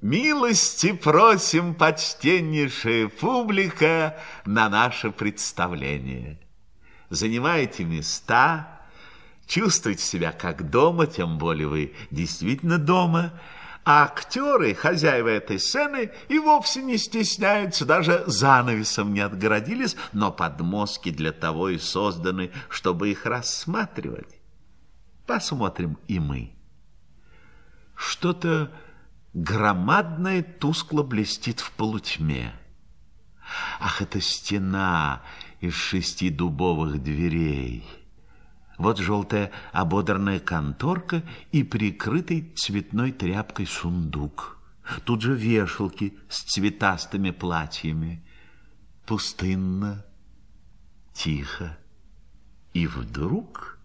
Милости просим, почтеннейшая публика, на наше представление. Занимайте места, чувствуйте себя как дома, тем более вы действительно дома. А актеры, хозяева этой сцены, и вовсе не стесняются, даже занавесом не отгородились, но подмостки для того и созданы, чтобы их рассматривать. Посмотрим и мы. Что-то громадное тускло блестит в полутьме. Ах, это стена из шести дубовых дверей. Вот желтая ободранная конторка и прикрытый цветной тряпкой сундук. Тут же вешалки с цветастыми платьями. Пустынно, тихо. И вдруг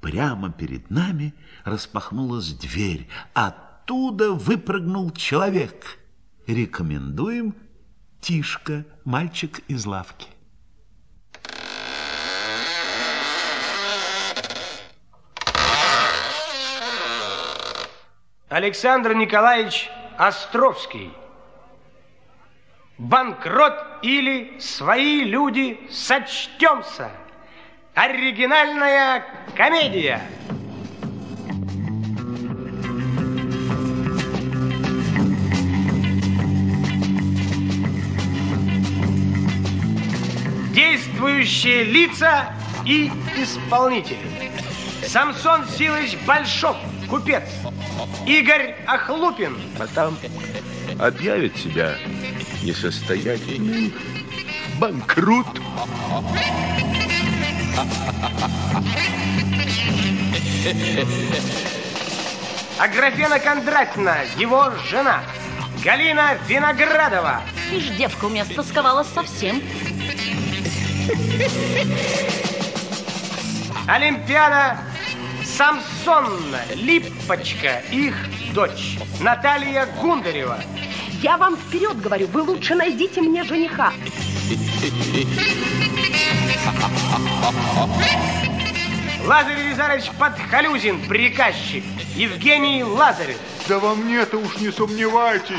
прямо перед нами распахнулась дверь, а оттуда выпрыгнул человек. Рекомендуем Тишка, мальчик из лавки. Александр Николаевич Островский. Банкрот или свои люди сочтемся. Оригинальная комедия. Действующие лица и исполнители. Самсон Силыч Большов, купец. Игорь Охлупин. А там объявят себя несостоятельным банкрут. Аграфена Кондратьевна, его жена. Галина Виноградова. Ишь, девка у меня стосковалась совсем. Олимпиада Самсонна, Липочка, их дочь, Наталья Гундарева. Я вам вперед говорю, вы лучше найдите мне жениха. Лазарь Елизарович Подхалюзин, приказчик. Евгений Лазарев. Да во мне-то уж не сомневайтесь.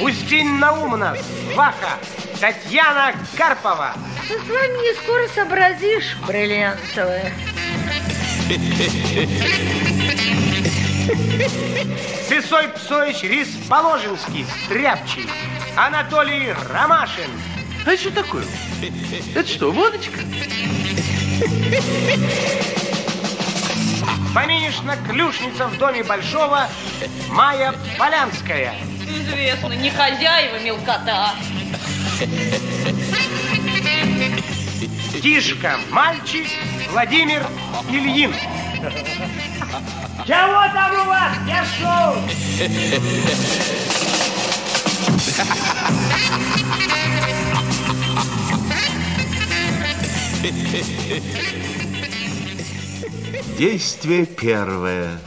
Устинь Наумна, Ваха, Татьяна Карпова. Ты с вами не скоро сообразишь, бриллиантовая. Сысой Псоич Рис Положинский, Стряпчий. Анатолий Ромашин. А это что такое? Это что, водочка? Фоминишна Клюшница в доме Большого, Майя Полянская. Известно, не хозяева мелкота. Тишка, мальчик, Владимир Ильин. Чего там у вас? Я шел. Действие первое.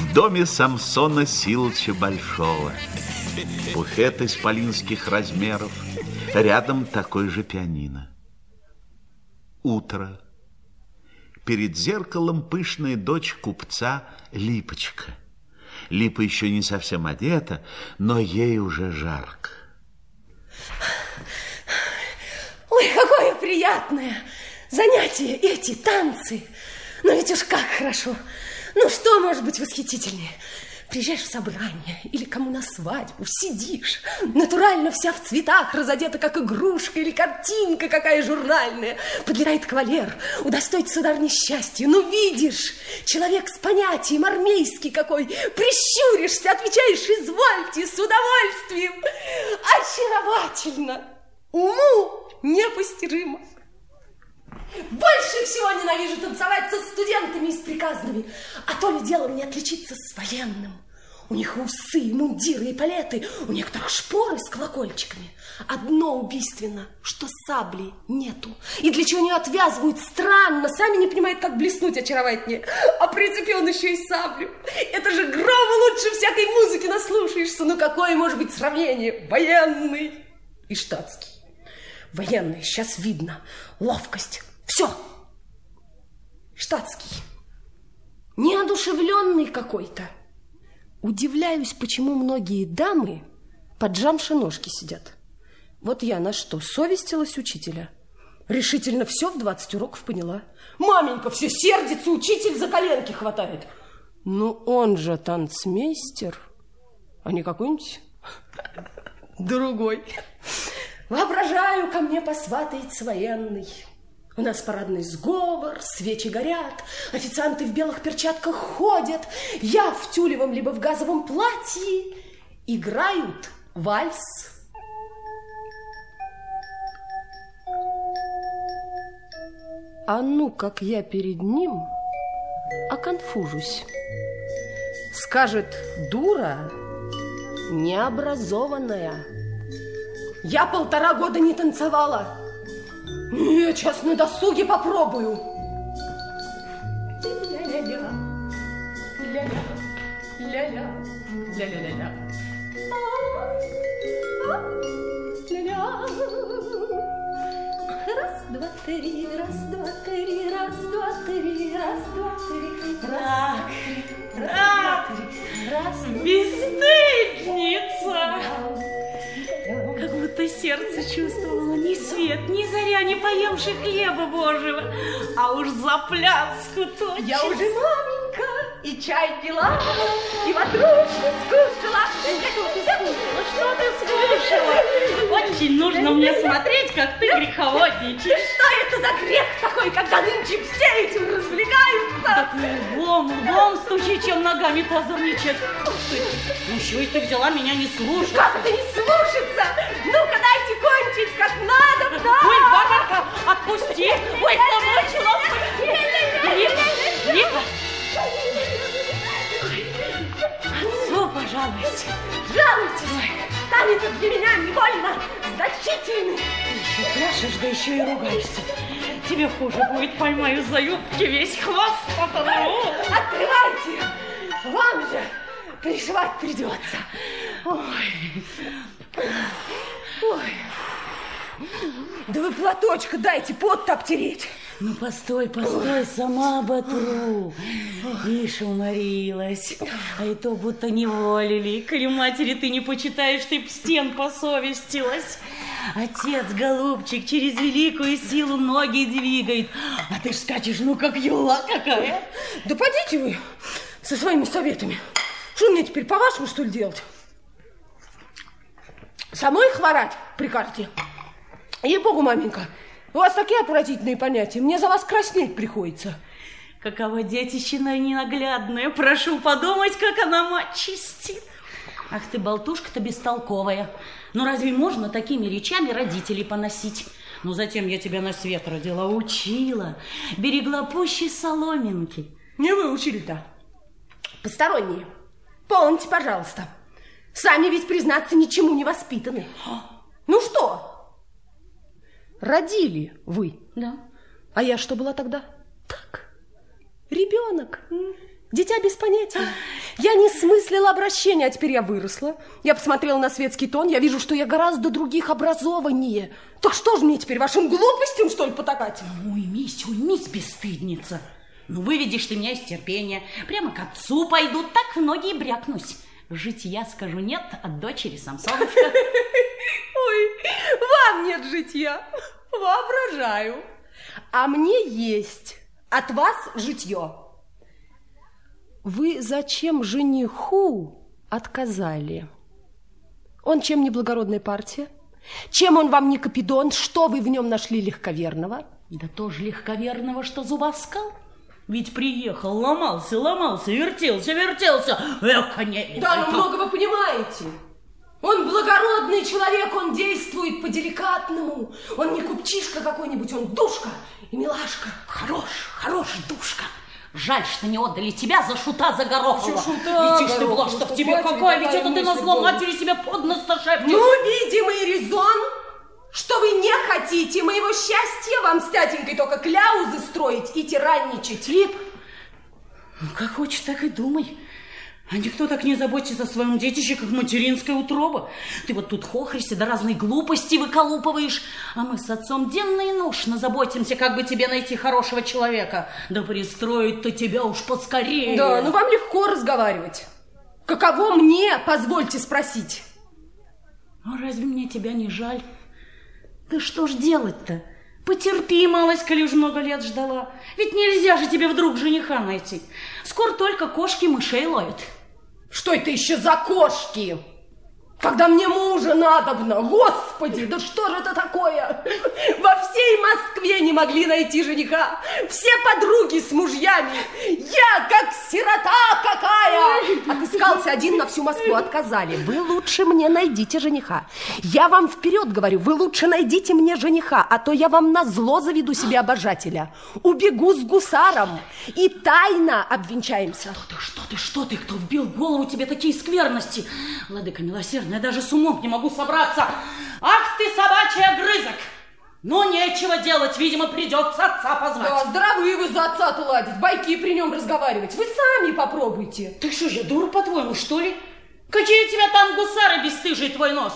В доме Самсона Силыча Большого. Буфет исполинских размеров. Рядом такой же пианино. Утро. Перед зеркалом пышная дочь купца Липочка. Липа еще не совсем одета, но ей уже жарко. Ой, какое приятное занятие эти танцы. Но ведь уж как хорошо. Ну что может быть восхитительнее? Приезжаешь в собрание или кому на свадьбу, сидишь, натурально вся в цветах, разодета как игрушка или картинка какая журнальная. Подбирает кавалер, удостоить сударь несчастью. Ну, видишь, человек с понятием, армейский какой. Прищуришься, отвечаешь, извольте, с удовольствием. Очаровательно, уму непостижимо. Больше всего ненавижу танцевать со студентами и с приказными. А то ли дело мне отличиться с военным. У них усы, мундиры и палеты, у некоторых шпоры с колокольчиками. Одно убийственно, что сабли нету. И для чего они отвязывают странно, сами не понимают, как блеснуть очаровательнее. А прицепил он еще и саблю. Это же гром лучше всякой музыки наслушаешься. Ну какое может быть сравнение? Военный и штатский. Военный, сейчас видно. Ловкость, все. штатский, неодушевленный какой-то. Удивляюсь, почему многие дамы поджамши ножки сидят. Вот я на что, совестилась учителя? Решительно все в 20 уроков поняла. Маменька все сердится, учитель за коленки хватает. Ну, он же танцмейстер, а не какой-нибудь другой. Воображаю, ко мне посватается военный. У нас парадный сговор, свечи горят, официанты в белых перчатках ходят, я в тюлевом либо в газовом платье. Играют вальс. А ну, как я перед ним оконфужусь. Скажет, дура необразованная. Я полтора года не танцевала. Я сейчас на досуге попробую. Ля-ля-ля, ля-ля, ля-ля, ля-ля-ля-ля. Ля-ля. Раз, два, три, раз, два, три, раз, два, три, раз, два, три, раз, Так, раз, бесстыдница! Как будто сердце чувствовало ни свет, ни заря, не поемши хлеба Божьего, а уж за пляску точно. Я уже маменька, и чай пила, и ватрушку скушала. Ну что ты скушала? Очень нужно мне смотреть, как ты греховодничаешь. Что это за грех такой, когда нынче все этим развлекаются? Так лбом, лбом стучи, чем ногами позорничать. Ты, ну еще и ты взяла меня не слушать. Как это не слушаться? Ну-ка дайте кончить, как надо, да? Ой, Варварка, отпусти! Ой, замучила, отпусти! Липа, Липа! Отцу пожалуйста. Жалуйтесь, станет это для меня не больно значительный. Еще пляшешь, да еще и ругаешься. Тебе хуже будет, поймаю за юбки весь хвост оторву. Открывайте, вам же пришивать придется. Ой, ой. Да вы платочка дайте, пот обтереть. Ну, постой, постой, сама оботру. Ишь, уморилась. А и то будто не волили. Коли матери ты не почитаешь, ты б стен посовестилась. Отец, голубчик, через великую силу ноги двигает. А ты ж скачешь, ну, как юла какая. Да подите вы со своими советами. Что мне теперь, по-вашему, что ли, делать? Самой хворать прикажете? Ей-богу, маменька, у вас такие отвратительные понятия. Мне за вас краснеть приходится. Какова детищина ненаглядная. Прошу подумать, как она мать чистит. Ах ты, болтушка-то бестолковая. Ну разве можно такими речами родителей поносить? Ну затем я тебя на свет родила, учила, берегла пуще соломинки. Не вы учили-то. Посторонние. Помните, пожалуйста. Сами ведь, признаться, ничему не воспитаны. Ну что? Родили вы. Да. А я что была тогда? Так. Ребенок. Дитя без понятия. Я не смыслила обращения, а теперь я выросла. Я посмотрела на светский тон, я вижу, что я гораздо других образованнее. Так что же мне теперь, вашим глупостям, что ли, потакать? Уймись, уймись, бесстыдница. Ну, выведешь ты меня из терпения. Прямо к отцу пойду, так в ноги и брякнусь. Житья, скажу, нет от дочери Самсоночка. Ой, вам нет житья. Воображаю. А мне есть от вас житье. Вы зачем жениху отказали? Он чем не благородная партия? Чем он вам не Капидон? Что вы в нем нашли легковерного? Да тоже легковерного, что зубоскал. Ведь приехал, ломался, ломался, вертелся, вертелся. Эка не... Да, ну много вы понимаете. Он благородный человек, он действует по-деликатному. Он не купчишка какой-нибудь, он душка и милашка. Хорош, хорош, душка. Жаль, что не отдали тебя за шута за Горохова. Шута, Ведь ты была, что в тебе какое, ведь это ты на зло матери себе под нос. Ну, видимый резон, что вы не хотите моего счастья, вам с тятенькой только кляузы строить и тиранничать. Лип, ну как хочешь, так и думай. А никто так не заботится о своем детище, как материнская утроба. Ты вот тут хохришься, да разные глупости выколупываешь. А мы с отцом денно и ношно заботимся, как бы тебе найти хорошего человека. Да пристроить-то тебя уж поскорее. Да, ну вам легко разговаривать. Каково мне, позвольте спросить? Ну разве мне тебя не жаль? Да что ж делать-то? Потерпи, малость, коли уж много лет ждала. Ведь нельзя же тебе вдруг жениха найти. Скоро только кошки мышей ловят. Что это еще за кошки? Когда мне мужа надобно, господи, да что же это такое? Во всей Москве не могли найти жениха. Все подруги с мужьями. Я как сирота какая. Отыскался один на всю Москву, отказали. Вы лучше мне найдите жениха. Я вам вперед говорю, вы лучше найдите мне жениха, а то я вам на зло заведу себе обожателя. Убегу с гусаром и тайно обвенчаемся. Что ты, что ты, что ты, кто вбил в голову тебе такие скверности? Владыка милосердный, я даже с умом не могу собраться. Ах ты, собачий огрызок! Ну, нечего делать, видимо, придется отца позвать. Да, здоровы вы за отца-то ладить, байки при нем разговаривать. Вы сами попробуйте. Ты что, я дура, по-твоему, что ли? Какие у тебя там гусары бесстыжий твой нос?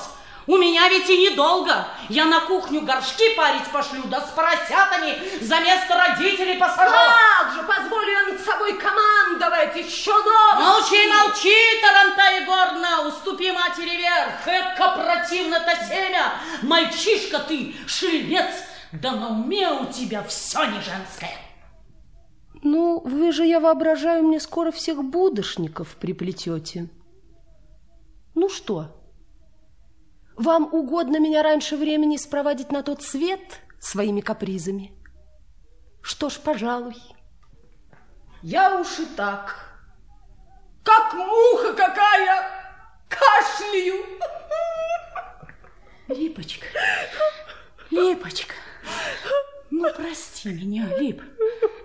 У меня ведь и недолго. Я на кухню горшки парить пошлю, да с поросятами за место родителей посажу. Как же, позволю я над собой командовать еще новость. Молчи, молчи, Таранта Егорна, уступи матери верх. Эка противно-то семя. Мальчишка ты, шельмец, да на уме у тебя все не женское. Ну, вы же, я воображаю, мне скоро всех будошников приплетете. Ну что, вам угодно меня раньше времени спровадить на тот свет своими капризами? Что ж, пожалуй. Я уж и так, как муха какая, кашляю. Липочка, Липочка, ну прости меня, Лип.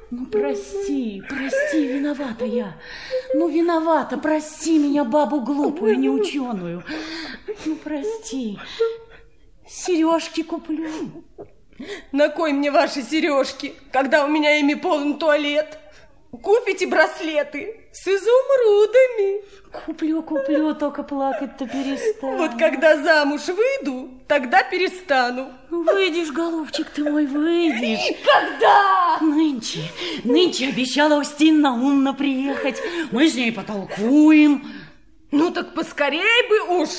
Ну, прости, прости, виновата я. Ну, виновата, прости меня, бабу глупую, неученую. Ну, прости. Сережки куплю. На кой мне ваши сережки, когда у меня ими полон туалет? Купите браслеты с изумрудами. Куплю, куплю, только плакать-то перестану. Вот когда замуж выйду, тогда перестану. Ну, выйдешь, голубчик ты мой, выйдешь. Когда? Нынче, нынче обещала Устинна умно приехать. Мы с ней потолкуем. Ну так поскорей бы уж.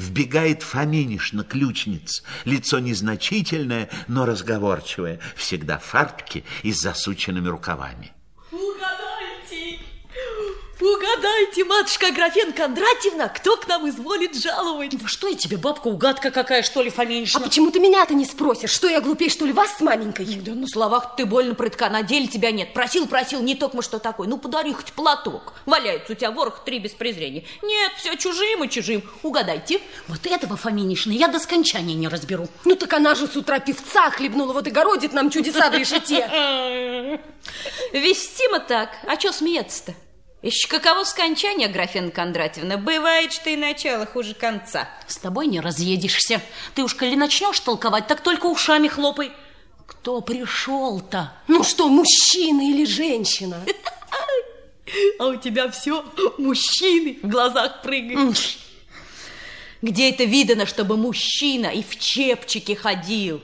Вбегает Фоминишна, ключниц. Лицо незначительное, но разговорчивое. Всегда в фартуке и с засученными рукавами. Угадайте, матушка Аграфен Кондратьевна, кто к нам изволит жаловать? Да что я тебе, бабка, угадка какая, что ли, Фоминишна? А почему ты меня-то не спросишь? Что я глупей, что ли, вас с маменькой? Да на словах ты больно прытка, на деле тебя нет. Просил, просил, не только что такой. Ну, подари хоть платок. Валяется у тебя ворох три без презрения. Нет, все чужим и чужим. Угадайте. Вот этого, Фоминишна, я до скончания не разберу. Ну так она же с утра певца хлебнула, вот и городит нам чудеса в решете. Вестимо так. А что смеяться-то? Еще каково скончание, Аграфена Кондратьевна? Бывает, что и начало хуже конца. С тобой не разъедешься. Ты уж коли начнешь толковать, так только ушами хлопай. Кто пришел-то? Ну что, мужчина или женщина? А у тебя все мужчины в глазах прыгают. Где это видано, чтобы мужчина и в чепчике ходил?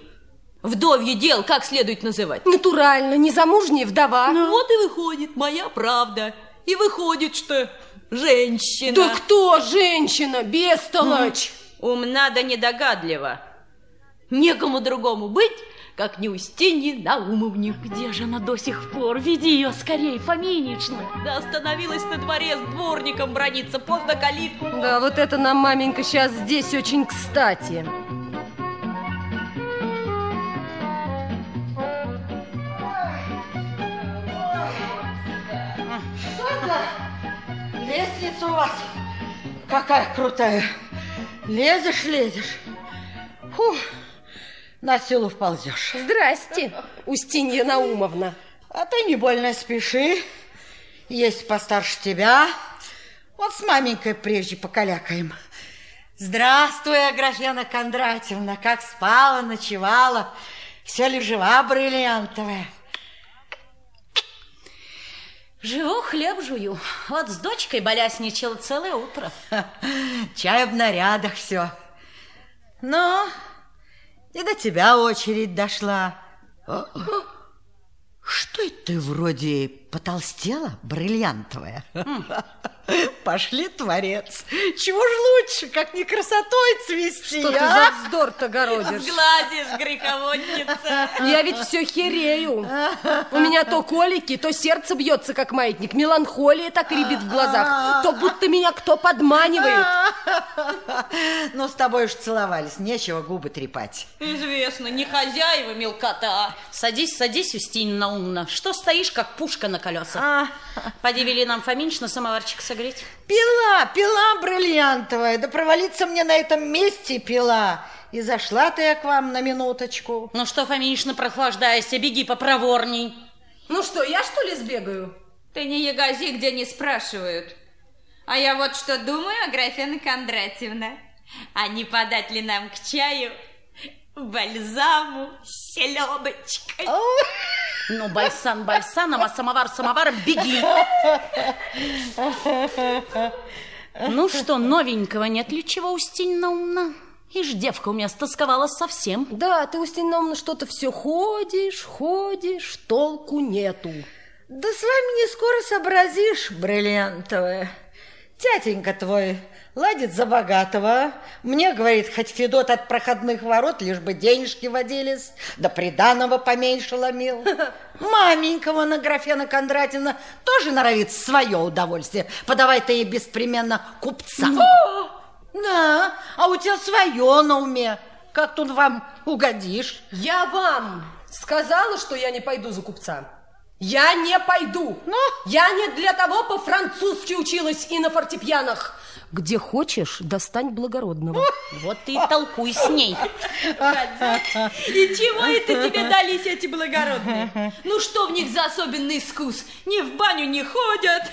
Вдовье дел как следует называть? Натурально, незамужняя вдова. Ну, вот и выходит моя правда. И выходит, что женщина. Да кто женщина, бестолочь? Умна да недогадлива. Некому другому быть, как не Устинье Наумовне. Где же она до сих пор? Веди ее скорей, Фоминична. Да остановилась на дворе с дворником брониться, поздно калитку. Да, вот это нам, маменька, сейчас здесь очень кстати. Лестница у вас какая крутая. Лезешь, лезешь. Фу, на силу вползешь. Здрасте, Устинья Наумовна. А ты не больно спеши. Есть постарше тебя. Вот с маменькой прежде покалякаем. Здравствуй, Аграфена Кондратьевна. Как спала, ночевала. Все ли жива бриллиантовая? Живу, хлеб жую. Вот с дочкой болясничала целое утро. Чай в нарядах все. Но и до тебя очередь дошла. Что это ты вроде потолстела, бриллиантовая? Пошли, творец. Чего ж лучше, как не красотой цвести, Что ты а? за вздор-то городишь? Гладишь, греховодница. Я ведь все херею. У меня то колики, то сердце бьется, как маятник. Меланхолия так рябит в глазах. То будто меня кто подманивает. Ну, с тобой уж целовались, нечего губы трепать. Известно, не хозяева мелкота. Садись, садись, Устинья Наумна. Что стоишь, как пушка на колесах? А, Поди вели нам Фоминч на самоварчик согреть. пила, пила бриллиантовая, да провалиться мне на этом месте пила. И зашла ты я к вам на минуточку. Ну что, Фоминична, прохлаждайся, беги попроворней. Ну что, я что ли сбегаю? Ты не ягози, где не спрашивают. А я вот что думаю, Аграфена Кондратьевна. А не подать ли нам к чаю бальзаму с селедочкой? Ну, бальсан бальсаном, а самовар самоваром беги. Ну что, новенького нет ли чего, Устинья Наумна? Ишь, девка у меня стосковалась совсем. Да, ты, Устинья Наумовна, что-то все ходишь, ходишь, толку нету. Да с вами не скоро сообразишь, бриллиантовая. Тятенька твой ладит за богатого. Мне, говорит, хоть Федот от проходных ворот, лишь бы денежки водились, да приданого поменьше ломил. Маменька вон, Аграфена Кондратьевна, тоже норовит свое удовольствие. Подавай ты ей беспременно купца. Да, а у тебя свое на уме. Как тут вам угодишь? Я вам сказала, что я не пойду за купца. Я не пойду. Ну? Я не для того по-французски училась и на фортепианах. Где хочешь, достань благородного. Вот ты и толкуй с ней. И чего это тебе дались эти благородные? Ну что в них за особенный искус? Ни в баню не ходят,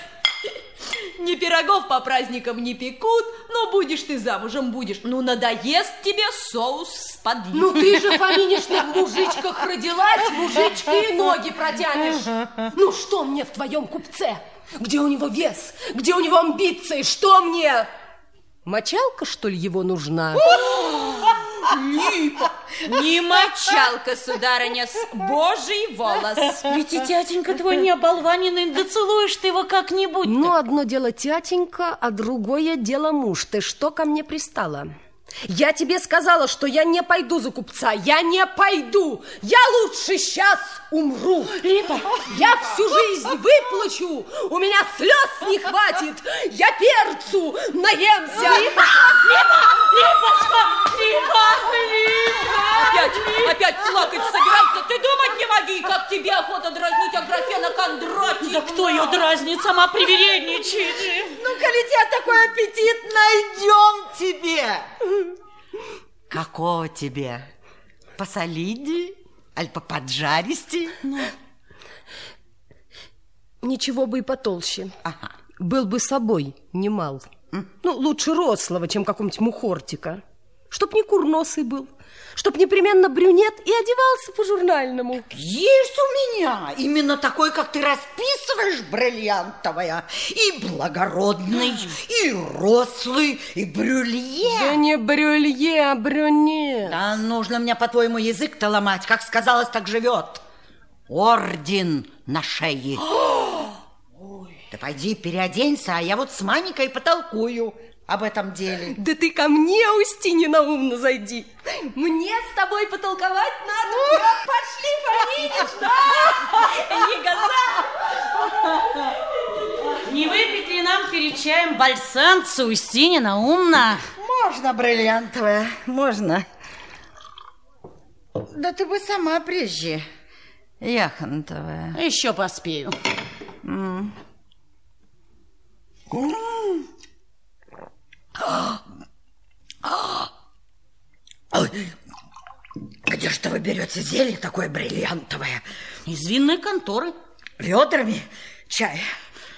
ни пирогов по праздникам не пекут, но будешь ты замужем, будешь. Ну, надоест тебе соус с подливкой. Ну ты же, Фоминишна, в мужичках родилась, мужички и ноги протянешь. Ну что мне в твоем купце? Где у него вес? Где у него амбиции? Что мне? Мочалка, что ли, его нужна? Не мочалка, сударыня, с божий волос. Ведь и тятенька твой не оболваненный, да целуешь ты его как-нибудь. Ну, одно дело тятенька, а другое дело муж. Ты что ко мне пристала? Я тебе сказала, что я не пойду за купца. Я не пойду. Я лучше сейчас умру. Липа, Я всю жизнь выплачу. У меня слез не хватит. Я перцу наемся. Опять, опять плакать собираться. Ты думать не моги, как тебе охота дразнить Аграфена Кондратьевна. да кто ее дразнит, сама привередничает. Ну, коли тебя такой аппетит, найдем тебе. Какого тебе? Посолиди? Аль поподжаристи? Ничего бы и потолще. Был бы собой немал. Ну, лучше рослого, чем какого-нибудь мухортика. Чтоб не курносый был, чтоб непременно брюнет и одевался по-журнальному. Есть у меня именно такой, как ты расписываешь, бриллиантовая. И благородный, и рослый, и брюлье. Да не брюлье, а брюнет. Да нужно мне, по-твоему, язык-то ломать. Как сказалось, так живет. Орден на шее. Ты пойди переоденься, а я вот с маменькой потолкую об этом деле. Да ты ко мне, Устинья, на умно зайди. Мне с тобой потолковать надо. Пошли, Фоминич, Не выпить ли нам перед чаем бальсанцу, Устинья Наумна? Можно, бриллиантовая, можно. Да ты бы сама прежде, яхонтовая. Еще поспею. Где же вы берете зелье такое бриллиантовое? Из винной конторы. Ведрами чай?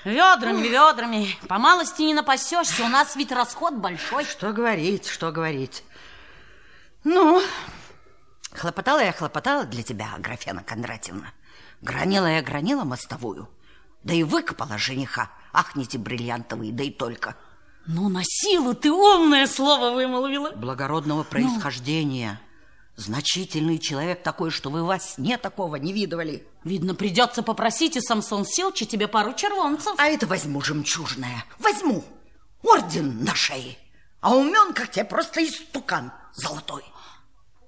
Ведрами, ведрами. По малости не напасешься, у нас ведь расход большой. Что говорить, что говорить. Ну, хлопотала я, хлопотала для тебя, Аграфена Кондратьевна. Гранила я гранила мостовую. Да и выкопала жениха. Ахните бриллиантовые, да и только. Ну, на силу ты умное слово вымолвила. Благородного происхождения. Значительный человек такой, что вы во сне такого не видывали. Видно, придется попросить и Самсон Силчи тебе пару червонцев. А это возьму жемчужное. Возьму. Орден на шее. А умен, как тебе, просто истукан золотой.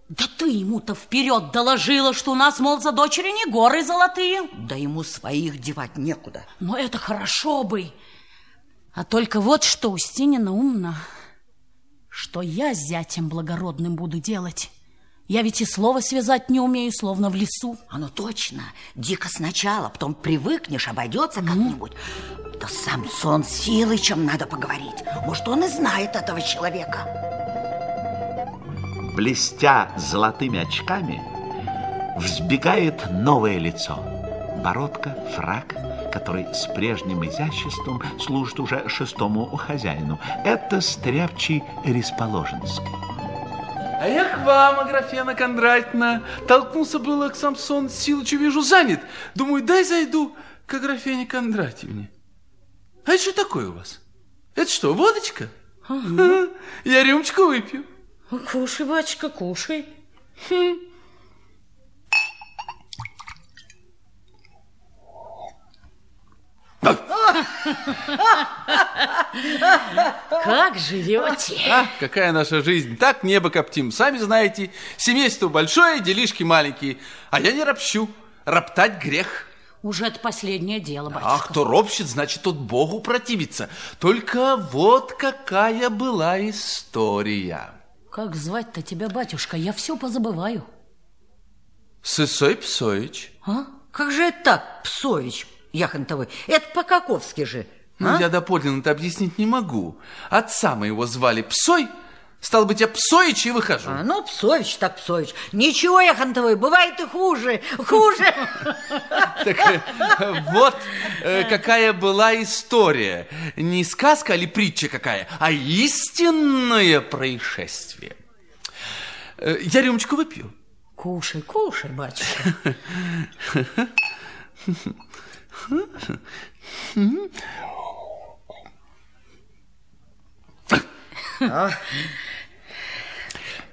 Да ты ему-то вперед доложила, что у нас, мол, за дочери не горы золотые. Да ему своих девать некуда. Но это хорошо бы. А только вот что Устинина умна, что я с зятем благородным буду делать. Я ведь и слова связать не умею, словно в лесу. Оно точно. Дико сначала, потом привыкнешь, обойдется как-нибудь. Да сам сон силы, чем надо поговорить. Может, он и знает этого человека. Блестя золотыми очками, взбегает новое лицо. Бородка, фрак, который с прежним изяществом служит уже шестому хозяину. Это стряпчий Ресположенский. А я к вам, Аграфена Кондратьевна. Толкнулся было к Самсон Силычу, вижу, занят. Думаю, дай зайду к Аграфене Кондратьевне. А это что такое у вас? Это что, водочка? Ага. Я рюмочку выпью. Кушай, батюшка, кушай. Хм. Как живете? А, какая наша жизнь. Так небо коптим. Сами знаете, семейство большое, делишки маленькие. А я не ропщу. Роптать грех. Уже это последнее дело, батюшка. А кто ропщет, значит, тот Богу противится. Только вот какая была история. Как звать-то тебя, батюшка? Я все позабываю. Сысой Псоич. А? Как же это так, Псович? Яхонтовой. Это по-каковски же. Ну, а? я доподлинно-то объяснить не могу. Отца моего звали Псой, стал быть, я Псоич и выхожу. А, ну, Псович так Псович. Ничего, Яхонтовой, бывает и хуже, хуже. Так э, вот э, какая была история. Не сказка или притча какая, а истинное происшествие. Э, Я рюмочку выпью. Кушай, кушай, батюшка.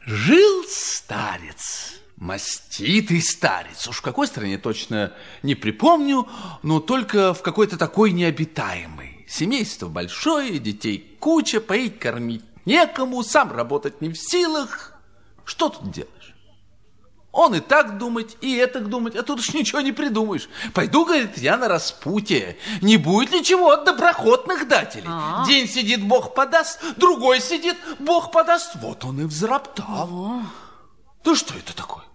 Жил старец, маститый старец. Уж в какой стране точно не припомню, но только в какой-то такой необитаемой. Семейство большое, детей куча, поить, кормить некому, сам работать не в силах. Что тут делаешь? Он и так думать, и это думать, а тут уж ничего не придумаешь. Пойду, говорит, я на распутье. Не будет ли чего от доброходных дателей? А. День сидит, Бог подаст, другой сидит, Бог подаст. Вот он и взроптал. Да что это такое?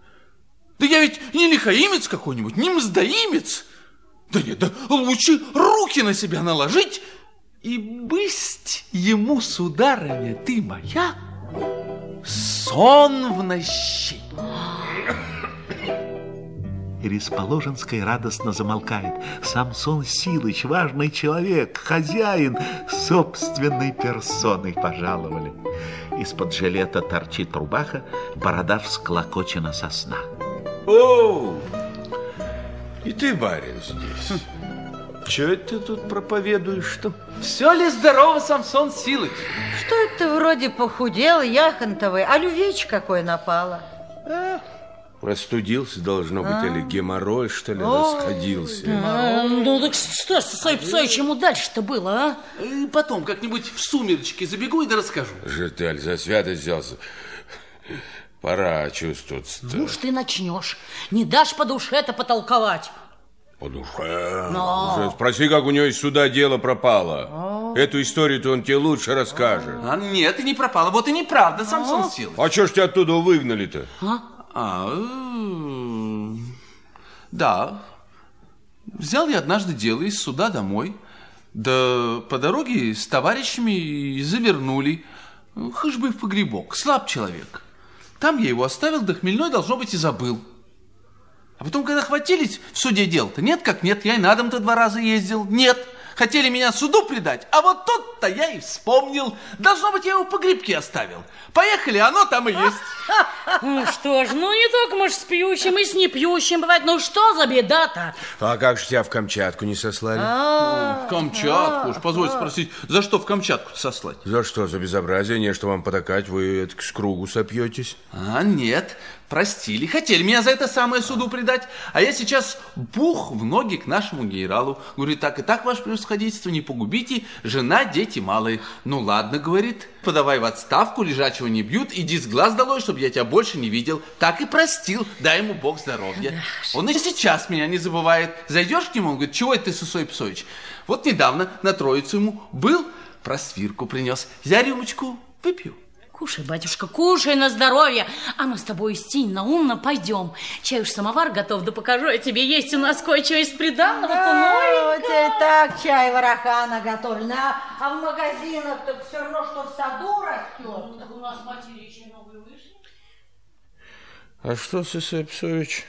Да я ведь не лихаимец какой-нибудь, не мздоимец. Да нет, да лучше руки на себя наложить и бысть ему, сударыня, ты моя, сон в нощи. Ресположенская радостно замолкает. Самсон Силыч, важный человек, хозяин, собственной персоной пожаловали. Из-под жилета торчит рубаха, борода всклокочена со сна. О, и ты, барин, здесь. Че это ты тут проповедуешь-то? Все ли здорово, Самсон Силыч? Что это вроде похудел, Яхонтовой, а лювечь какой напала? Простудился, должно быть, или геморрой, что ли, расходился. А, ну так что, Сосой Псой, чему дальше-то было, а? Э, Потом как-нибудь в сумеречке забегу и да расскажу. Житель за святость взялся. Пора чувствоваться Ну уж ты начнешь. Не дашь по душе-то потолковать. По душе. Уже Спроси, как у него из суда дело пропало. Эту историю-то он тебе лучше расскажет. А нет, и не пропало. Вот и неправда, Самсон Силыч. А что ж тебя оттуда выгнали-то? А, э, да. Взял я однажды дело из суда домой. Да по дороге с товарищами и завернули. Хыж бы в погребок. Слаб человек. Там я его оставил, да хмельной, должно быть, и забыл. А потом, когда хватились в суде дел-то, нет как нет, я и на дом-то два раза ездил. Нет, хотели меня суду предать, а вот тут Вот-то я и вспомнил. Должно быть, я его по грибке оставил. Поехали, оно там и есть. Ну что ж, ну не только мы ж с пьющим, и с непьющим бывает. Ну что за беда-то? А как же тебя в Камчатку не сослали? В Камчатку уж, позвольте спросить, за что в Камчатку сослать? За что? За безобразие? Не, что вам потакать, вы это, с кругу сопьетесь? А, нет, простили. Хотели меня за это самое суду предать. А я сейчас бух в ноги к нашему генералу. Говорю, так и так, ваше превосходительство, не погубите. Жена, дети малые. Ну ладно, говорит, подавай в отставку, лежачего не бьют, иди с глаз долой, чтобы я тебя больше не видел. Так и простил, дай ему бог здоровья. Он и сейчас меня не забывает. Зайдешь к нему, он говорит, чего это ты, Сусой Псович? Вот недавно на Троицу ему был, просвирку принес. Я рюмочку выпью. Кушай, батюшка, кушай на здоровье. А мы с тобой стинь на умно пойдем. Чай уж самовар готов, да покажу я тебе. Есть у нас кое-что из приданного-то Да, у тебя и так чай вороха наготовлен, а, а в магазинах так все равно, что в саду растет. Так у нас матери еще новые вышли. А что, Сысой Псович,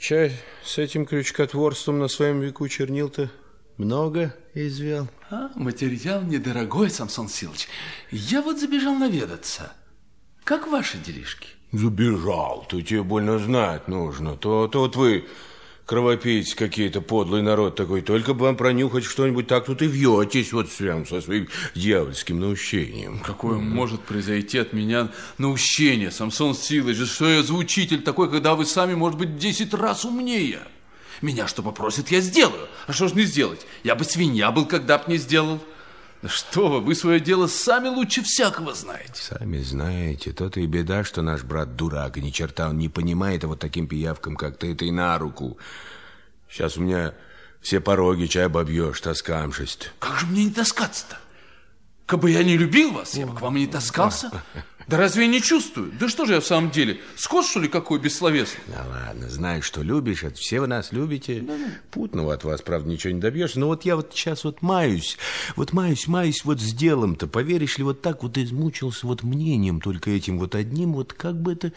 чай с этим крючкотворством на своем веку чернил-то много извел? А, материал недорогой, Самсон Силыч. Я вот забежал наведаться. Как ваши делишки? Забежал, то тебе больно знать нужно. То, то вот вы, кровопийцы какие-то, подлый народ такой, только бы вам пронюхать что-нибудь, так тут и вьетесь вот прям со своим дьявольским наущением. Какое может произойти от меня наущение, Самсон Силыч? Что я за учитель такой, когда вы сами, может быть, 10 раз умнее? Меня что попросят, я сделаю. А что ж не сделать? Я бы свинья был, когда б не сделал. Да что вы, вы свое дело сами лучше всякого знаете. Сами знаете, то-то и беда, что наш брат дурак, и ни черта он не понимает, а вот таким пиявкам, как ты, это и на руку. Сейчас у меня все пороги чай обобьешь, таскамшесть. Как же мне не таскаться-то? Кабы я не любил вас, я бы к вам и не таскался. Да разве я не чувствую? Да что же я в самом деле? Скот, что ли, какой бессловесный? Да ладно, знаю, что любишь, это все вы нас любите. Путного от вас, правда, ничего не добьешься. Но вот я вот сейчас вот маюсь, вот маюсь, маюсь вот с делом-то. Поверишь ли, вот так вот измучился вот мнением только этим вот одним, вот как бы это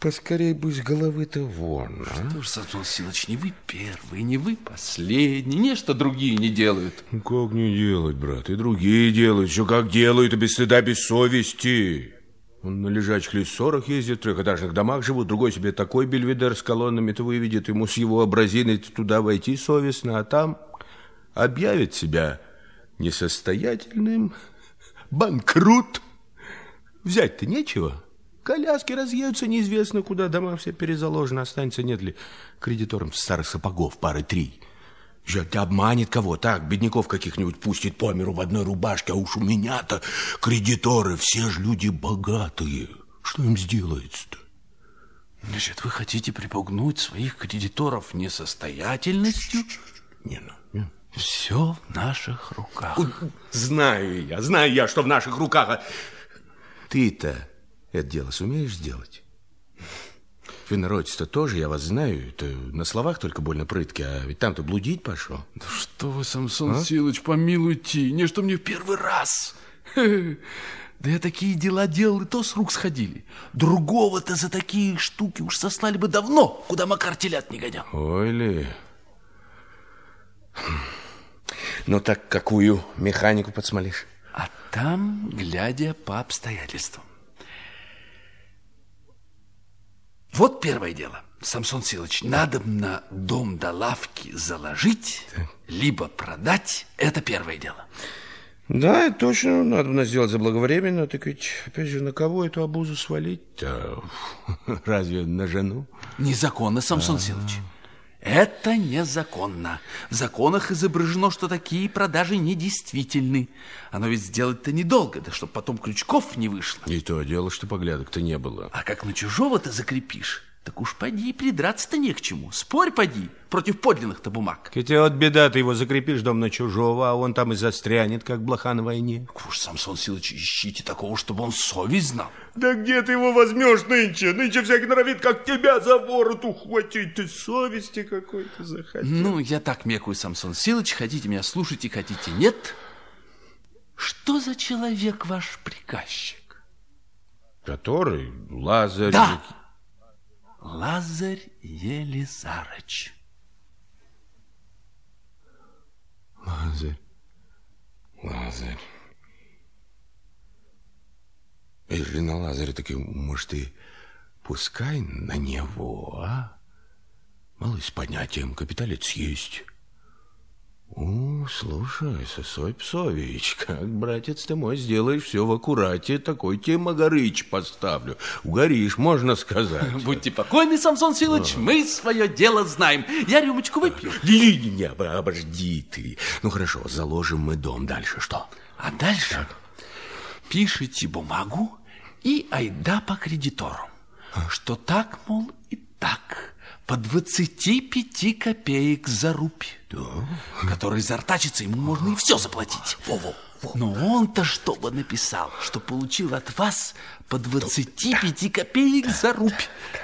поскорее бы с головы-то вон, а? Что ж, Самсон Силыч, не вы первый, не вы последний, не что другие не делают. Как не делать, брат? И другие делают. Еще как делают, и без стыда, без совести. Он на лежачих лесорах ездит, в трехэтажных домах живут, другой себе такой бельведер с колоннами-то выведет, ему с его образиной туда войти совестно, а там объявит себя несостоятельным, банкрут. Взять-то нечего. Коляски разъедутся неизвестно куда, дома все перезаложены, останется нет ли кредиторам старых сапогов пары три. Же обманет кого, так, бедняков каких-нибудь пустит по миру в одной рубашке, а уж у меня-то кредиторы, все же люди богатые. Что им сделается-то? Значит, вы хотите припугнуть своих кредиторов несостоятельностью? Не, ну. Все в наших руках. Знаю я, знаю я, что в наших руках. а Ты-то это дело сумеешь сделать? В инородец-то тоже, я вас знаю, это на словах только больно прытки, а ведь там-то блудить пошел. Да что вы, Самсон Силыч, помилуйте, не что мне в первый раз. Да я такие дела делал, и то с рук сходили. Другого-то за такие штуки уж сослали бы давно, куда Макар телят не гонял. Ой ли. Ну так какую механику подсмолишь? А там, глядя по обстоятельствам. Вот первое дело. Самсон Силыч, надо на дом до лавки заложить, либо продать. Это первое дело. Да, это точно, надо бы сделать заблаговременно. Так ведь, опять же, на кого эту обузу свалить-то? Разве на жену? Незаконно, Самсон Силыч. Это незаконно. В законах изображено, что такие продажи недействительны. Оно ведь сделать-то недолго, да чтоб потом крючков не вышло. И то дело, что поглядок-то не было. А как на чужого-то закрепишь, так уж поди, придраться-то не к чему. Спорь поди против подлинных-то бумаг. Хотя вот беда, ты его закрепишь дом на чужого, а он там и застрянет, как блоха на войне. Уж, Самсон Силыч, ищите такого, чтобы он совесть знал. Да где ты его возьмешь нынче? Нынче всякий норовит, как тебя за ворот ухватить. Ты совести какой-то захотел. Ну, я так мекую, Самсон Силыч, хотите меня слушать и хотите нет. Что за человек ваш приказчик? Который? Лазарь. Да. Лазарь Елизарыч. Лазарь, Лазарь. Если на Лазаре таки, может, и пускай на него, а? Малый с понятием, капиталец есть. О, слушай, Сосой Псович, как, братец ты мой, сделаешь все в аккурате, такой тебе Магарыч поставлю. Угоришь, можно сказать. Будьте покойны, Самсон Силыч, мы свое дело знаем. Я рюмочку выпью. Не-не-не, обожди ты. Ну, хорошо, заложим мы дом. Дальше что? А дальше пишите бумагу и айда по кредитору, что так, мол, и так, по 25 копеек за рубь, который зартачится, ему можно и все заплатить. Во-во. Но он-то что бы написал, что получил от вас по 25 копеек за рубь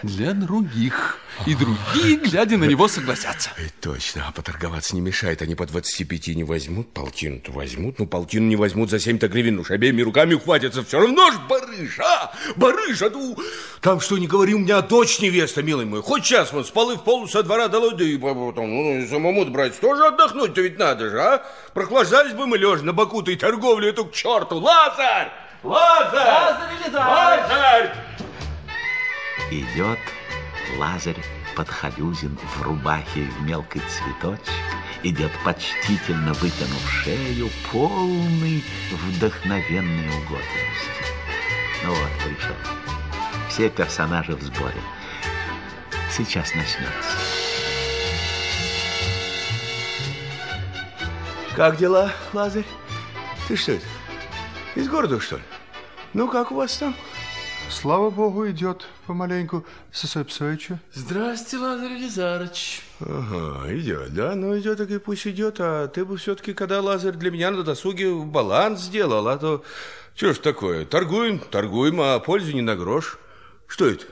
для других. И другие, глядя на него, согласятся. И точно, а поторговаться не мешает. Они по 25 не возьмут, полтину-то возьмут. Ну, полтину не возьмут за 7-то гривен. Уж обеими руками ухватятся. Все равно ж барыш, а? Барыш, а ну... Там что, не говори, у меня дочь невеста, милый мой. Хоть час вот спалы в полу со двора долой, да и потом, ну, самому брать тоже отдохнуть-то ведь надо же, а? Прохлаждались бы мы лежа на боку-то и торговлю эту к черту. Лазарь! Лазарь! Лазарь! Идет Лазарь Подхалюзин в рубахе в мелкий цветочек, идет почтительно вытянув шею, полный вдохновенной угодливости. Ну вот, пришел. Все персонажи в сборе. Сейчас начнется. Как дела, Лазарь? Ты что это? Из города, что ли? Ну, как у вас там? Слава богу, идет помаленьку Сосой Псовичу. Здрасте, Лазарь Елизарыч. Ага, идет, да? Ну, идет, так и пусть идет. А ты бы все-таки, когда Лазарь для меня на досуге баланс сделал, а то... Что ж такое? Торгуем, торгуем, а пользу не на грош. Что это?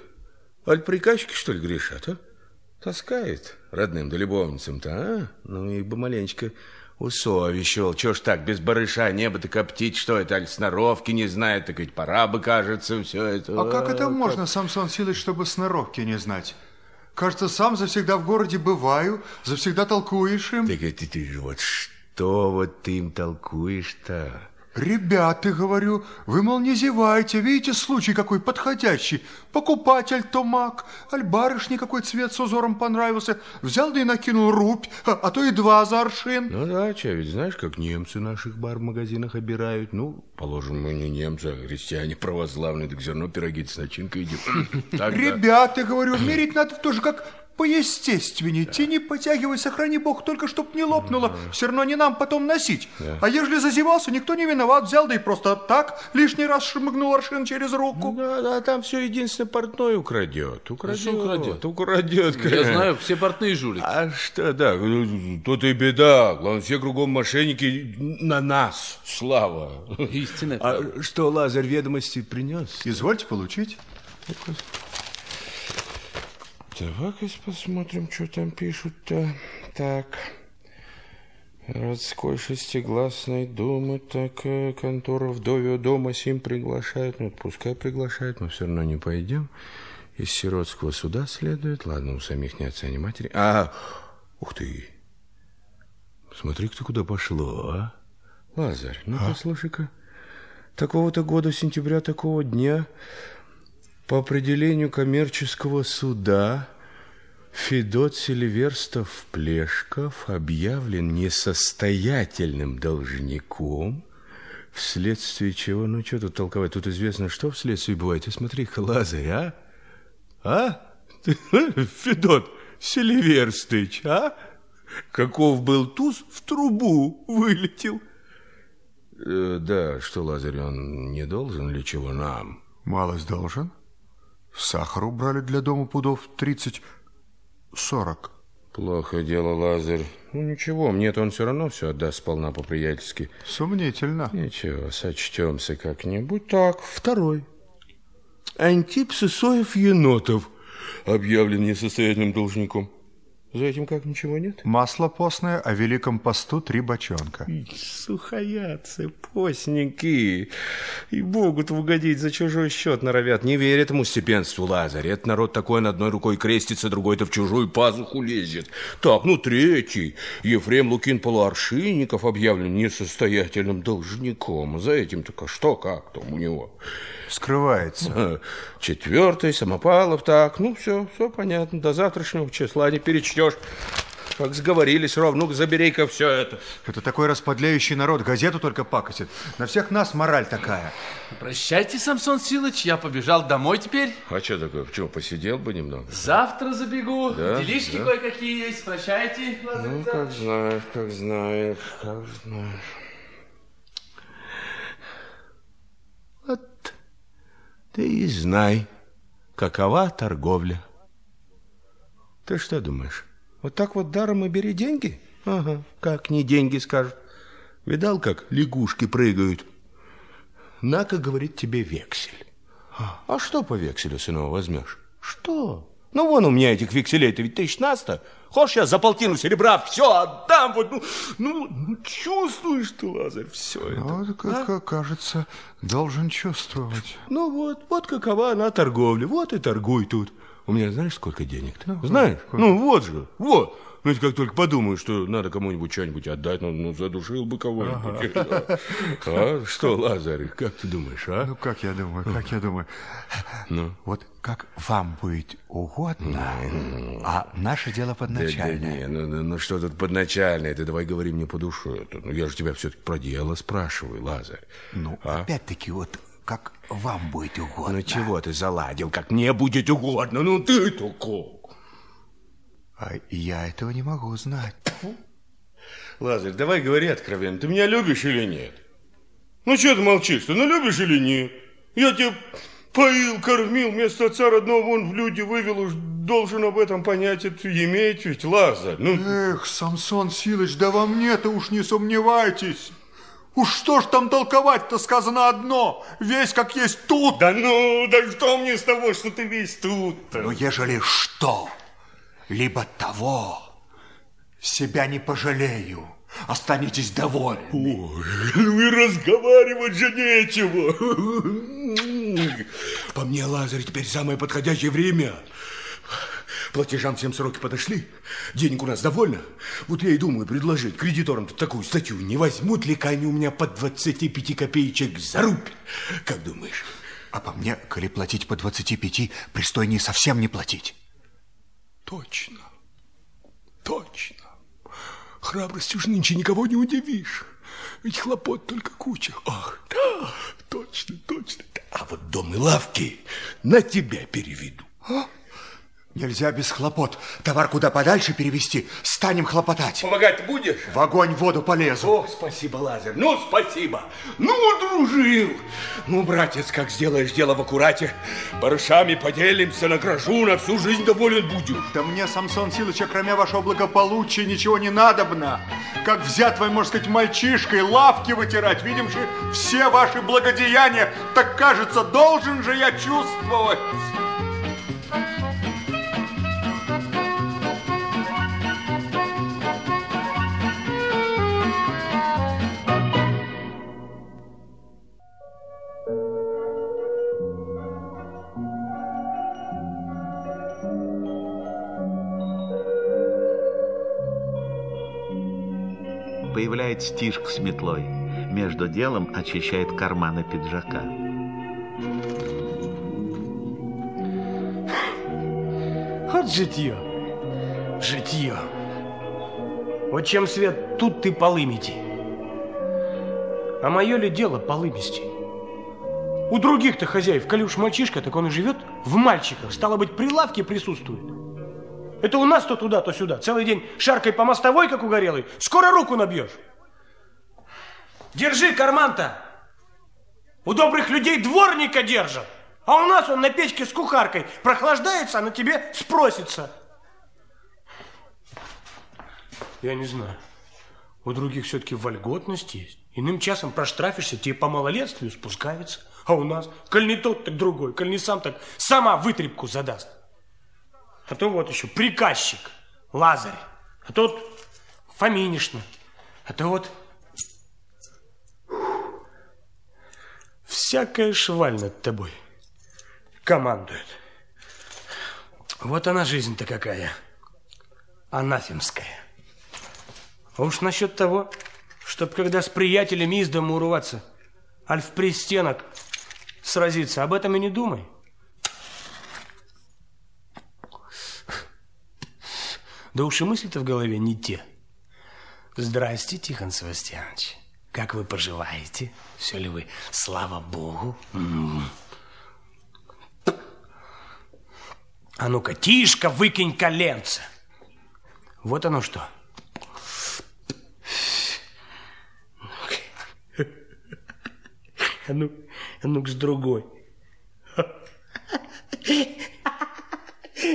Аль приказчики, что ли, грешат, а? Таскает родным да любовницам-то, а? Ну, и бы маленечко усовещивал. Чего ж так, без барыша небо-то коптить, что это, аль сноровки не знает, так ведь пора бы, кажется, все это. А как это можно, Самсон Силыч, чтобы сноровки не знать? Кажется, сам завсегда в городе бываю, завсегда толкуешь им. Так это ты вот что вот ты им толкуешь-то? Ребята, говорю, вы, мол, не зевайте, видите, случай какой подходящий. Покупатель томак, аль барышне какой цвет с узором понравился, взял да и накинул рубь, а, а то и два за аршин. Ну да, че, ведь знаешь, как немцы наших бар в магазинах обирают. Ну, положим, мы не немцы, а христиане православные, так все равно пироги с начинкой едим. Ребята, говорю, мерить надо тоже как поестественнее, да. тяни, потягивай, сохрани Бог, только чтоб не лопнуло, да. все равно не нам потом носить. Да. А ежели зазевался, никто не виноват, взял, да и просто так лишний раз шмыгнул аршин через руку. Ну, да, да, там все единственное портной украдет. Украдет, а украдет? Украдет. Я знаю, все портные жулики. А что, да, тут и беда, главное, все кругом мошенники на нас, слава. Истинно. А что, Лазарь ведомости принес? Извольте получить. Давай-ка посмотрим, что там пишут-то. Так. Родской шестигласный дом, так контора вдовьего дома сим приглашает. Ну, пускай приглашает, мы все равно не пойдем. Из сиротского суда следует. Ладно, у самих ни отца, ни матери. А, ух ты! Смотри, кто куда пошло, а? Лазарь, ну а? послушай-ка. Такого-то года, сентября, такого дня по определению коммерческого суда Федот Сильверстов-Плешков объявлен несостоятельным должником, вследствие чего, ну что тут толковать, тут известно, что вследствие бывает. И смотри-ка, Лазарь, а? А? Федот Селиверстыч, а? Каков был туз, в трубу вылетел. Э, да, что, Лазарь, он не должен ли чего нам? Малость должен. Сахар убрали для дома пудов тридцать, сорок. Плохо дело, Лазарь. Ну, ничего, мне-то он все равно все отдаст сполна по-приятельски. Сомнительно. Ничего, сочтемся как-нибудь. Так, второй. Антип Сысоев Енотов объявлен несостоятельным должником. За этим как ничего нет? Масло постное, о великом посту три бочонка. Сухоядцы, постники. И могут угодить за чужой счет норовят. Не верят ему степенству Лазарь. Это народ такой, на одной рукой крестится, другой-то в чужую пазуху лезет. Так, ну третий. Ефрем Лукин Полуаршинников объявлен несостоятельным должником. За этим только что, как там у него? Скрывается. Четвертый, Самопалов, так. Ну, все, все понятно. До завтрашнего числа не перечтешь. Как сговорились, ровно, ну забери-ка все это. Это такой расподляющий народ, газету только пакостит. На всех нас мораль такая. Прощайте, Самсон Силыч, я побежал домой теперь. А что такое? Почему, посидел бы немного? Завтра забегу. Да, Делишки да. кое-какие есть. Прощайте, Лазарь Ну, как знаешь, как знаешь, как знаешь. Вот ты и знай, какова торговля. Ты что думаешь? Вот так вот даром и бери деньги? Ага, как не деньги скажут. Видал, как лягушки прыгают? На-ка, говорит тебе вексель. А что по векселю, сынок, возьмешь? Что? Ну, вон у меня этих векселей-то ведь тысяч на-сто. Хочешь, я за полтину серебра все отдам? Вот, ну, ну, ну, чувствуешь ты, Лазарь, все это. Вот, как, как кажется, должен чувствовать. Ну вот, вот какова она торговля. Вот и торгуй тут. У меня знаешь, сколько денег-то? Знаешь? Ну вот же, вот. Ну, как только подумаю, что надо кому-нибудь что-нибудь отдать, ну, ну задушил бы кого-нибудь. А? Что, Лазарь, как ты думаешь, а? Ну, как я думаю, как я думаю. Ну? Вот как вам будет угодно, а наше дело Да, да подначальное. не, ну, ну, ну что тут подначальное, ты давай говори мне по душе. Ну, я же тебя все-таки про дело спрашиваю, Лазарь. Ну, А? опять-таки, вот как вам будет угодно. Ну чего ты заладил, как мне будет угодно, ну ты только. А я этого не могу знать. Лазарь, давай говори откровенно, ты меня любишь или нет? Ну, что ты молчишь? Ты ну любишь или нет? Я тебя поил, кормил, вместо отца родного вон в люди вывел, уж должен об этом понять, это иметь ведь, Лазарь. Ну, Эх, Самсон Силыч, да во мне-то уж не сомневайтесь. Уж что ж там толковать-то сказано одно, весь как есть тут. да ну, да что мне с того, что ты весь тут Но ежели что, либо того, себя не пожалею, останетесь довольны. Ой, ну и разговаривать же нечего. По мне, Лазарь, теперь самое подходящее время. Платежам всем сроки подошли, денег у нас довольно. Вот я и думаю предложить кредиторам такую статью. Не возьмут ли они у меня по 25 копеечек за рубль? Как думаешь? А по мне, коли платить по 25, пристойнее совсем не платить. Точно, точно. Храбростью уж нынче никого не удивишь. Ведь хлопот только куча. Ах, да, точно, точно. А вот дом и лавки на тебя переведу. Нельзя без хлопот. Товар куда подальше перевести, станем хлопотать. Помогать будешь? В огонь воду полезу. Ох, спасибо, Лазарь. Ну, спасибо. Ну, дружил. Ну, братец, как сделаешь дело в аккурате, барышами поделимся, награжу, на всю жизнь доволен будешь. Да мне, Самсон Силыча, кроме вашего благополучия, ничего не надобно. Как взять твой, можно сказать, мальчишкой, лапки вытирать. Видим же все ваши благодеяния. Так, кажется, должен же я чувствовать. Появляется Тишка с метлой. Между делом очищает карманы пиджака. Вот житье. Житье. Вот чем свет, тут ты полы. А мое ли дело полы мести? У других-то хозяев, коли уж мальчишка, так он и живет в мальчиках. Стало быть, при лавке присутствует. Это у нас то туда, то сюда. Целый день шаркой по мостовой, как угорелый. Скоро руку набьешь. Держи карман-то. У добрых людей дворника держат. А у нас он на печке с кухаркой прохлаждается, а на тебе спросится. Я не знаю. У других все-таки вольготность есть. Иным часом проштрафишься, тебе по малолетствию спускается. А у нас, коль не тот, так другой, коль не сам, так сама вытребку задаст. А то вот еще приказчик. Лазарь. А тут Фоминишна. А то вот всякая шваль над тобой командует. Вот она жизнь-то какая. Анафемская. А уж насчет того, чтоб когда с приятелями из дома урваться, аль в пристенок сразиться, об этом и не думай. Да уж и мысли-то в голове не те. Здрасте, Тихон Севастьянович. Как вы поживаете? Все ли вы, слава богу? А ну-ка, Тишка, выкинь коленца. Вот оно что. А ну, а ну с другой.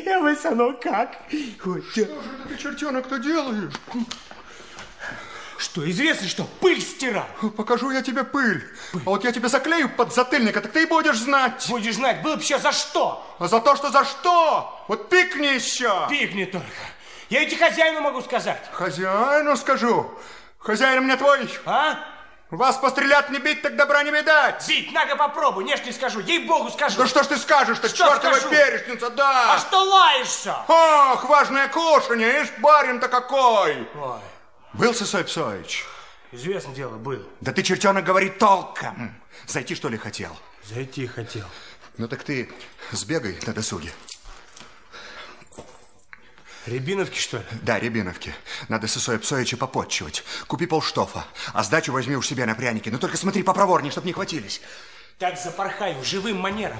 А вы, сынок, как? Ой, Что же это ты, чертенок-то, делаешь? Что, известно, что пыль стирал? Покажу я тебе пыль. А вот я тебе заклею под затыльника, так ты и будешь знать. Будешь знать, было бы еще за что? А за то, что за что? Вот пикни еще. Пикни только. Я эти хозяину могу сказать. Хозяину скажу. Хозяин мне твой. А? Вас пострелят не бить, так добра не видать. Бить, на-ка попробуй, не ж не скажу, ей-богу скажу. Да что ж ты скажешь-то, чертова скажу? перечница, да. А что лаешься? Ох, важное кушанье, ишь, барин-то какой. Ой, Был Сысой Псоич? известное дело, был. Да ты, чертенок, говори толком. Зайти, что ли, хотел? Зайти хотел. Ну так ты сбегай на досуге. Рябиновки, что ли? Да, Рябиновки. Надо Сысоя Псоича попотчевать. Купи полштофа, а сдачу возьми уж себе на пряники. Но только смотри попроворнее, чтоб не хватились. Так запорхаю, живым манером.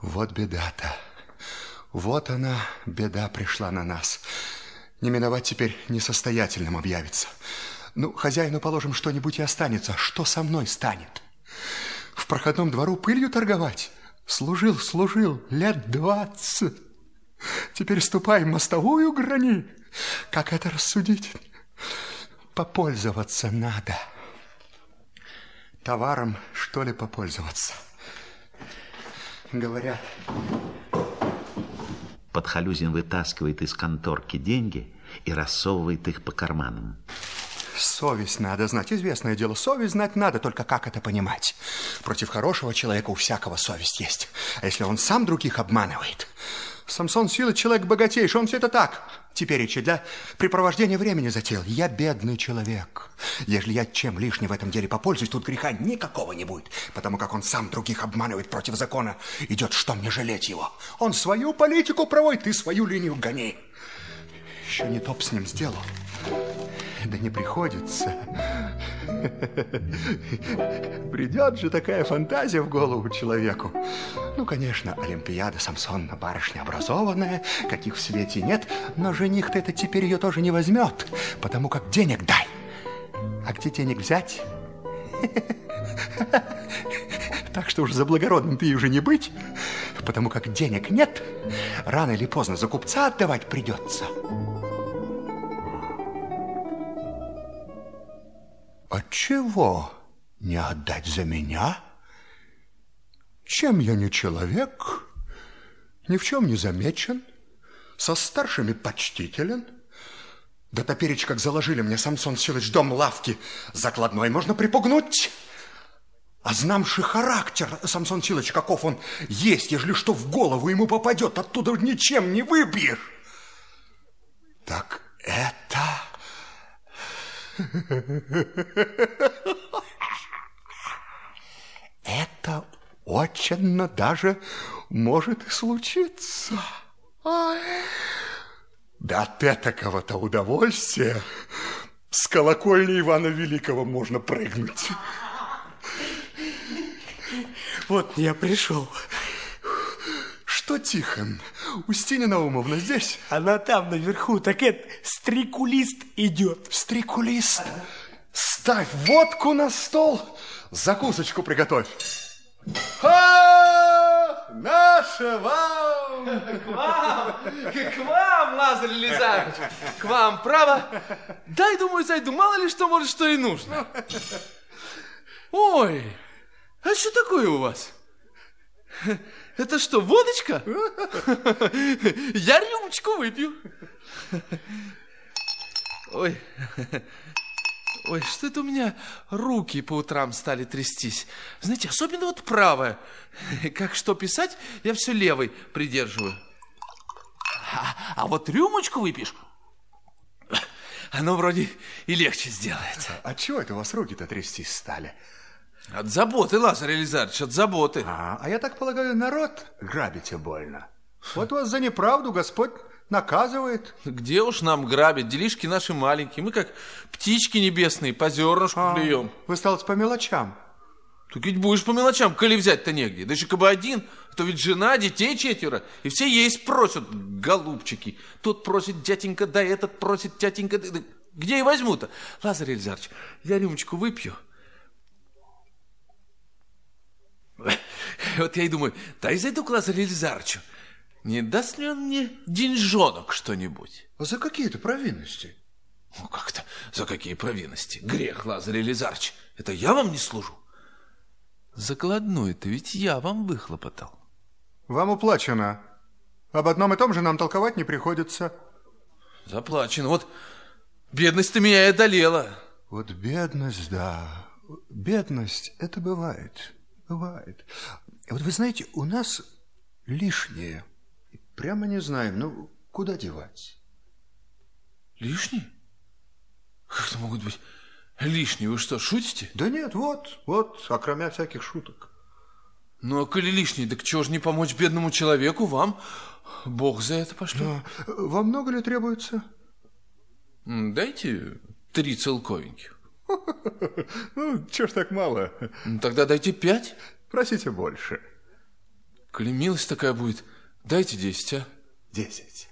Вот беда-то. Вот она, беда пришла на нас. Не миновать теперь несостоятельным объявится. Ну, хозяину, положим, что-нибудь и останется. Что со мной станет? В проходном двору пылью торговать? Служил, служил лет двадцать. Теперь ступай мостовую грани. Как это рассудить? Попользоваться надо. Товаром, что ли, попользоваться? Говорят, Подхалюзин вытаскивает из конторки деньги и рассовывает их по карманам. Совесть надо знать. Известное дело, совесть знать надо, только как это понимать? Против хорошего человека у всякого совесть есть. А если он сам других обманывает? Самсон Силыч человек богатейший, он все это так. Теперь и для препровождения времени затеял. Я бедный человек. Если я чем лишним в этом деле попользуюсь, тут греха никакого не будет. Потому как он сам других обманывает против закона. Идет, что мне жалеть его? Он свою политику проводит, ты свою линию гони. Еще не топ с ним сделал. Да не приходится. Придет же такая фантазия в голову человеку. Ну, конечно, Олимпиада Самсонна барышня образованная, каких в свете нет, но жених-то это теперь ее тоже не возьмет, потому как денег дай. А где денег взять? Так что уж за благородным ты уже не быть, потому как денег нет, рано или поздно за купца отдавать придется. Отчего не отдать за меня? Чем я не человек, ни в чем не замечен, со старшими почтителен? Да топеречь, как заложили мне Самсон Силыч дом лавки, закладной можно припугнуть. А знамши характер, Самсон Силыч, каков он есть, ежели что в голову ему попадет, оттуда ничем не выбьешь. Так это... Это очень даже может и случиться. Да от этакого-то удовольствия с колокольни Ивана Великого можно прыгнуть. Вот я пришел. Что, Тихон, Устинья Наумовна здесь? Она там наверху, так это стрекулист идет. Стрекулист, ставь водку на стол, закусочку приготовь. Ха! Наша вам! К вам, к вам, Лазарь Лизарович, к вам, право. Дай, думаю, зайду, мало ли что, может, что и нужно. Ой, а что такое у вас? Это что, водочка? Я рюмочку выпью. Ой, ой, что это у меня руки по утрам стали трястись. Знаете, особенно вот правая. Как что писать, я все левой придерживаю. А, а вот рюмочку выпьешь, оно вроде и легче сделает. А чего это у вас руки-то трястись стали? От заботы, Лазарь Елизарович, от заботы. А, а я так полагаю, народ грабите больно. Вот вас за неправду Господь наказывает. Где уж нам грабить? Делишки наши маленькие. Мы как птички небесные, по зернышку а, клюем. Вы стал по мелочам. Так ведь будешь по мелочам, коли взять-то негде. Да еще как бы один, то ведь жена, детей четверо. И все есть просят, голубчики. Тот просит дяденька, да этот просит тятенька. Да, где и возьму-то? Лазарь Эльзарович, я рюмочку выпью. Вот я и думаю, дай зайду к Лазарю Эльзарчу. Не даст ли он мне деньжонок что-нибудь? А за какие-то провинности? Ну, как-то за какие провинности? Грех, Лазарь Элизарч. Это я вам не служу? Закладную-то ведь я вам выхлопотал. Вам уплачено. Об одном и том же нам толковать не приходится. Заплачено. Вот бедность-то меня и одолела. Вот бедность, да. Бедность, это бывает. Бывает. Вот вы знаете, у нас лишнее. Прямо не знаем, ну, куда девать? Лишнее? Как это могут быть лишние? Вы что, шутите? Да нет, вот, вот, окромя всяких шуток. Ну, а коли лишние, так чего ж не помочь бедному человеку, вам? Бог за это пошлет. Да. Вам много ли требуется? Дайте три целковеньких. Ну, чего ж так мало? Ну, тогда дайте пять. Просите больше. Коли милость такая будет, дайте десять, а? Десять.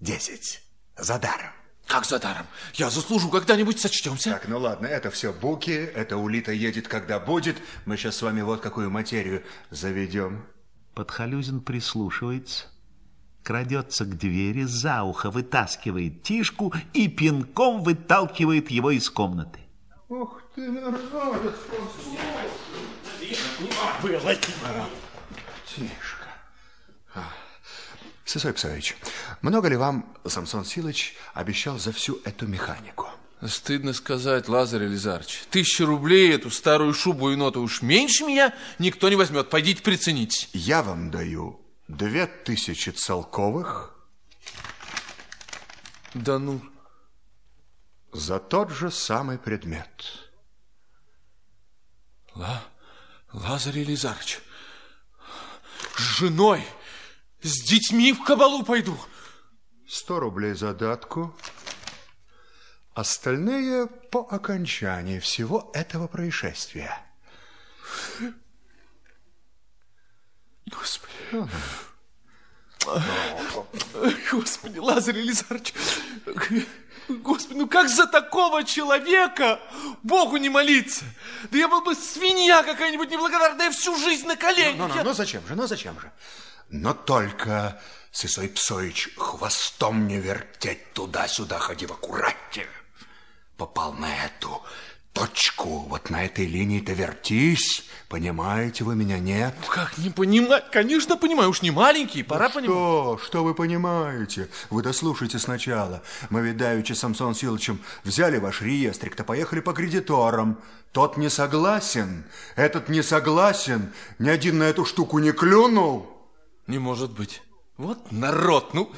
Десять. За даром. Как за даром? Я заслужу, когда-нибудь сочтемся. Так, ну ладно, это все буки, это улита едет, когда будет. Мы сейчас с вами вот какую материю заведем. Подхалюзин прислушивается, крадется к двери, за ухо вытаскивает Тишку и пинком выталкивает его из комнаты. Ух ты, народец, Было. Тишка. Сысой Псович, много ли вам Самсон Силыч обещал за всю эту механику? Стыдно сказать, Лазарь Элизарыч. Тысяча рублей эту старую шубу и ноту уж меньше меня никто не возьмет. Пойдите приценить. Я вам даю две тысячи целковых. Да ну... За тот же самый предмет. Ла... Лазарь Елизарыч, с женой с детьми в кабалу пойду. Сто рублей задатку. Остальные по окончании всего этого происшествия. Господи. Господи, Лазарь Елизарович. Господи, ну как за такого человека Богу не молиться? Да я был бы свинья какая-нибудь неблагодарная всю жизнь на коленях. Ну, ну, ну, ну зачем же, ну зачем же? Но только, Сысой Псоич, хвостом не вертеть туда-сюда, ходи в аккуратте. Попал на эту точку, вот на этой линии-то вертись. Понимаете вы меня, нет? Как не понимать? Конечно, понимаю, уж не маленький, пора ну понимать. Что? Что вы понимаете? Вы дослушайте сначала. Мы, ведь давеча Самсон Силычем взяли ваш реестрик-то поехали по кредиторам. Тот не согласен, этот не согласен, ни один на эту штуку не клюнул. Не может быть. Вот народ, ну...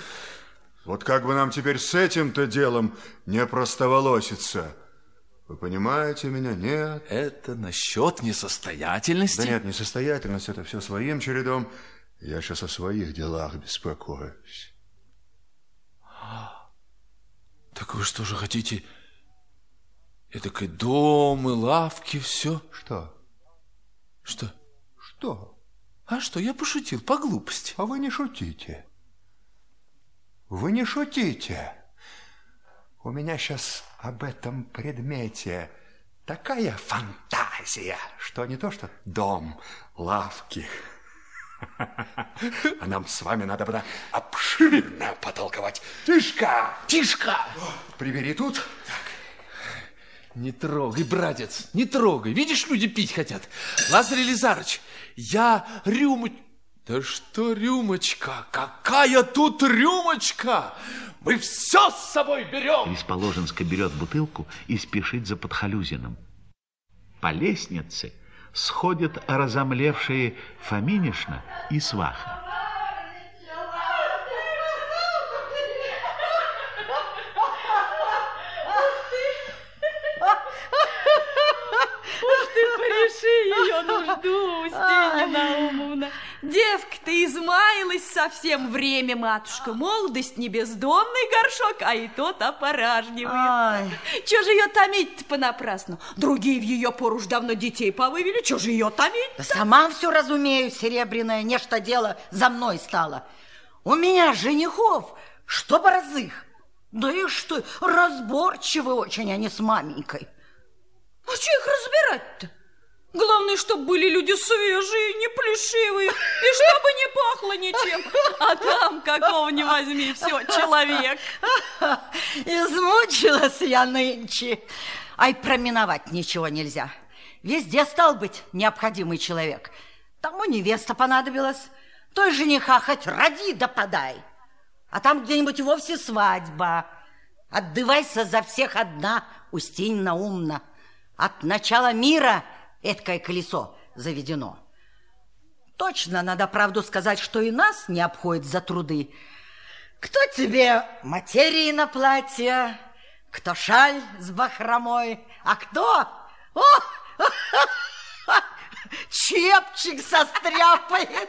Вот как бы нам теперь с этим-то делом не простоволоситься? Вы понимаете меня? Нет? Это насчет несостоятельности? Да нет, несостоятельность, это все своим чередом. Я сейчас о своих делах беспокоюсь. Так вы что же хотите? Этакой дом и лавки, все? Что? Что? Что? А что, я пошутил, по глупости. А вы не шутите. Вы не шутите. У меня сейчас об этом предмете такая фантазия, что не то что дом, лавки. А нам с вами надо бы обширно потолковать. Тишка! Тишка! Прибери тут. Так. Не трогай, братец, не трогай. Видишь, люди пить хотят. Лазарь Елизарыч, Я рюмочку... Да что рюмочка? Какая тут рюмочка? Мы все с собой берем. Из Положенска берет бутылку и спешит за Подхалюзиным. По лестнице сходят разомлевшие Фоминишна и Сваха. Уж ты пореши ее нужду, Устинья Наумовна. Девка-то измаялась совсем время, матушка. Молодость не бездонный горшок, а и тот опоражнивает. Ай. Чего же ее томить-то понапрасну? Другие в ее пору уж давно детей повывели. Чего же ее томить? Да сама все разумею, серебряное, нечто дело за мной стало. У меня женихов, что разых. Да и что, разборчивы очень они с маменькой. А что их разбирать-то? Главное, чтобы были люди свежие, не плешивые, и чтобы не пахло ничем. А там, какого не возьми, все, человек. Измучилась я нынче. Ай, проминовать ничего нельзя. Везде стал быть необходимый человек. Тому невеста понадобилась, той жениха хоть роди да подай. А там где-нибудь вовсе свадьба. Отдывайся за всех одна, Устинь Наумна. От начала мира эткое колесо заведено. Точно надо правду сказать, что и нас не обходит за труды. Кто тебе материи на платье, кто шаль с бахромой, а кто... О! Чепчик состряпает.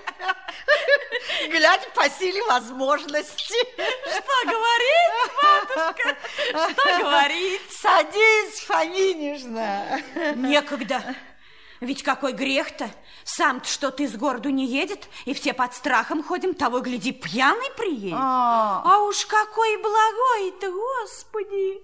Глядь по силе возможности. Что говорить, матушка? Что говорить? Садись, Фоминишна. Некогда. Ведь какой грех-то? Сам-то что-то из города не едет, и все под страхом ходим, того, гляди, пьяный приедет. А. А уж какой благой-то, господи!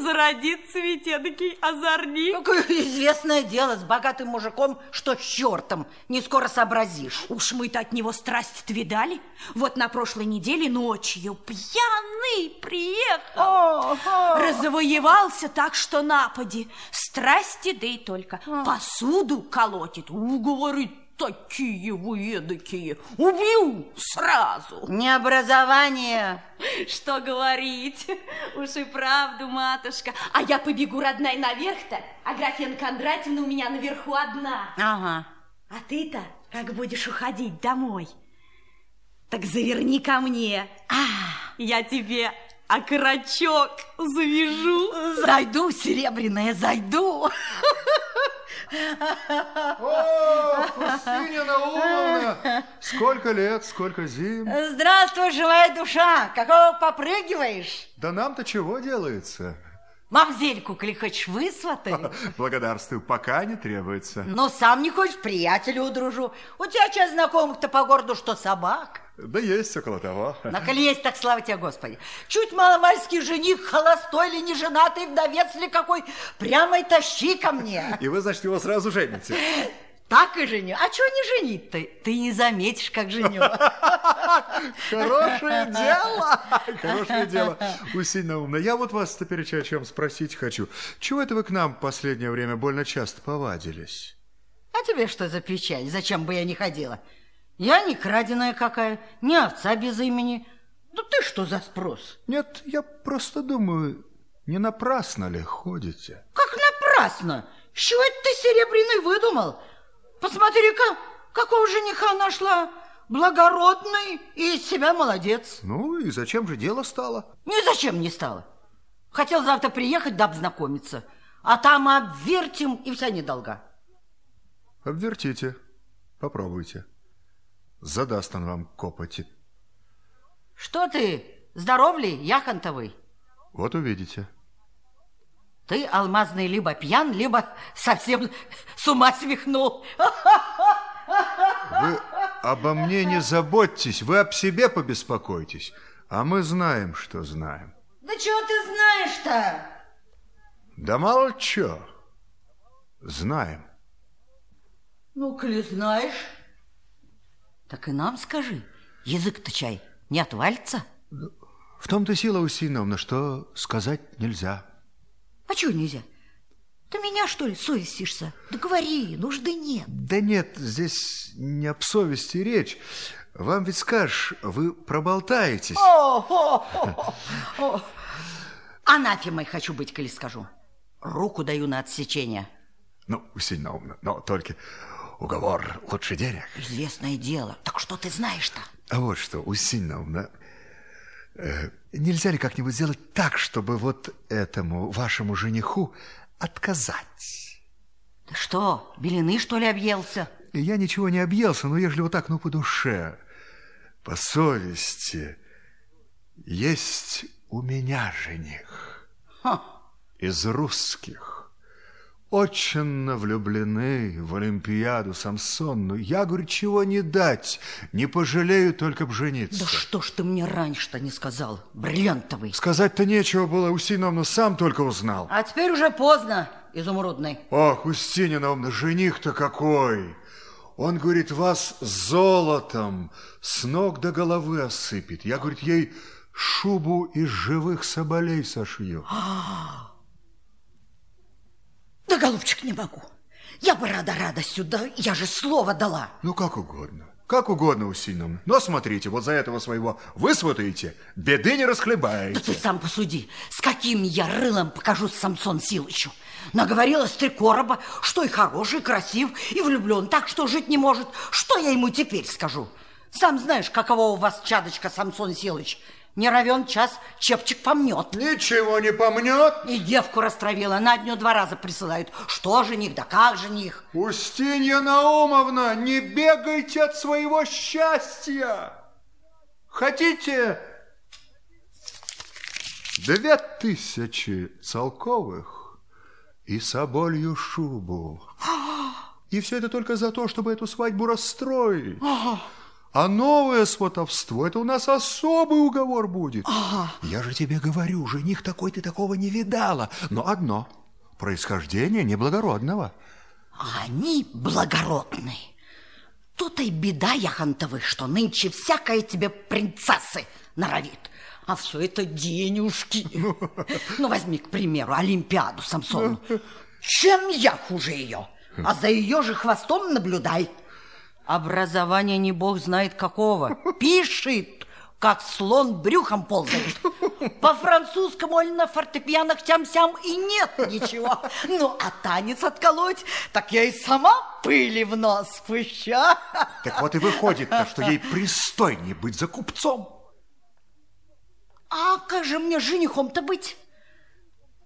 Зародится ведь эдакий озорник. Какое известное дело с богатым мужиком, что с чертом, не скоро сообразишь. Уж мы-то от него страсть видали. Вот на прошлой неделе ночью пьяный приехал. Развоевался так, что напади. Страсти, да и только. Посуду колотит. У, говорит, такие вы эдакие. Убью сразу. Необразование. Что говорить? Уж и правду, матушка. А я побегу, родная, наверх-то. А Графена Кондратьевна у меня наверху одна. Ага. А ты-то, как будешь уходить домой, так заверни ко мне. Я тебе окорочок завяжу. Зайду, серебряная, зайду. О, Устинья Наумовна, сколько лет, сколько зим. Здравствуй, живая душа. Какого попрыгиваешь? Да нам-то чего делается? Мамзельку, коли хочешь, высватай. Благодарствую, пока не требуется. Ну, сам не хочешь, приятеля удружу. У тебя что, знакомых-то по городу, что собак? Да есть около того. На коли есть, так слава тебе, Господи. Чуть маломальский жених, холостой ли, не женатый, вдовец ли какой, прямо и тащи ко мне. И вы, значит, его сразу жените. Так и женю. А чего не женить-то? Ты не заметишь, как женю. Хорошее дело. Хорошее дело. Устинья умна. Я вот вас теперь о чем спросить хочу. Чего это вы к нам в последнее время больно часто повадились? А тебе что за печаль? Зачем бы я не ходила? Я не краденая какая, не овца без имени. Да ты что за спрос? Нет, я просто думаю, не напрасно ли ходите? Как напрасно? С чего это ты серебряный выдумал? Посмотри-ка, какого жениха нашла. Благородный и из себя молодец. Ну и зачем же дело стало? Ни зачем не стало. Хотел завтра приехать да обзнакомиться. А там обвертим и вся недолга. Обвертите, попробуйте. Задаст он вам копоти. Что ты, здоров ли, яхонтовый? Вот увидите. Ты, алмазный, либо пьян, либо совсем с ума свихнул. Вы обо мне не заботьтесь, вы об себе побеспокойтесь. А мы знаем, что знаем. Да чего ты знаешь-то? Да мало чё. Знаем. Ну, коли знаешь, так и нам скажи. Язык-то чай не отвалится? В том-то сила, Устиновна, что сказать нельзя. А чего нельзя? Ты меня, что ли, совестишься? Да говори, нужды нет. Да нет, здесь не об совести речь. Вам ведь скажешь, вы проболтаетесь. О, о, о, о. Анафемой хочу быть, коли скажу. Руку даю на отсечение. Ну, Устинья Наумовна, но только уговор лучше денег. Известное дело. Так что ты знаешь-то? А вот что, Устинья Наумовна, э, нельзя ли как-нибудь сделать так, чтобы вот этому вашему жениху отказать? Ты что, белины, что ли, объелся? Я ничего не объелся, но ежели вот так, ну, по душе, по совести, есть у меня жених Ха. из русских. Очень влюблены в Олимпиаду Самсонну. Я, говорю, чего не дать, не пожалею только б жениться. Да что ж ты мне раньше-то не сказал, бриллиантовый? Сказать-то нечего было, Устиновна сам только узнал. А теперь уже поздно, изумрудный. Ох, Устиновна, жених-то какой! Он, говорит, вас золотом с ног до головы осыпет. Я, говорит, ей шубу из живых соболей сошью. Да, голубчик, не могу. Я бы рада-рада сюда, я же слово дала. Ну, как угодно. Как угодно, Устиновна. Но смотрите, вот за этого своего высватаете, беды не Да расхлебаете. ты сам посуди, с каким я рылом покажу Самсон Силычу. Наговорила с три короба, что и хороший, и красив, и влюблен, так что жить не может. Что я ему теперь скажу? Сам знаешь, каково у вас чадочка, Самсон Силыч. Не равен час чепчик помнет. Ничего не помнет. И девку растравила, на дню два раза присылают. Что жених, да как жених? Устинья Наумовна, не бегайте от своего счастья. Хотите две тысячи целковых и соболью шубу? И все это только за то, чтобы эту свадьбу расстроить. А новое сватовство, это у нас особый уговор будет. Я же тебе говорю, жених такой ты такого не видала. Но одно, происхождение неблагородного. А они благородные. Тут и беда, Яхонтовы, что нынче всякая тебе принцессы норовит. А все это денежки. Ну, возьми, к примеру, Олимпиаду Самсону. Чем я хуже ее? А за ее же хвостом наблюдай. Образование не бог знает какого. Пишет, как слон брюхом ползает. По-французскому или на фортепианах тям-сям и нет ничего. Ну, а танец отколоть, так я и сама пыли в нос пущу. Так вот и выходит, что ей пристойнее быть за купцом. А как же мне женихом-то быть?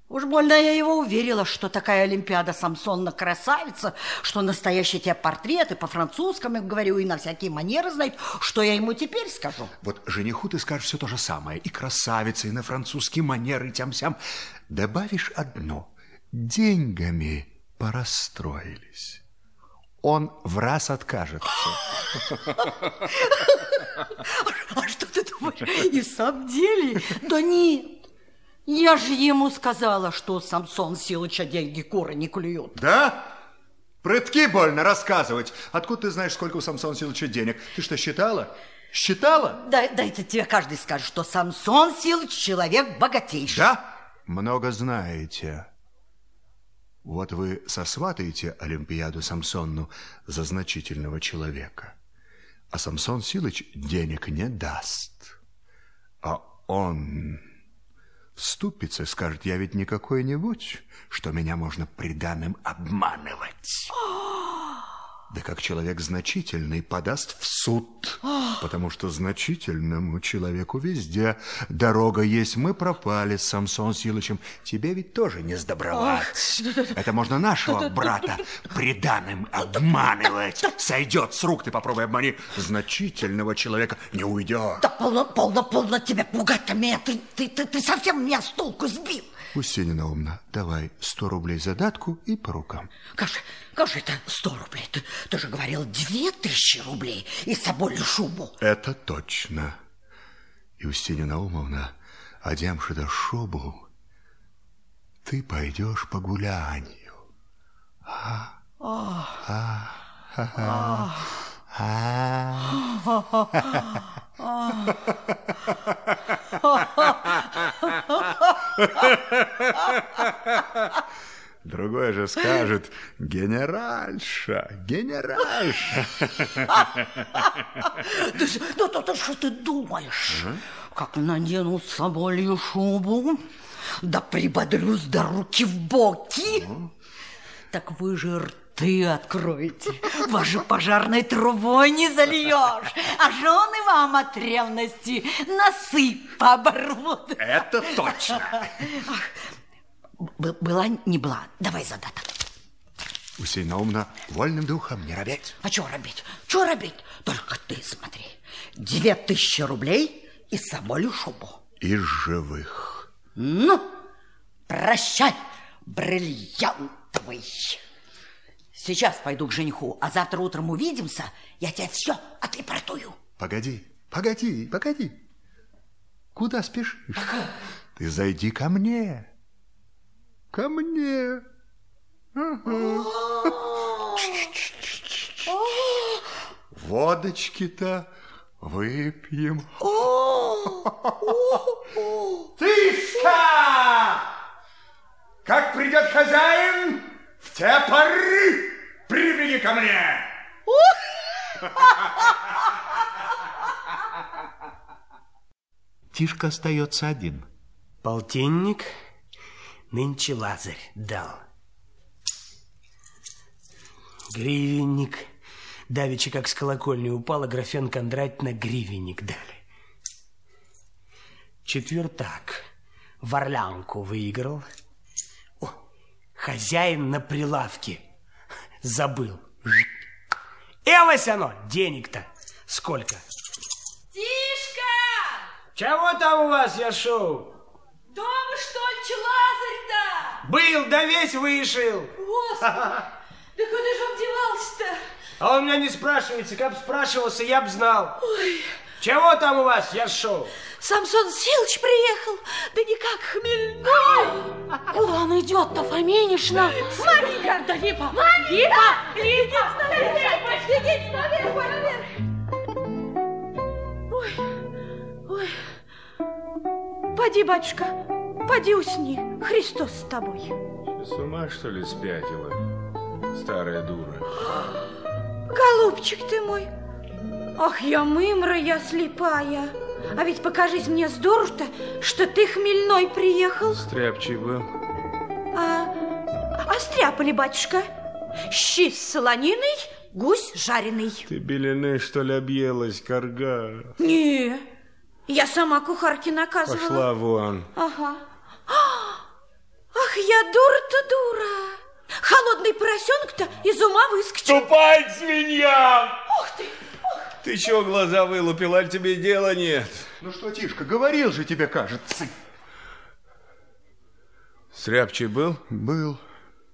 Уж больно я его уверила, что такая Олимпиада Самсонна красавица, что настоящие те портреты по-французскому говорю и на всякие манеры знает, что я ему теперь скажу. Вот жениху ты скажешь все то же самое. И красавица, и на французские манеры, тям-сям. Добавишь одно. Деньгами порастроились. Он в раз откажется. А что ты думаешь, и в самом деле? Да нет, я же ему сказала, что Самсон Силыча деньги куры не клюют. Да? Прытки больно рассказывать. Откуда ты знаешь, сколько у Самсона Силыча денег? Ты что, считала? Считала? Да, да это тебе каждый скажет, что Самсон Силыч человек богатейший. Да? Много знаете. Вот вы сосватаете Олимпиаду Самсонну за значительного человека, а Самсон Силыч денег не даст. А он вступится скажет, я ведь не какой-нибудь, что меня можно приданым обманывать. Да как человек значительный подаст в суд, потому что значительному человеку везде дорога есть. Мы пропали с Самсон Силычем. Тебе ведь тоже не сдобровать. Это можно нашего брата приданым обманывать. Сойдет с рук, ты попробуй обмани. Значительного человека не уйдет. Да полно, полно, полно тебя пугать-то меня. Ты, ты, ты, ты совсем меня с толку сбил. Устинина умна, давай сто рублей задатку и по рукам. Как же, как же это сто рублей? Ты, ты же говорил две тысячи рублей и соболью шубу. Это точно. И Устинина Умовна, одемши до шубу, ты пойдешь по гулянию. А? А? А? Другой же скажет, генеральша, генеральша. Да, да, что ты думаешь? Как надену соболью шубу, да прибодрюсь до руки в боки, так вы рты откроете, вас же пожарной трубой не зальешь, а жены вам от ревности носы поборвут. Это точно. Б- была, не была, давай задаток. Усей Наумна, вольным духом не робеть. А что робить? Что робить? Только ты смотри. Две тысячи рублей и соболю шубу. Из живых. Ну, прощай, бриллиантовый. Сейчас пойду к жениху, а завтра утром увидимся, я тебе все отрепортую. Погоди, погоди, погоди. Куда спешишь? Ты зайди ко мне. Ко мне. Ага. Водочки-то выпьем. Тышка! Как придет хозяин, те поры прибеги ко мне. Тишка остается один. Полтинник нынче Лазарь дал. Гривенник. Давеча, как с колокольни упала, графен Кондратьевна гривенник дали. Четвертак. В орлянку выиграл. Хозяин на прилавке. Забыл. Элось оно, денег-то сколько. Тишка! Чего там у вас, я шоу? Дома, что ли, Лазарь-то? Был, да весь вышел. Господи, да куда же он девался-то? А он меня не спрашивается. Как бы спрашивался, я бы знал. Чего там у вас, я шоу? Самсон Силыч приехал, да никак хмельной. Куда он идет-то, Фоминишна? Мария! Да Липа! Липа! Липа! Бегите наверх, наверх! Ой, ой. Поди, батюшка, поди усни. Христос с тобой. С ума, что ли, спятила? Старая дура. Голубчик ты мой. Ах, я мымра, я слепая. А ведь покажись мне здорово-то, что ты хмельной приехал. Стряпчий был. А, а стряпали, батюшка? Щи с солониной, гусь жареный. Ты белины, что ли, объелась, корга? Не, я сама кухарке наказывала. Пошла вон. Ага. Ах, я дура-то дура. Холодный поросенок-то из ума выскочил. Ступай, свинья! Ух ты! Ты чего глаза вылупил, аль тебе дела нет? Ну что, Тишка, говорил же тебе, кажется. Стряпчий был? Был.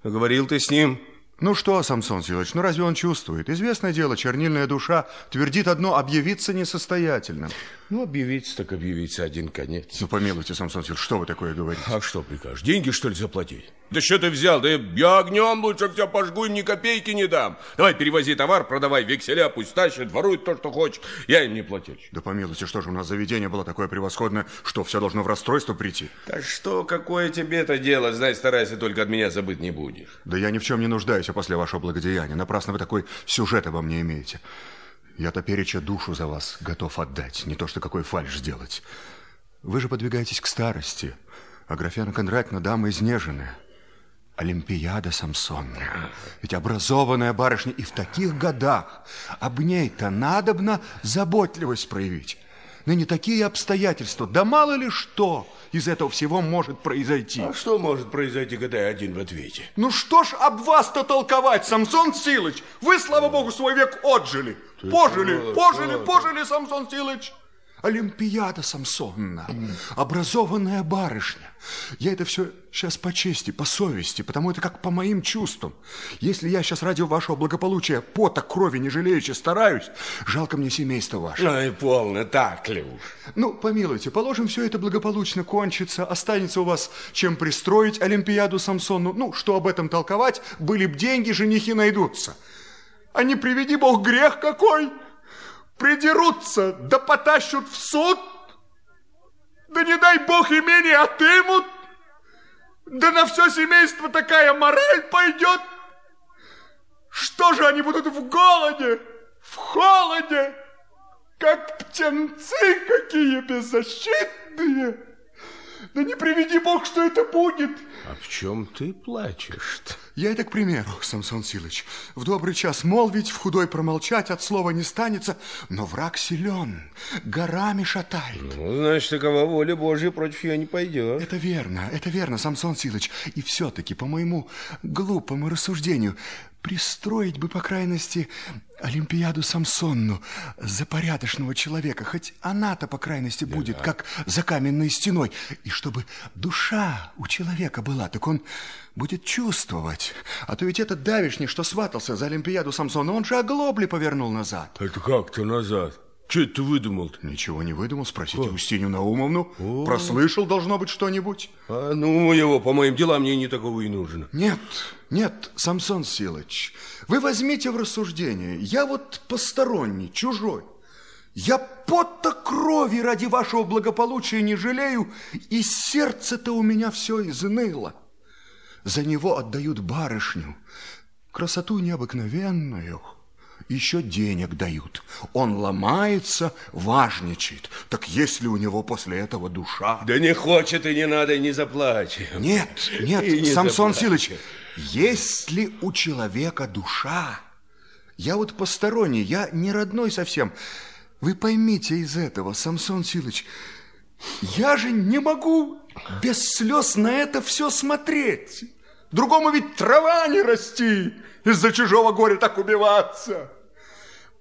Говорил ты с ним? Ну что, Самсон Силыч, ну разве он чувствует? Известное дело, чернильная душа твердит одно объявиться несостоятельным. Ну, объявиться так объявиться один конец. Ну, помилуйте, Самсон Силыч, что вы такое говорите? А что прикажешь? Деньги, что ли, заплатить? Да что ты взял? Да я огнем лучше тебя пожгу и ни копейки не дам. Давай перевози товар, продавай векселя, пусть тащит, ворует то, что хочет. Я им не плательщик. Да помилуйте, что же у нас заведение было такое превосходное, что все должно в расстройство прийти? Да что, какое тебе это дело? Знай, старайся, только от меня забыть не будешь. Да я ни в чем не нуждаюсь, а после вашего благодеяния. Напрасно вы такой сюжет обо мне имеете. Я-то переча душу за вас готов отдать, не то что какой фальш сделать. Вы же подвигаетесь к старости, а Графьяна Кондратьевна дама изнеженная. Олимпиада Самсонна. Ведь образованная барышня и в таких годах об ней-то надобно заботливость проявить. Ныне такие обстоятельства, да мало ли что из этого всего может произойти. А что может произойти, когда я один в ответе? Ну что ж об вас-то толковать, Самсон Силыч? Вы, слава богу, свой век отжили. пожили, что, пожили, что пожили, Самсон Силыч. Олимпиада Самсонна, образованная барышня. Я это все сейчас по чести, по совести, потому это как по моим чувствам. Если я сейчас ради вашего благополучия пота, крови не жалеючи стараюсь, жалко мне семейство ваше. Ай, полно, так ли уж? Ну, помилуйте, положим, все это благополучно кончится, останется у вас чем пристроить Олимпиаду Самсону. Ну, что об этом толковать, были б деньги, женихи найдутся. А не приведи бог грех какой! Придерутся, да потащут в суд, да не дай бог имение отымут, Да на все семейство такая мораль пойдет. Что же они будут в голоде, в холоде, как птенцы какие беззащитные? Да не приведи Бог, что это будет. А в чем ты плачешь-то? Я это к примеру, Самсон Силыч. В добрый час молвить, в худой промолчать, от слова не станется, но враг силен, горами шатает. Ну, значит, такова воля Божья против ее не пойдет. Это верно, это верно, Самсон Силыч. И все-таки, по моему глупому рассуждению, пристроить бы, по крайности, Олимпиаду Самсонну за порядочного человека, хоть она-то, по крайности, будет, как за каменной стеной. И чтобы душа у человека была, так он будет чувствовать. А то ведь этот давишний, что сватался за Олимпиаду Самсона, он же оглобли повернул назад. Это как-то назад? Че ты выдумал -то? Ничего не выдумал, спросите Устинью Наумовну. Прослышал, должно быть, что-нибудь. А ну его, по моим делам, мне не такого и нужно. Нет, нет, Самсон Силыч, вы возьмите в рассуждение. Я вот посторонний, чужой. Я пота крови ради вашего благополучия не жалею, и сердце-то у меня все изныло. За него отдают барышню, красоту необыкновенную, еще денег дают. Он ломается, важничает. Так есть ли у него после этого душа? Да не хочет и не надо, и не заплачь. Нет, нет, И не Самсон. Силыч, есть ли у человека душа? Я вот посторонний, я не родной совсем. Вы поймите из этого, Самсон Силыч, я же не могу без слез на это все смотреть. Другому ведь трава не расти, из-за чужого горя так убиваться.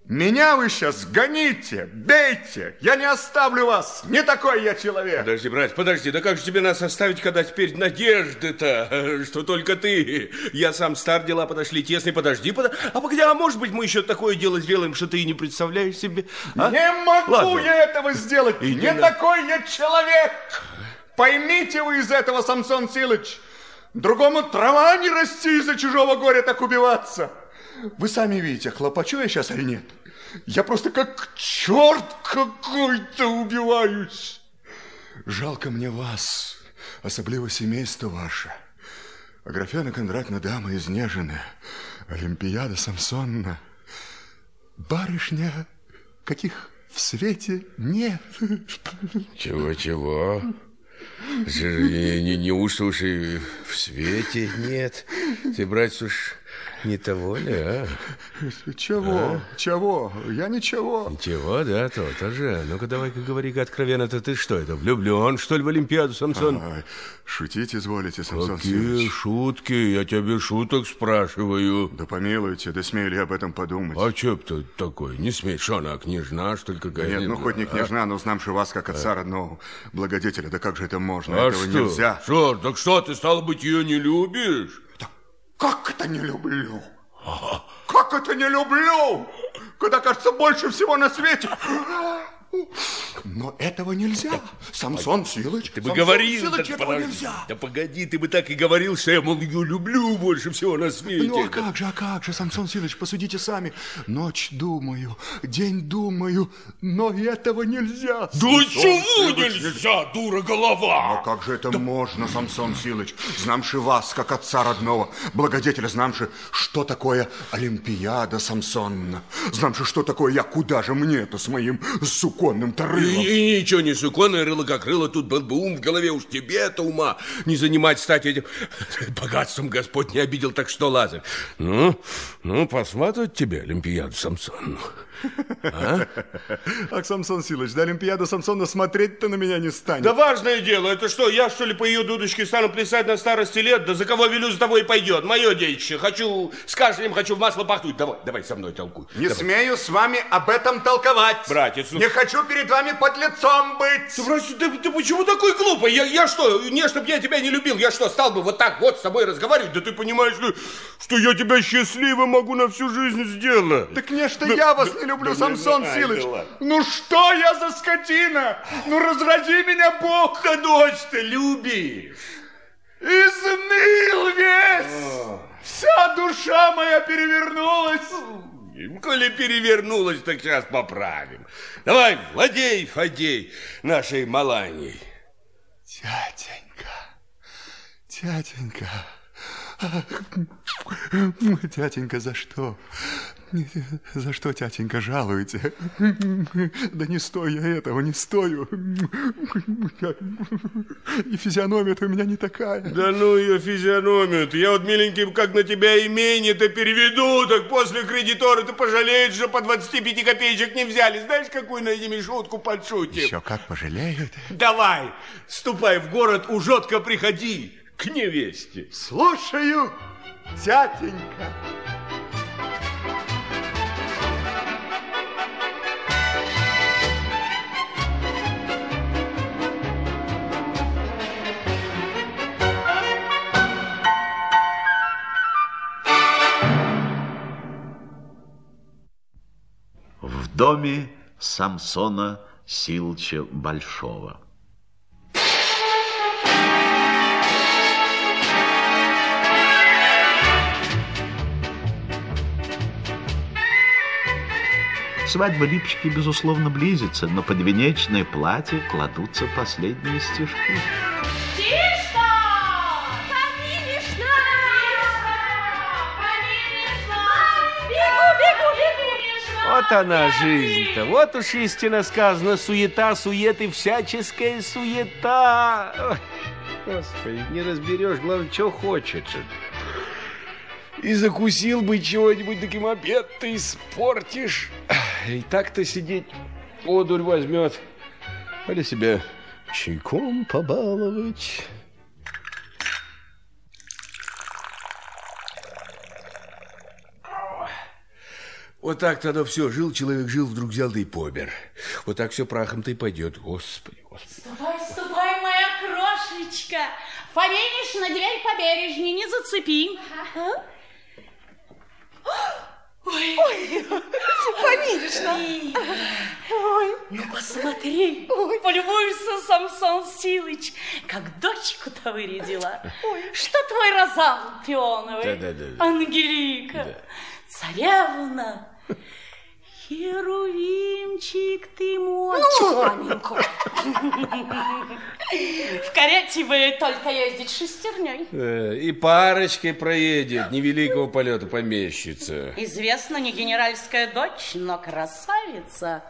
Меня вы сейчас гоните, бейте, я не оставлю вас, не такой я человек. Подожди, брат, подожди, да как же тебе нас оставить, когда теперь надежды-то, что только ты? Я сам стар, дела подошли тесные, подожди, под... а погоди, а может быть мы еще такое дело сделаем, что ты и не представляешь себе? а? Не могу Ладно. я этого сделать, Иди не на- такой я человек. Поймите вы из этого, Самсон Силыч, другому трава не расти из-за чужого горя так убиваться. Вы сами видите, хлопочу я сейчас или нет? Я просто как черт какой-то убиваюсь. Жалко мне вас, особливо семейство ваше. Аграфена Кондратьевна дама изнеженная, Олимпиада Самсонна. Барышня, каких в свете нет. Чего-чего? Не, не, неужто уж и в свете нет? Ты, братец, уж не того ли, а? Чего? Чего? Я ничего. Чего, да, то-то же. Ну-ка, давай-ка говори-ка откровенно-то ты что это, влюблен, что ли, в Олимпиаду, Самсон? Ай, шутить изволите, Самсон Какие Силыч. шутки, я тебя без шуток спрашиваю. Да помилуйте, да смею ли об этом подумать? А чё б ты такой? Не смей, что она, княжна, что ли, какая Нет, ну хоть не А? княжна, но знамши вас, как отца родного благодетеля. Да как же это можно? А Этого что? нельзя. Что? Так что, ты, стало быть, ее не любишь? Как это не люблю? Как это не люблю? Когда, кажется, больше всего на свете. Но этого нельзя. Самсон Силыч. Ты бы Самсон говорил, Силыч, да, этого подожди, нельзя. да погоди, ты бы так и говорил, что я, мол, ее люблю больше всего на свете. Ну, а Да как же, а как же, Самсон Силыч, посудите сами. Ночь думаю, день думаю, но этого нельзя. Да Самсон чего Силыч, нельзя, дура А голова? как же это можно, Самсон Силыч? Знамши вас, как отца родного, благодетеля, знамши, что такое Олимпиада Самсонна. Знамши, что такое я, куда же мне-то с моим суконным-то И, рылом? и ничего не суконное рыло, как рыло, тут был бы ум в голове, уж тебе-то ума не занимать, стать этим. Богатством Господь не обидел, так что, Лазарь, ну, ну, посматривать тебе Олимпиаду Самсонну. Ах, Самсон Силыч, да Олимпиада Самсонна смотреть-то на меня не станет. Да важное дело, это что, я что ли по ее дудочке стану плясать на старости лет? Да за кого велю, за того и пойдет. Мое детище, хочу с кашлем, хочу в масло пахнуть. Давай, давай со мной толкуй. Не Давай. смею с вами об этом толковать. Братец, ну- Не хочу перед вами под лицом быть. Ты, брось, ты, ты почему такой глупый? Я, я что, не чтоб я тебя не любил, я что, стал бы вот так вот с тобой разговаривать? Да ты понимаешь, ли, что я тебя счастливым могу на всю жизнь сделать? Так не, что я вас не люблю, Самсон ай, Силыч. Ну что я за скотина? Ну разрази меня Бог. Да дочь ты любишь. Изныл весь. Вся душа моя перевернулась. Коли перевернулась, так сейчас поправим. Давай, владей, Фадей, нашей Маланьей. Тятенька, Тятенька, тятенька, за что? За что, тятенька, жалуете? Да не стою я этого, не стою. И физиономия-то у меня не такая. Да ну ее физиономию -то. Я вот, миленький, как на тебя имение-то переведу, так после кредитора ты пожалеешь, что по 25 копеечек не взяли. Знаешь, какую над ними шутку подшутим? Еще как пожалеют. Давай, ступай в город, ужотко приходи к невесте. Слушаю, тятенька. В доме Самсона Силча Большого. Свадьба Липчики, безусловно, близится, но под венечное платье кладутся последние стежки. Вот она жизнь-то. Вот уж истинно сказано, суета, сует и всяческая суета. Господи, не разберешь, главное, что хочется. И закусил бы чего-нибудь, таким обед ты испортишь. И так-то сидеть одурь возьмет. Или себе чайком побаловать. Вот так тогда все. Жил человек, жил, вдруг взял да и помер. Вот так все прахом-то и пойдет. Господи, господи. Ступай, ступай, моя крошечка. Повинишь на дверь по бережне, не зацепи. А? Ой, Ой, Помиришна. Ой. Ну, посмотри, Ой. полюбуешься, Самсон Силыч, как дочку-то вырядила. Ой. Что твой Розан Пионовый? Да, да, да. Ангелика, Да. царевна. Херувимчик ты мой. Ну, маменька. В карете бы только ездить шестерней. Э, И парочкой проедет, невеликого полета помещица. Известно, не генеральская дочь, но красавица.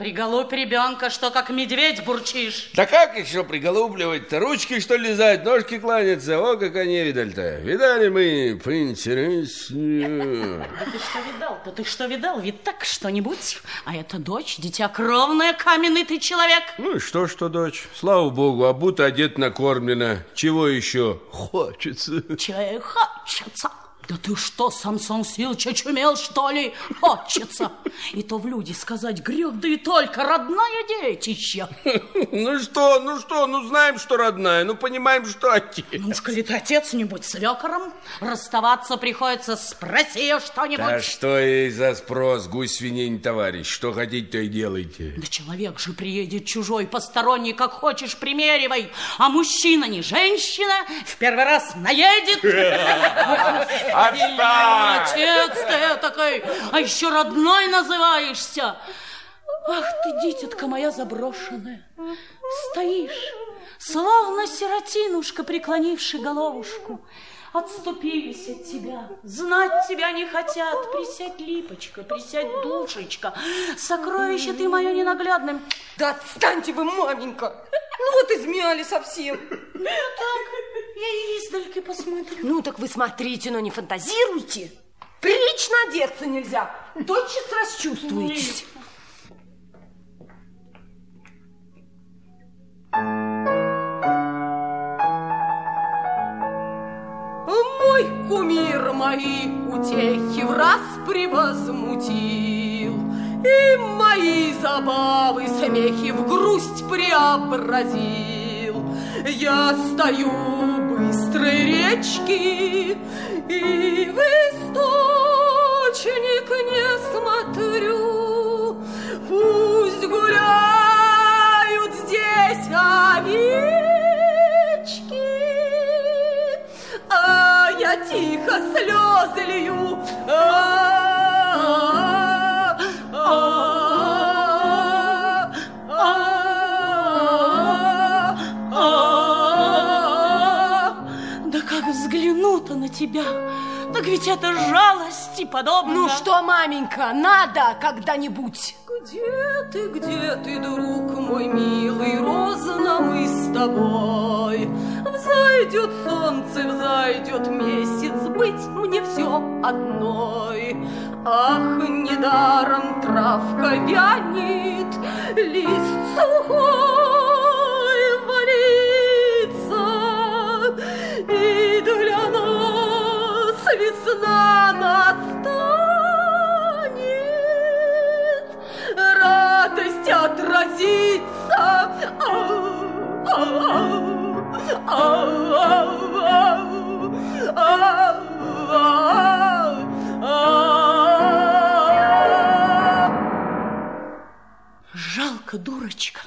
Приголубь ребенка, что как медведь бурчишь. Да как еще приголубливать-то? Ручки, что ли, лизать, ножки кланяться? О, как они видали-то. Видали мы поинтереснее. Да ты что видал-то? Ты что видал? Ведь так что-нибудь? А это дочь, дитя кровное, каменный ты человек. Ну и что, что, дочь? Слава богу, а будто одет накормлена. Чего еще хочется? Чего хочется? Да ты что, Самсон Силыч, очумел, что ли? Хочется. И то в люди сказать грех, да и только родная детище. Ну что, ну что, ну знаем, что родная, ну понимаем, что отец. Ну уж, коли ты отец, не будь свекором. Расставаться приходится, спроси ее что-нибудь. Да что ей за спрос, гусь свиней не товарищ, что хотите, то и делайте. Да человек же приедет чужой, посторонний, как хочешь, примеривай. А мужчина не женщина, в первый раз наедет. Отец ты такой, а еще родной называешься. Ах ты, дитятка моя заброшенная, стоишь, словно сиротинушка, преклонивший головушку. Отступились от тебя, знать тебя не хотят. Присядь, липочка, присядь, душечка. Сокровище ты мое ненаглядное. Да отстаньте вы, маменька. Ну вот измяли совсем. Ну так, я и издалека посмотрю. Ну так вы смотрите, но не фантазируйте. Прилично одеться нельзя. Тотчас расчувствуетесь. Мой кумир мои утехи в раз превозмутил, И мои забавы, смехи в грусть преобразил. Я стою быстрой речки И в источник не смотрю. Пусть гуляют здесь овечки, я тихо слезы лью. А, а, а, а, взгляну-то на тебя, так ведь это жалости подобно. Ну что, маменька, надо когда-нибудь. Где ты, где ты, друг мой милый, роза мы с тобой? Взойдет солнце, взойдет месяц, быть мне все одной. Ах, недаром травка вянет, лист сухой валится, и для нас весна настанет, радость отразится. Ау, ау, ау. Жалко, дурочка.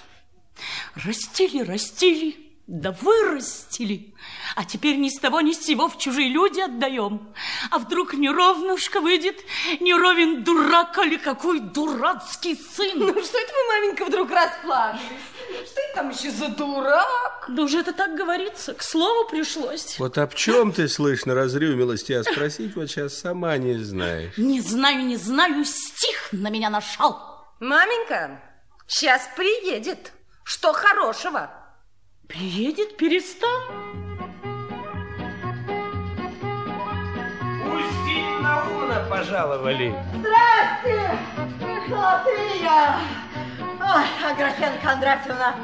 Растили, растили, да вырастили. А теперь ни с того ни с сего в чужие люди отдаем. А вдруг неровнушка выйдет, неровен дурак, или какой дурацкий сын. Ну что это вы, маменька, вдруг расплакались? Что это там еще за дурак? Да уже это так говорится, к слову пришлось. Вот об чем ты, разрыв милости, а спросить вот сейчас сама не знаешь. Не знаю, не знаю, стих на меня нашел. Маменька, сейчас приедет. Что хорошего? Приедет, перестань. Устинь Науна пожаловали. Здрасте! Пришла ты я! Ой, Аграфена Кондратьевна!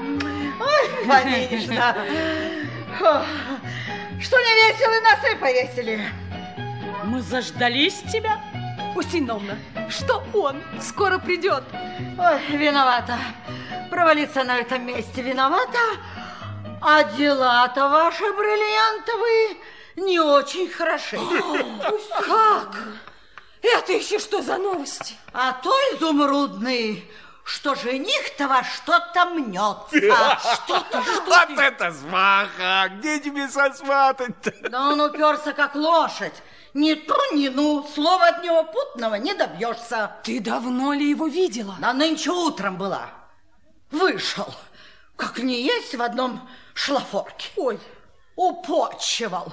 Ой, Ванинишна! Фу. Что не весело, носы повесили. Мы заждались тебя. Устиновна, что он скоро придет? Ой, виновата. Провалиться на этом месте виновата. А дела-то ваши бриллиантовые не очень хороши. Как? Это еще что за новости? А то изумрудный, что жених-то ваш что-то мнется. Что ты, что Вот ты? это сваха! Где тебе сосватать-то? Да он уперся, как лошадь. Ни ту, ни ну, слова от него путного не добьешься. Ты давно ли его видела? Да нынче утром была. Вышел, как не есть в одном шлафорке. Ой, Упочивал.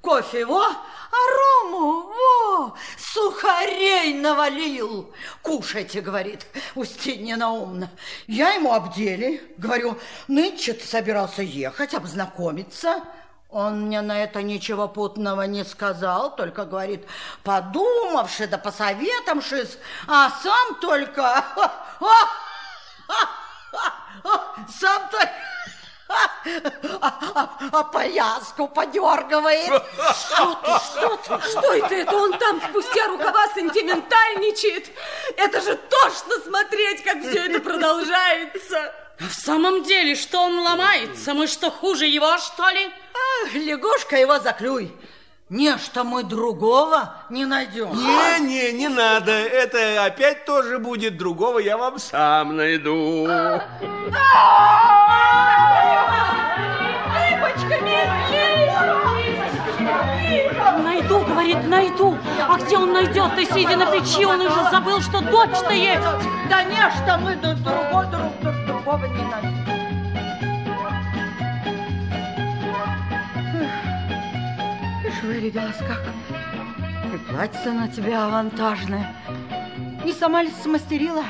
Кофе его, а рому, во, сухарей навалил. Кушайте, говорит, Устинья Наумна. Я ему обдели, говорю, нынче собирался ехать, обзнакомиться. Он мне на это ничего путного не сказал, только говорит, подумавши да посоветомшись, а сам только... Сам только... А, а- а пояску подергивает. что ты, что ты? Что это? Это он там спустя рукава сентиментальничает? Это же тошно смотреть, как все это продолжается. А в самом деле, что он ломается? Мы что, хуже его, что ли? Ах, лягушка его заклюй. Не, что мы другого не найдем. Не, не, не надо. Это опять тоже будет другого, я вам сам найду. Найду, говорит, найду. А где он найдет? Ты сидя на печи, он уже забыл, что дочь-то есть. Да не, что мы друг другого, друг, друг другого не найдем. Ишь, вырядилась как. И платье на тебя авантажное. Не сама ли смастерила?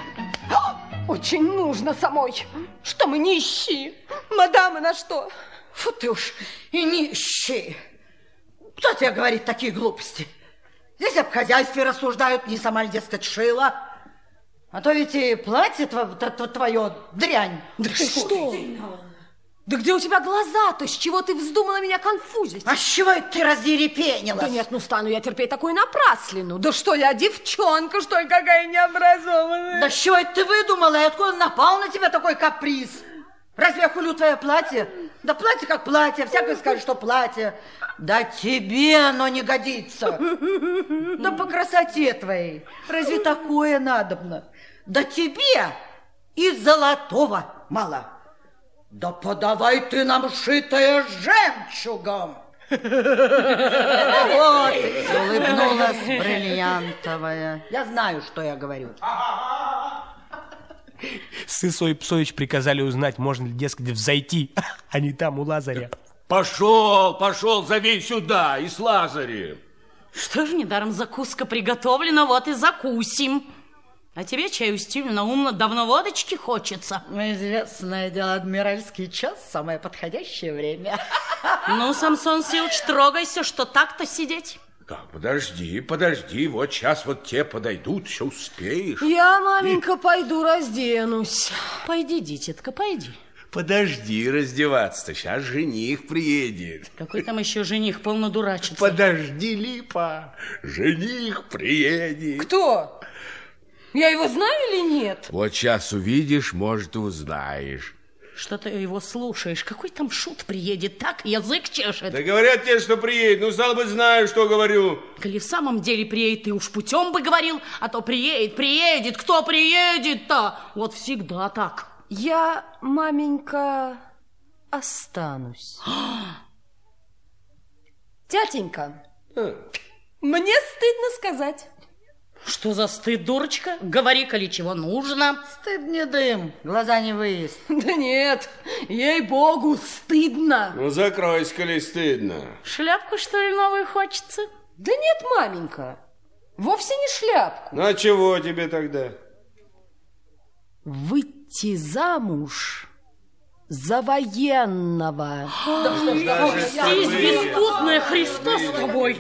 Очень нужно самой, что мы нищие. Мадамы на что? Фу ты уж и нищие. Кто тебе говорит такие глупости? Здесь об хозяйстве рассуждают, не сама ли, дескать, шила. А то ведь и платье тво- твое дрянь. Да ты что? Да где у тебя глаза-то? С чего ты вздумала меня конфузить? А с чего это ты разъерепенилась? Да нет, ну стану я терпеть такую напраслину. Да что я, девчонка, что ли, какая необразованная? Да с чего это ты выдумала? И откуда напал на тебя такой каприз? Разве я хулю твое платье? Да платье как платье, всякое скажет, что платье. Да тебе оно не годится. Да по красоте твоей. Разве такое надобно? Да тебе и золотого мало. Да подавай ты нам шитое жемчугом. Вот, улыбнулась бриллиантовая. Я знаю, что я говорю. Сысой Псович приказали узнать, можно ли, дескать, взойти, а не там у Лазаря. Пошел, пошел, зови сюда, и с Лазарем. Что ж, недаром закуска приготовлена, вот и закусим. А тебе, чаю стильно, умно, давно водочки хочется. Известное дело, адмиральский час, самое подходящее время. Ну, Самсон Силыч, трогайся, что так-то сидеть. Так, подожди, подожди, вот сейчас вот те подойдут, все успеешь. Я, маменька, пойду разденусь. Пойди, дитятка, пойди. Подожди раздеваться, сейчас жених приедет. Какой там еще жених, полно дурачится. Подожди, Липа, жених приедет. Кто? Я его знаю или нет? Вот сейчас увидишь, может, узнаешь. Что ты его слушаешь? Какой там шут приедет? Так язык чешет. Да говорят тебе, что приедет. Ну, стало быть, знаю, что говорю. Коли в самом деле приедет, ты уж путем бы говорил, а то приедет, приедет. Кто приедет-то? Вот всегда так. Я, маменька, останусь. Тятенька, мне стыдно сказать. Что за стыд, дурочка? Говори, коли чего нужно. Стыд не дым, глаза не выезд. Да нет, ей-богу, стыдно. Ну, закройся, коли стыдно. Шляпку, что ли, новую хочется? Да нет, маменька, вовсе не шляпку. Ну, а чего тебе тогда? Выйти замуж за военного. Здесь беспутная Христос с тобой.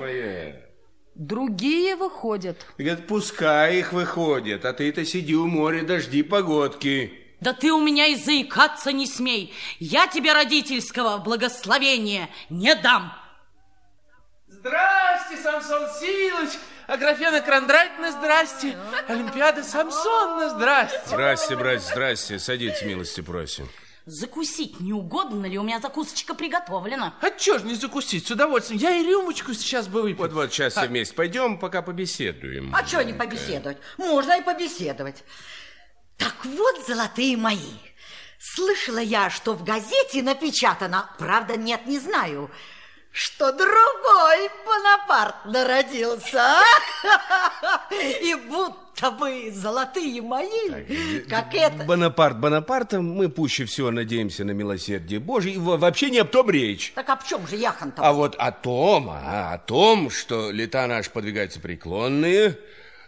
Другие выходят. Говорят, пускай их выходят, а ты-то сиди у моря, дожди погодки. Да ты у меня и заикаться не смей. Я тебе родительского благословения не дам. Здрасте, Самсон Силыч, Аграфена Кондратьевна, здрасте, Олимпиада Самсонна, здрасте. Здрасте, брат, здрасте, садитесь, милости просим. Закусить не угодно ли? У меня закусочка приготовлена. А чё ж не закусить, с удовольствием. Я и рюмочку сейчас бы выпил. Вот-вот, сейчас все вместе пойдем, пока побеседуем. А что не побеседовать? Можно и побеседовать. Так вот, золотые мои, слышала я, что в газете напечатано, правда, нет, не знаю, что другой Бонапарт народился. И будто бы золотые мои, как это... Бонапарт Бонапартом, мы пуще всего надеемся на милосердие Божие. И во- вообще не об том речь. Так об чем же яхан-то? А вот о том, а, о том, что лета наши подвигаются преклонные,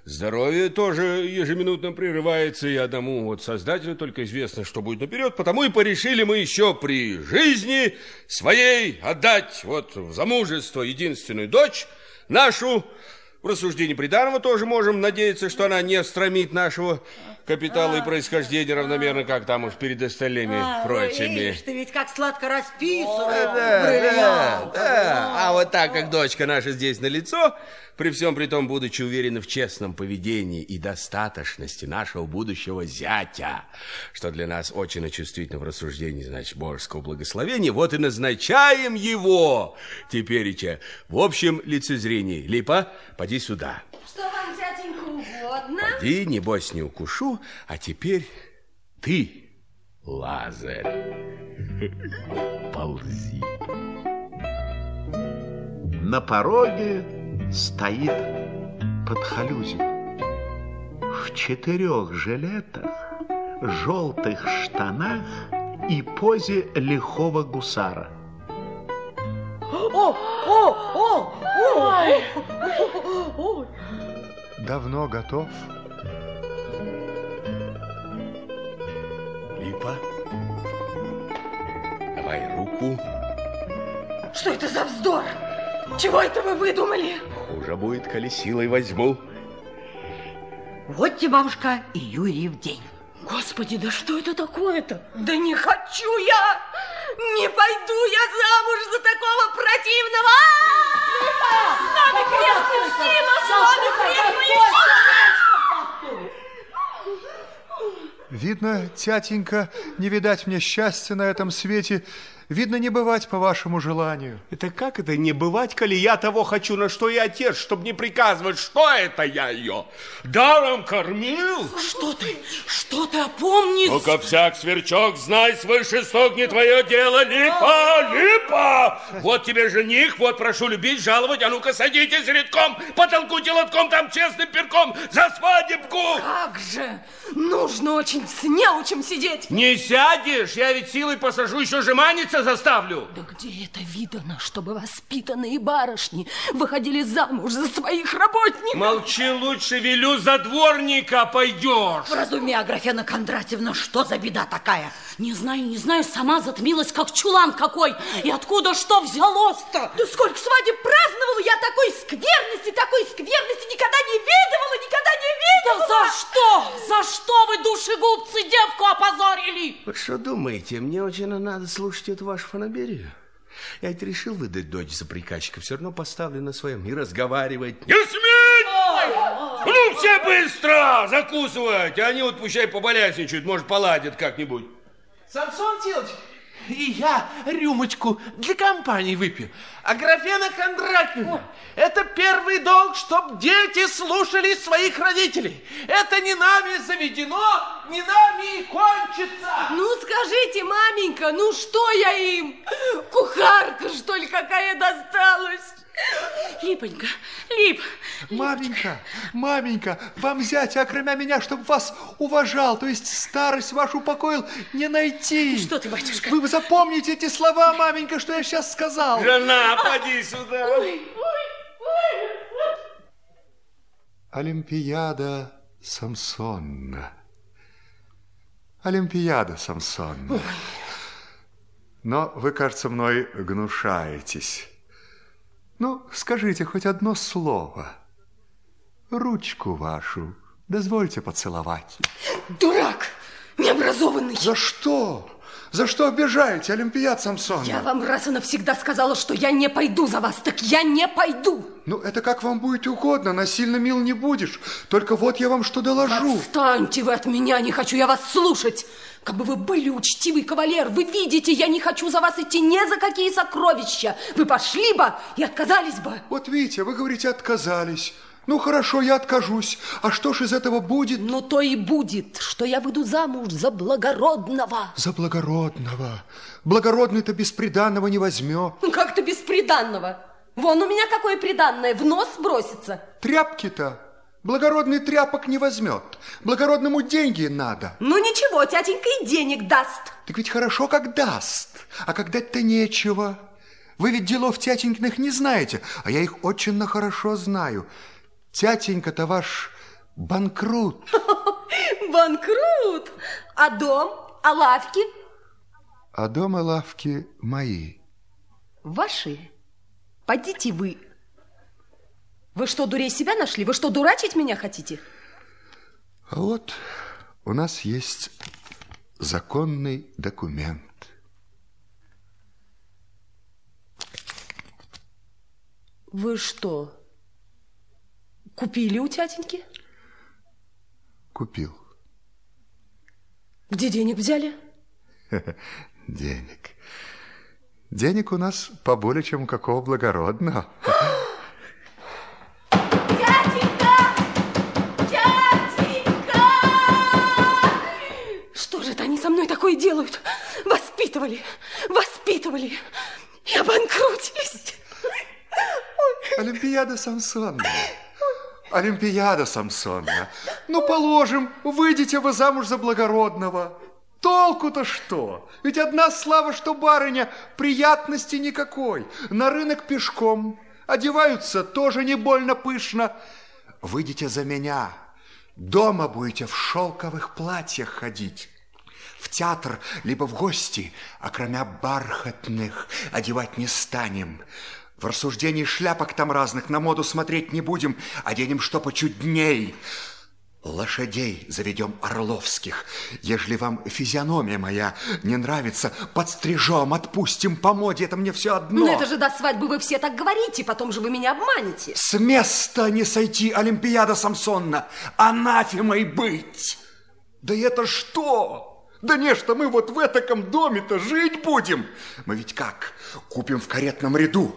здоровье тоже ежеминутно прерывается, и одному вот Создателю только известно, что будет наперед, потому и порешили мы еще при жизни своей отдать вот в замужество единственную дочь нашу, в рассуждении приданого тоже можем надеяться, что она не стромит нашего капитала и происхождения равномерно, как там уж перед остальными А, прочими. ишь ты ведь как сладко расписывал. Да, да, бриллиант. да. А вот так, как дочка наша здесь на лицо, при всем при том, будучи уверены в честном поведении и достаточности нашего будущего зятя, что для нас очень чувствительно в рассуждении, значит, божеского благословения, вот и назначаем его теперь в общем лицезрении. Липа, поди сюда. Что вам, тятенька, угодно? Поди, небось, не укушу, а теперь ты, Лазарь, ползи. На пороге стоит подхалюзин. В четырех жилетах, желтых штанах и позе лихого гусара. О, о, о, о, Давно готов. Липа, давай руку. Что это за вздор? Чего это вы выдумали? Хуже будет, коли силой возьму. Вот тебе, бабушка, и Юрьев день. Господи, да что это такое-то? Да не хочу я! Не пойду я замуж за такого противного! А! Видно, тятенька, не видать мне счастья на этом свете. Видно, не бывать по вашему желанию. Это как это не бывать, коли я того хочу, на что и отец, чтобы не приказывать, что это я ее даром кормил? Что ты? Что ты опомнись? Ну-ка, всяк сверчок, знай, свыше сток не твое дело, липа, липа! Вот тебе жених, вот прошу любить, жаловать, а ну-ка садитесь редком, потолкуйте лотком там честным перком за свадебку! Как же! Нужно очень с неучим сидеть! Не сядешь, я ведь силой посажу, еще жеманиться лично заставлю. Да где это видано, чтобы воспитанные барышни выходили замуж за своих работников? Молчи лучше, велю, за дворника пойдешь. Вразуми, Аграфена Кондратьевна, что за беда такая? Не знаю, не знаю, сама затмилась, как чулан какой. И откуда что взялось-то? Да сколько свадеб праздновала, я такой скверности, такой скверности никогда не видывала, никогда не видывала. Да за что? За что вы, душегубцы, девку опозорили? Вы что думаете, мне очень надо слушать эту вашу фанаберию? Я ведь решил выдать дочь за приказчика, все равно поставлю на своем и разговаривать. Не сметь! Ну, все быстро закусывать, а они вот пущай поболясничают, может, поладят как-нибудь. Самсон Тилович, и я рюмочку для компании выпью. А графена Кондратьевна, это первый долг, чтоб дети слушали своих родителей. Это не нами заведено, не нами и кончится. Ну, скажите, маменька, ну что я им? Кухарка, что ли, какая досталась? Липонька, Лип. Маменька, маменька, вам зятя, окромя меня, чтобы вас уважал, то есть старость вашу упокоил, не найти. Что ты, батюшка? Вы запомните эти слова, маменька, что я сейчас сказал. Жена, поди сюда. Ой, ой, ой. Олимпиада Самсонна. Олимпиада Самсонна. Но вы, кажется, мной гнушаетесь. Ну, скажите хоть одно слово. Ручку вашу дозвольте поцеловать. Дурак! Необразованный! За что? За что обижаете, Олимпиад Самсон? Я вам раз и навсегда сказала, что я не пойду за вас, так я не пойду. Ну, это как вам будет угодно, насильно мил не будешь. Только вот я вам что доложу. Отстаньте вы от меня, не хочу я вас слушать. Как бы вы были учтивый кавалер, вы видите, я не хочу за вас идти ни за какие сокровища. Вы пошли бы и отказались бы. Вот видите, вы говорите, отказались. Ну, хорошо, я откажусь. А что ж из этого будет? Ну, то и будет, что я выйду замуж за благородного. За благородного. Благородный-то бесприданного не возьмет. Ну, как-то бесприданного. Вон у меня какое приданное, в нос бросится. Тряпки-то благородный тряпок не возьмет. Благородному деньги надо. Ну, ничего, тятенька и денег даст. Так ведь хорошо, как даст. А когда-то нечего. Вы ведь делов тятенькиных не знаете, а я их очень хорошо знаю. Тятенька-то ваш банкрут. Банкрут? А дом? А лавки? А дом и лавки мои. Ваши? Пойдите вы. Вы что, дурей себя нашли? Вы что, дурачить меня хотите? А вот у нас есть законный документ. Вы что, купили у тятеньки? Купил. Где денег взяли? Денег. Денег у нас поболее, чем у какого благородного. делают? Воспитывали, воспитывали и обанкротились. Олимпиада Самсонна. Олимпиада Самсонна. Ну, положим, выйдете вы замуж за благородного. Толку-то что? Ведь одна слава, что барыня, приятности никакой. На рынок пешком. Одеваются тоже не больно пышно. Выйдете за меня. Дома будете в шелковых платьях ходить. В театр, либо в гости, а кроме бархатных одевать не станем. В рассуждении шляпок там разных на моду смотреть не будем, оденем что почудней. Лошадей заведем орловских. Ежели вам физиономия моя не нравится, подстрижем, отпустим по моде, это мне все одно. Ну это же до свадьбы вы все так говорите, потом же вы меня обманете. С места не сойти, Олимпиада Самсонна, анафемой быть. Да это что? Да не, что мы вот в этом доме-то жить будем. Мы ведь как? Купим в каретном ряду.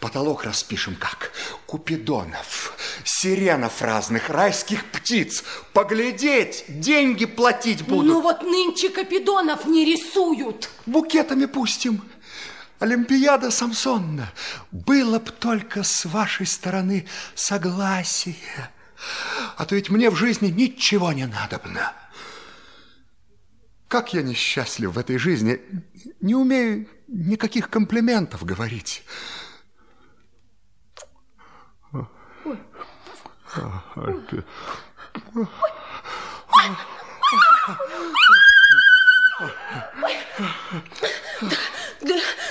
Потолок распишем как? Купидонов, сиренов разных, райских птиц. Поглядеть, деньги платить будут. Ну вот нынче Капидонов не рисуют. Букетами пустим. Олимпиада Самсонна, было б только с вашей стороны согласие. А то ведь мне в жизни ничего не надобно. Как я несчастлив в этой жизни. Не умею никаких комплиментов говорить. Да,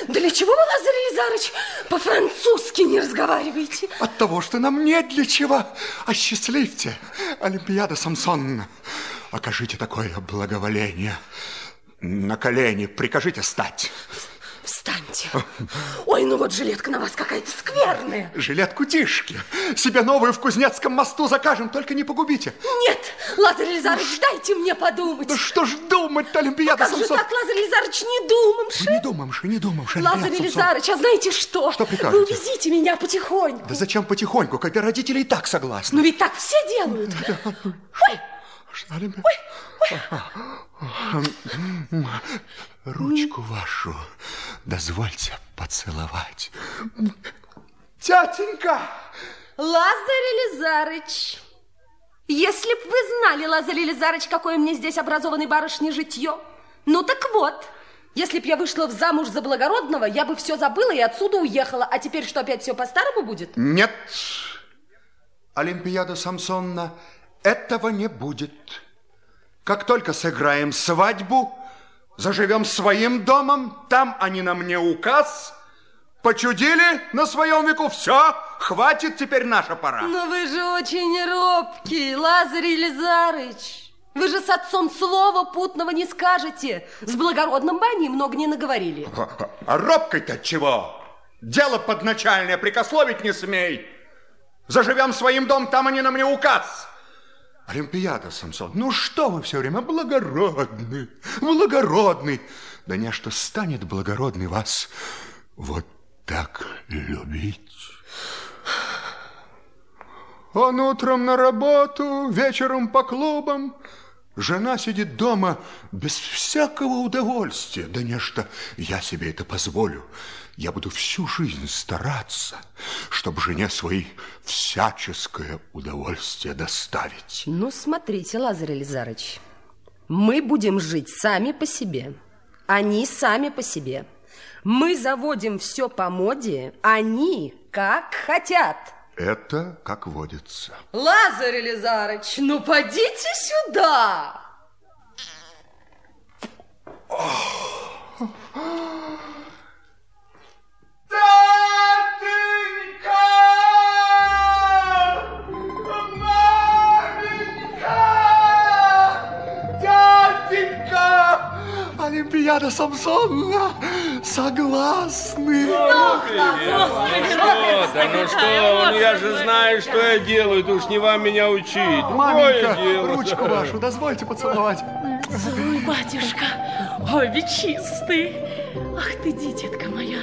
для чего вы, Лазарь Елизарыч, по-французски не разговариваете? От того, что нам нет для чего. Осчастливьте, Олимпиада Самсонна. Окажите такое благоволение. На колени прикажите стать. Встаньте. Ой, ну вот жилетка на вас какая-то скверная. Жилетку тишки. Себе новую в Кузнецком мосту закажем, только не погубите. Нет, Лазарь Елизарович, дайте мне подумать. Да что ж думать-то, Олимпиада Как же Самсон? так, Лазарь Елизарович, не думамши? Не думамши, не думамши, Лазарь Самсон. Елизарыч, а знаете что? Что Вы прикажете? увезите меня потихоньку. Да зачем потихоньку, когда родители и так согласны? Ну ведь так все делают. Ой, Что, Олимпи- Ручку вашу дозвольте поцеловать. Тятенька! Лазарь Елизарыч, если б вы знали, Лазарь Елизарыч, какое мне здесь образованной барышне житье. Ну так вот, если б я вышла в замуж за благородного, я бы все забыла и отсюда уехала. А теперь что, опять все по-старому будет? Нет, Олимпиада Самсонна, этого не будет. Как только сыграем свадьбу, заживем своим домом, там они на мне указ, почудили на своем веку, все, хватит, теперь наша пора. Но вы же очень робкий, Лазарь Елизарыч. Вы же с отцом слова путного не скажете. С благородным бы они много не наговорили. А робкой-то чего? Дело подначальное, прикословить не смей. Заживем своим дом, там они на мне указ. Олимпиада, Самсон, ну что вы все время благородный, благородный. Да не что станет благородный вас вот так любить. Он утром на работу, вечером по клубам. Жена сидит дома без всякого удовольствия. Да нечто, я себе это позволю. Я буду всю жизнь стараться, чтобы жене своей всяческое удовольствие доставить. Ну, смотрите, Лазарь Елизарыч, мы будем жить сами по себе, они сами по себе. Мы заводим все по моде, они как хотят. Это как водится. Лазарь Елизарыч, ну подите сюда. Тятенька! Олимпиада Самсонна! Согласны! Что, да ну что, ну я же знаю, что я делаю, ты уж не вам меня учить. Маменька, ручку вашу дозвольте поцеловать. Целуй, батюшка. Ой, ведь чистый. Ах ты, дитятка моя.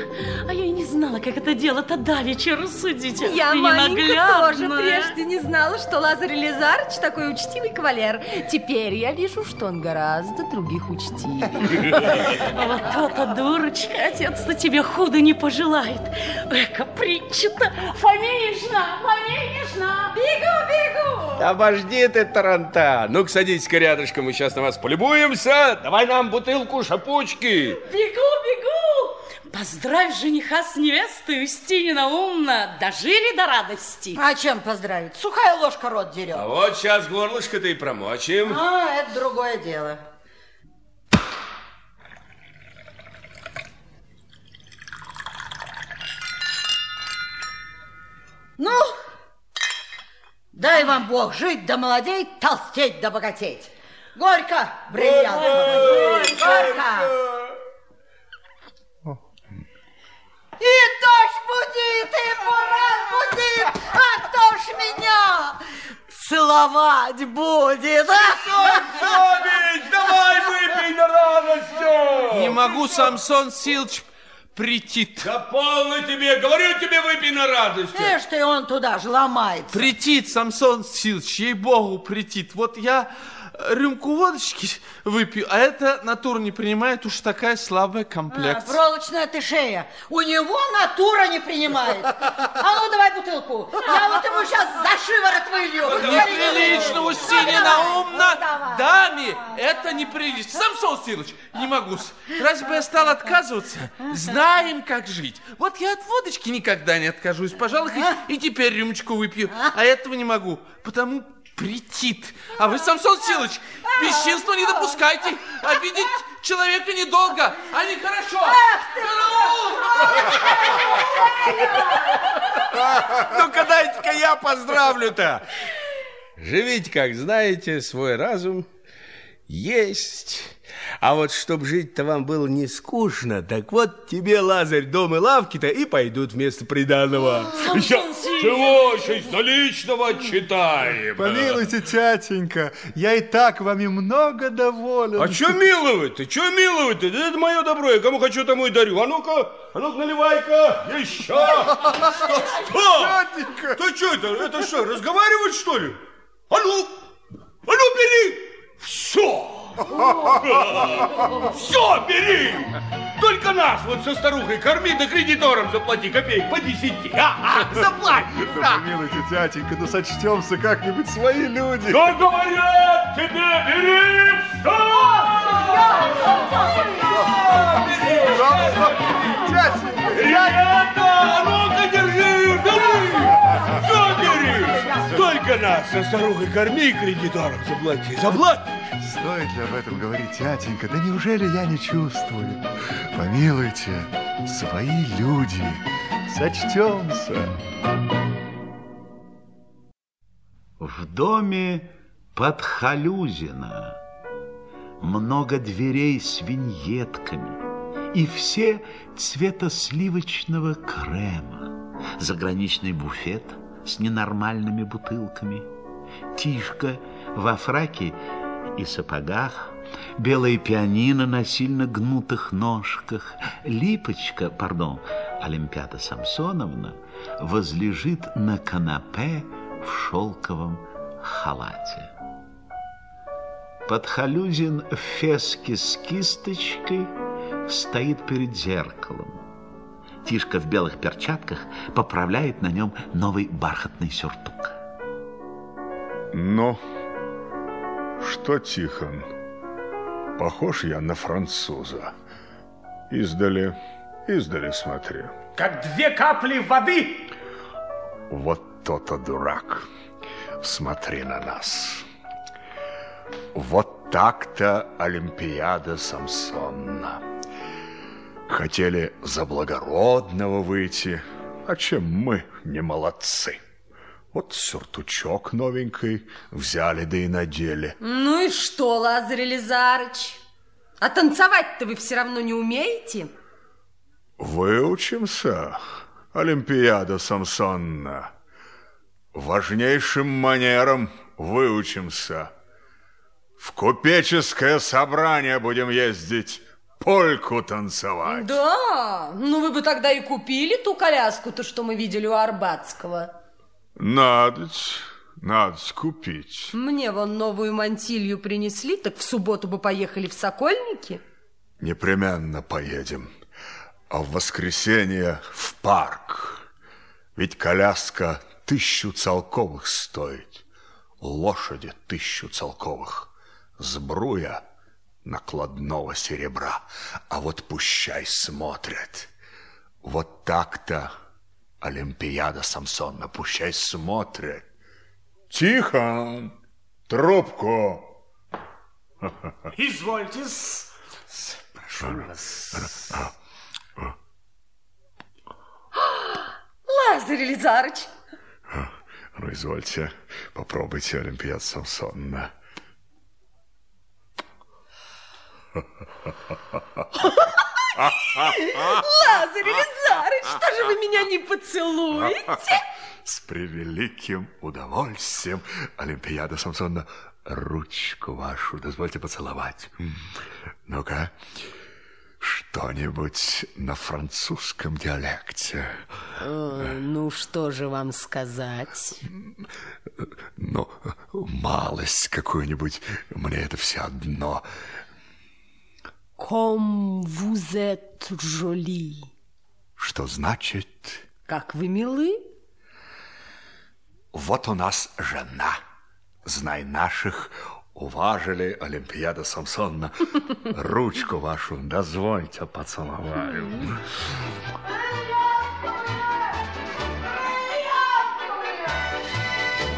А я и не знала, как это дело-то давеча рассудительно Я, и маменька, тоже прежде не знала, что Лазарь Елизарыч такой учтивый кавалер. Теперь я вижу, что он гораздо других учтивее. Вот то-то, дурочка, отец-то тебе худо не пожелает. Эка притча-то. Фоминишна, Фоминишна. Бегу, бегу. Обожди ты, Таранта. Ну-ка, садитесь-ка рядышком, мы сейчас на вас полюбуемся. Давай нам бутылку шапучки. Бегу, бегу! Поздравь жениха с невестой, Устинина умна. Дожили до радости. А чем поздравить? Сухая ложка рот дерет. А вот сейчас горлышко-то и промочим. А, это другое дело. Ну, дай вам Бог жить да молодеть, толстеть да богатеть. Горько, бриллиант. Горько. И дождь будет, и буран будет, а кто ж меня целовать будет? а? Совесть, давай выпей на радость. Не могу, Самсон Силыч, прийти. Да полно тебе, говорю тебе, выпей на радость. Ишь ты, он туда же ломается. Претит, Самсон Силыч, ей-богу, претит. Вот я рюмку водочки выпью, а это натура не принимает, уж такая слабая А, комплекция. проволочная ты шея. У него натура не принимает. А ну, давай бутылку. Я вот ему сейчас за шиворот вылью. Неприлично, Устинья Ну, Наумна, давай. даме это неприлично. Самсон Силыч, не могу. Разве бы я стал отказываться? Знаем, как жить. Вот я от водочки никогда не откажусь. Пожалуй, и теперь рюмочку выпью. А этого не могу, потому претит. А вы, Самсон Силыч, бесчинства не допускайте. Обидеть человека недолго, а не хорошо. Ну-ка дайте-ка я поздравлю-то. Живите, как знаете, свой разум есть. А вот чтоб жить-то вам было не скучно, так вот тебе, Лазарь, дом и лавки-то и пойдут вместо. Самсон Силыч! Чего еще из наличного отчитаем? Помилуйте, тятенька, я и так вами много доволен. А что миловать-то? Что миловать-то? Да Это мое добро, я кому хочу, тому и дарю. А ну-ка, а ну-ка, наливай-ка. Еще. Что? Что? Тятенька! Ты что это? Это что, разговаривать, что ли? А ну, а ну, бери. Все. Все, бери. Только нас вот со старухой корми, да кредиторам заплати копеек по десяти. А, а, заплати. Да помилуйте, тятенька, ну сочтемся как-нибудь свои люди. Что говорят тебе, бери Тятенька, Ребята, а ну-ка держи, нас со старухой корми и кредиторам заплати. Заплати! Стоит ли об этом говорить, тятенька? Да неужели я не чувствую? Помилуйте, свои люди, сочтемся. В доме Подхалюзина много дверей с виньетками, и все цвета сливочного крема, заграничный буфет с ненормальными бутылками, Тишка во фраке и сапогах, белое пианино на сильно гнутых ножках, Липочка, пардон, Олимпиада Самсоновна возлежит на канапе в шелковом халате. Подхалюзин в феске с кисточкой стоит перед зеркалом. Тишка в белых перчатках поправляет на нем новый бархатный сюртук. Ну, что, Тихон, похож я на француза. Издали, издали смотри. Как две капли воды. Вот то-то дурак. Смотри на нас. Вот так-то Олимпиада Самсонна. Хотели за благородного выйти, а чем мы не молодцы. Вот сюртучок новенький взяли да и надели. Ну и что, Лазарь Елизарыч? А танцевать-то вы все равно не умеете? Выучимся, Олимпиада Самсонна. Важнейшим манерам выучимся. В купеческое собрание будем ездить, польку танцевать. Да, ну вы бы тогда и купили ту коляску-то, что мы видели у Арбатского. Надо, надо купить. Мне вон новую мантилью принесли, так в субботу бы поехали в Сокольники. Непременно поедем. А в воскресенье в парк. Ведь коляска тысячу целковых стоит. Лошади тысячу целковых. Сбруя накладного серебра. А вот пущай смотрят. Вот так-то Олимпиада Самсонна, пущай смотрят. Тихо, трубку. Извольте. Прошу вас. Лазарь Елизарыч, Ну, извольте, попробуйте Олимпиада Самсонна. Лазарь Елизарыч, что же вы меня не поцелуете? С превеликим удовольствием, Олимпиада Самсонна, ручку вашу дозвольте поцеловать. Ну-ка, что-нибудь на французском диалекте. ну, что же вам сказать? ну, малость какую-нибудь, мне это все одно. Vous êtes jolie. Что значит, Как вы милы. вот у нас жена. Знай наших, уважили Олимпиада Самсонна. Ручку вашу дозвольте поцеловаю.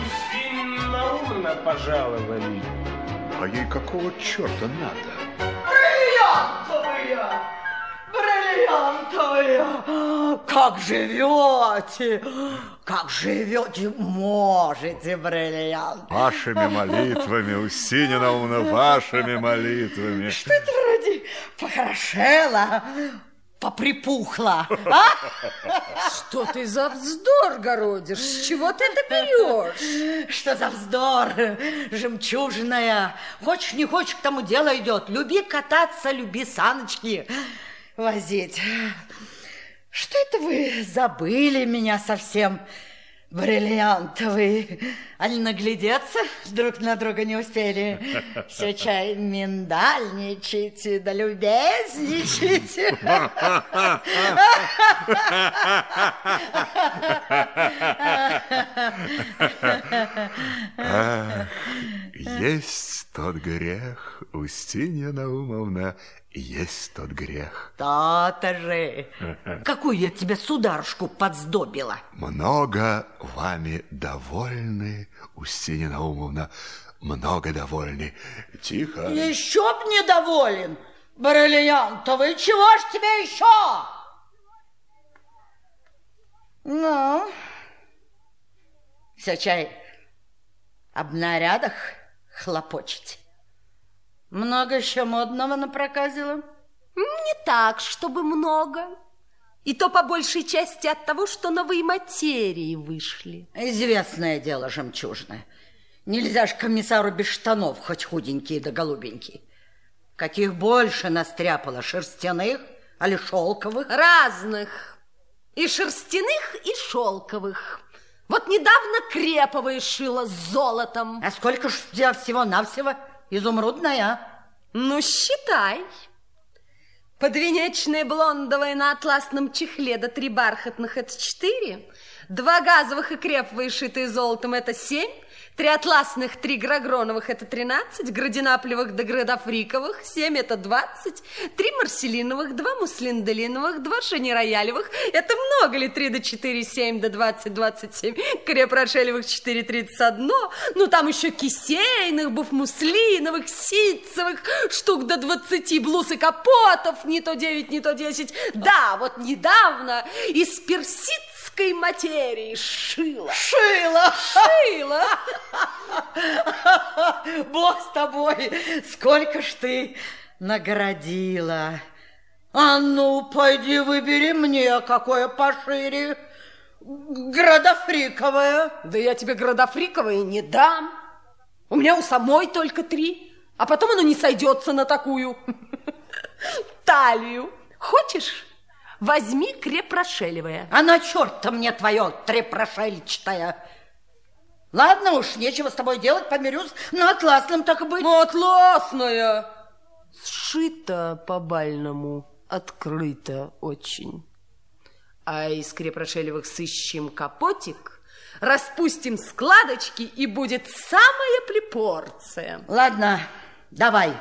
Устинья Наумовна пожаловали. А ей какого черта надо? Бриллиантовая! Бриллиантовая! Как живете? Как живете? Можете, бриллиант. Вашими молитвами, Устинья Наумовна, вашими молитвами. Что это вроде похорошела, поприпухла, а? Что ты за вздор городишь? С чего ты это берешь? Что за вздор, жемчужная. Хочешь, не хочешь, к тому дело идет. Люби кататься, люби саночки возить. Что это вы забыли меня совсем, бриллиантовый? Али наглядеться друг на друга не успели? Все чай миндальничаете, да любезничаете. Ах, есть тот грех, Устинья Наумовна, есть тот грех. То-то же. Какую я тебе сударушку подсдобила? Много вами довольны, Устинья Наумовна, много довольны. Тихо. Еще б недоволен, бриллиантовый. Чего ж тебе еще? Ну, все чай об нарядах хлопочете. Много еще модного напроказила? Не так, чтобы много. И то по большей части от того, что новые материи вышли. Известное дело жемчужное. Нельзя ж комиссару без штанов, хоть худенькие да голубенькие. Каких больше настряпало, шерстяных, али шелковых? Разных. И шерстяных, и шелковых. Вот недавно креповые шила с золотом. А сколько ж у тебя всего-навсего изумрудная? Ну, считай. Подвенечное блондовое на атласном чехле до три бархатных – это четыре. Два газовых и креповые, шитые золотом – это семь. Три атласных, три грагроновых – это тринадцать. Градинаплевых да градофриковых – семь – это двадцать. Три марселиновых, два муслинделиновых, два шанероялевых – это много ли? Три до четыре, семь до двадцать, двадцать семь. Креп-рошелевых – четыре, тридцать одно. Ну, там еще кисейных, буфмуслиновых, ситцевых, штук до двадцати, блуз и капотов, не то девять, не то десять. Да, вот недавно из персидской материи шила. Шила! Шила! Бог с тобой, сколько ж ты наградила. А ну, пойди выбери мне какое пошире. Градофриковое. Да я тебе градофриковое не дам. У меня у самой только три, а потом оно не сойдется на такую талию. Хочешь? Возьми крепрошелевое. А на черта мне твое трепрошельчатое. Ладно уж, нечего с тобой делать, помирюсь на атласном, так и быть. Ну, атласная. Сшито по-бальному, открыто очень. А из крепрошелевых сыщем капотик, распустим складочки, и будет самая плепорция. Ладно, давай,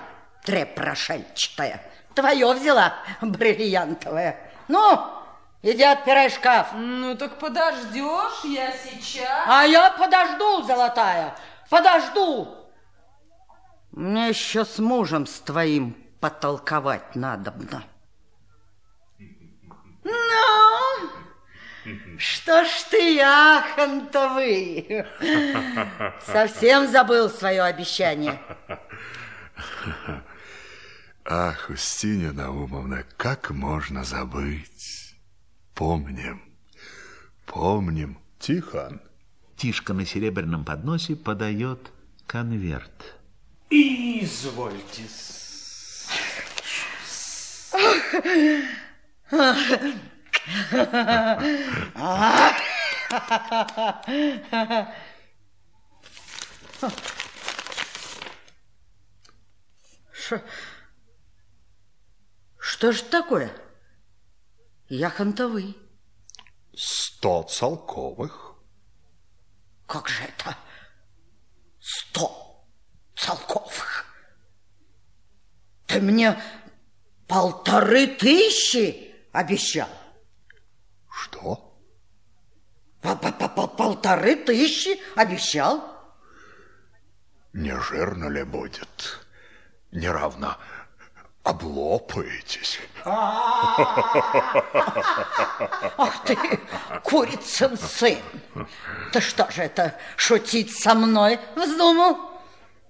трепрошельчатое. Твое взяла, бриллиантовое. Ну, иди отпирай шкаф. Ну, так подождешь, я сейчас. А я подожду, золотая, подожду. Мне еще с мужем с твоим потолковать надобно. Ну, что ж ты, яхонтовый, совсем забыл свое обещание. Ах, Устинья Наумовна, как можно забыть? Помним, помним. Тихон. Тишка на серебряном подносе подает конверт. Извольте. Ш... Что ж такое? Я хантовый. Сто целковых. Как же это? Сто целковых. Ты мне полторы тысячи обещал. Что? По -по -по Полторы тысячи обещал. Не жирно ли будет? Неравно облопаетесь. Ах ты, курицын сын! Ты что же это, шутить со мной вздумал?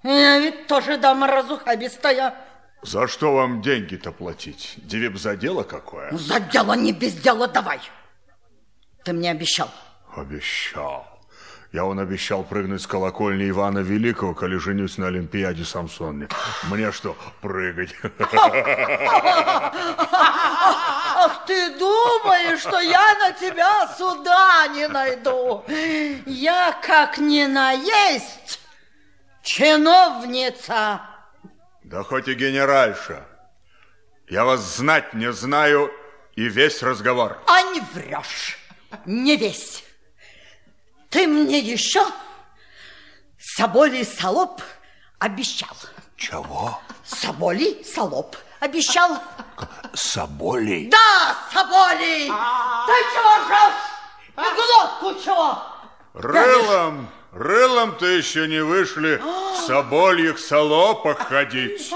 Я ведь тоже дама разухабистая. За что вам деньги-то платить? Девип за дело какое? За дело не без дела давай. Ты мне обещал. Обещал. Я он обещал прыгнуть с колокольни Ивана Великого, коли женюсь на Олимпиаде Самсоне. Мне что, прыгать? Ах, ты думаешь, что я на тебя суда не найду? Я как не наесть чиновница. Да хоть и генеральша. Я вас знать не знаю и весь разговор. А не врешь, не весь. Ты мне еще Соболий Солоп обещал. Чего? Соболий Солоп обещал. Соболей? Да, Соболий! Ты чего жжешь? И глотку чего? Рылом, рылом-то еще не вышли в собольих солопах ходить.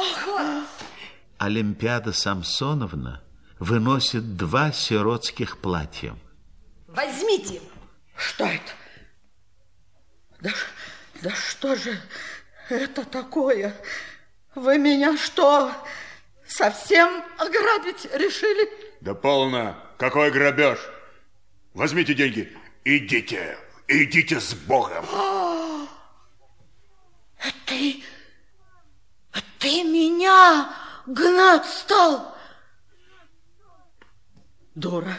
Олимпиада Самсоновна выносит два сиротских платья. Возьмите. Что это? Да, да что же это такое? Вы меня что, совсем ограбить решили? Да полно. Какой грабеж? Возьмите деньги. Идите. Идите с Богом. А, ты, ты меня гнать стал? Дура.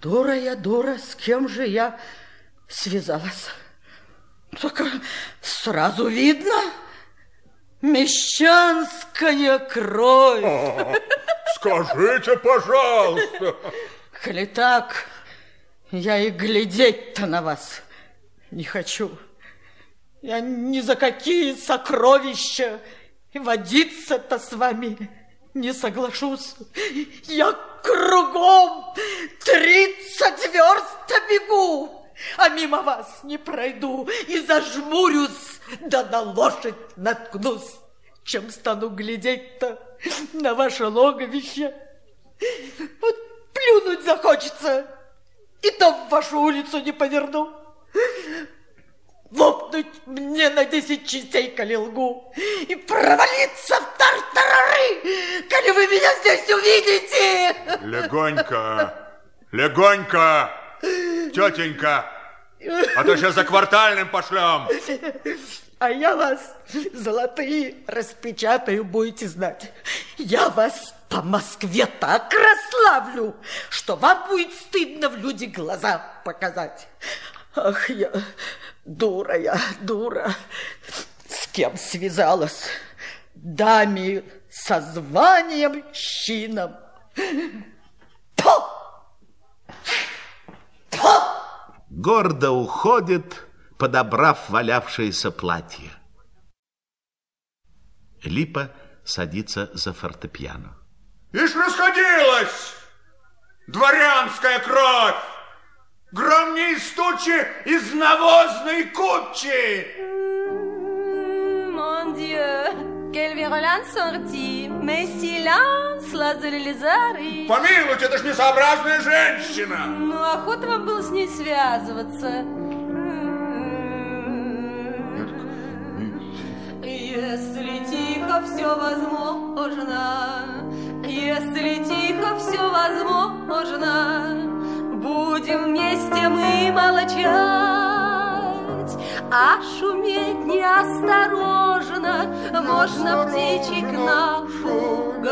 Дура я, дура, с кем же я связалась? Только сразу видно, мещанская кровь. О, скажите, пожалуйста. Коли так, я и глядеть-то на вас не хочу. Я ни за какие сокровища и водиться-то с вами не соглашусь. Я кругом тридцать верст бегу, а мимо вас не пройду и зажмурюсь, да на лошадь наткнусь, чем стану глядеть-то на ваше логовище. Вот плюнуть захочется, и то в вашу улицу не поверну. Лопнуть мне на десять частей, коли лгу, и провалиться в тартарары, коли вы меня здесь увидите. Легонько, легонько, тетенька, а то сейчас за квартальным пошлем. А я вас золотые распечатаю, будете знать. Я вас по Москве так расславлю, что вам будет стыдно в люди глаза показать. Ах, я дура я, дура. С кем связалась? Даме со званием щином. Тьфу! Гордо уходит, подобрав валявшееся платье. Липа садится за фортепиано. Ишь расходилась дворянская кровь! Громни стучи из навозной кучи! Mon Dieu, quelle virulence sortie, mais silence, Лазарь Лизары. Помилуйте, это ж несообразная женщина! Ну, охота вам было с ней связываться. Если тихо все возможно, если тихо все возможно, будем вместе мы молчать, а шуметь неосторожно можно птичек напугать.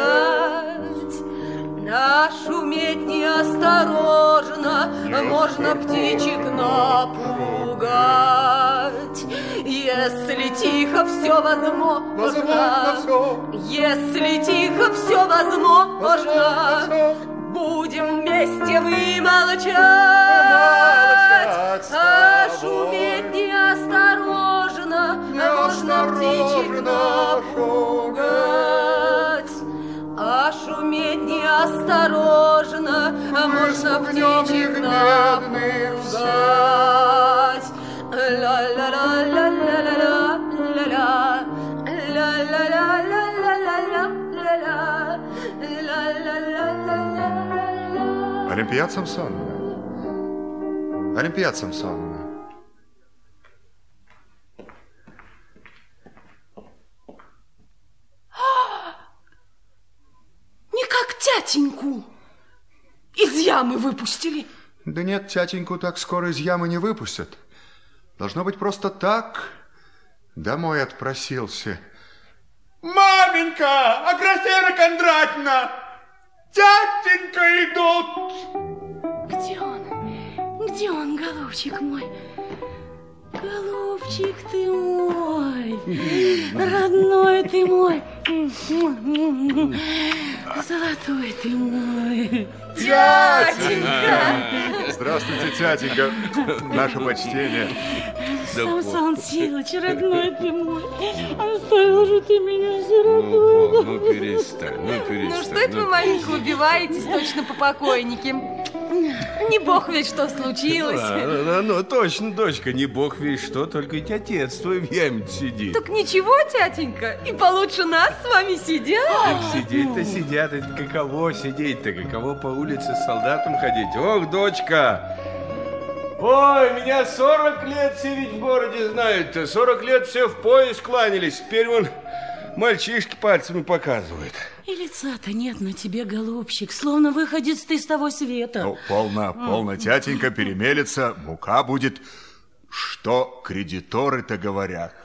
А шуметь неосторожно можно птичек напугать. Если тихо все возможно. Если тихо все возможно, будем вместе мы молчать, а шуметь неосторожно, можно птичек напугать. А шуметь неосторожно, а можно птичек напугать. Ла-ла-ла-ла-ла-ла-ла, ла-ла-ла-ла-ла-ла-ла, ла-ла-ла-ла-ла-ла. Олимпиад Самсоновна. Олимпиад Самсоновна. Не как тятеньку. Из ямы выпустили. Да нет, тятеньку так скоро из ямы не выпустят. Должно быть просто так. Домой отпросился. Маменька, Аграфена Кондратьевна, тятенька идут. Где он? Где он, голубчик мой? Голубчик ты мой, родной ты мой, золотой ты мой. Тятенька! Здравствуйте, тятенька. Наше почтение. Самсон Силыч, родной ты мой, оставил же ты меня Ну, сироту. ну перестань, ну перестань. Ну что это вы маленько убиваетесь точно по покойнике? Не бог ведь что случилось. А, ну, ну, точно, дочка, не бог весь что, только ведь отец твой в яме сидит. Так ничего, тятенька, и получше нас с вами сидят. Так сидеть-то сидят, это каково сидеть-то, каково по улице с солдатом ходить. Ох, дочка! Ой, меня 40 лет все ведь в городе знают-то. 40 лет все в пояс кланялись. Теперь вон мальчишки пальцами показывают. И лица-то нет на тебе, голубчик, словно выходец ты с того света. Ну, полно, полно, тятенька, перемелется, мука будет. Что кредиторы-то говорят?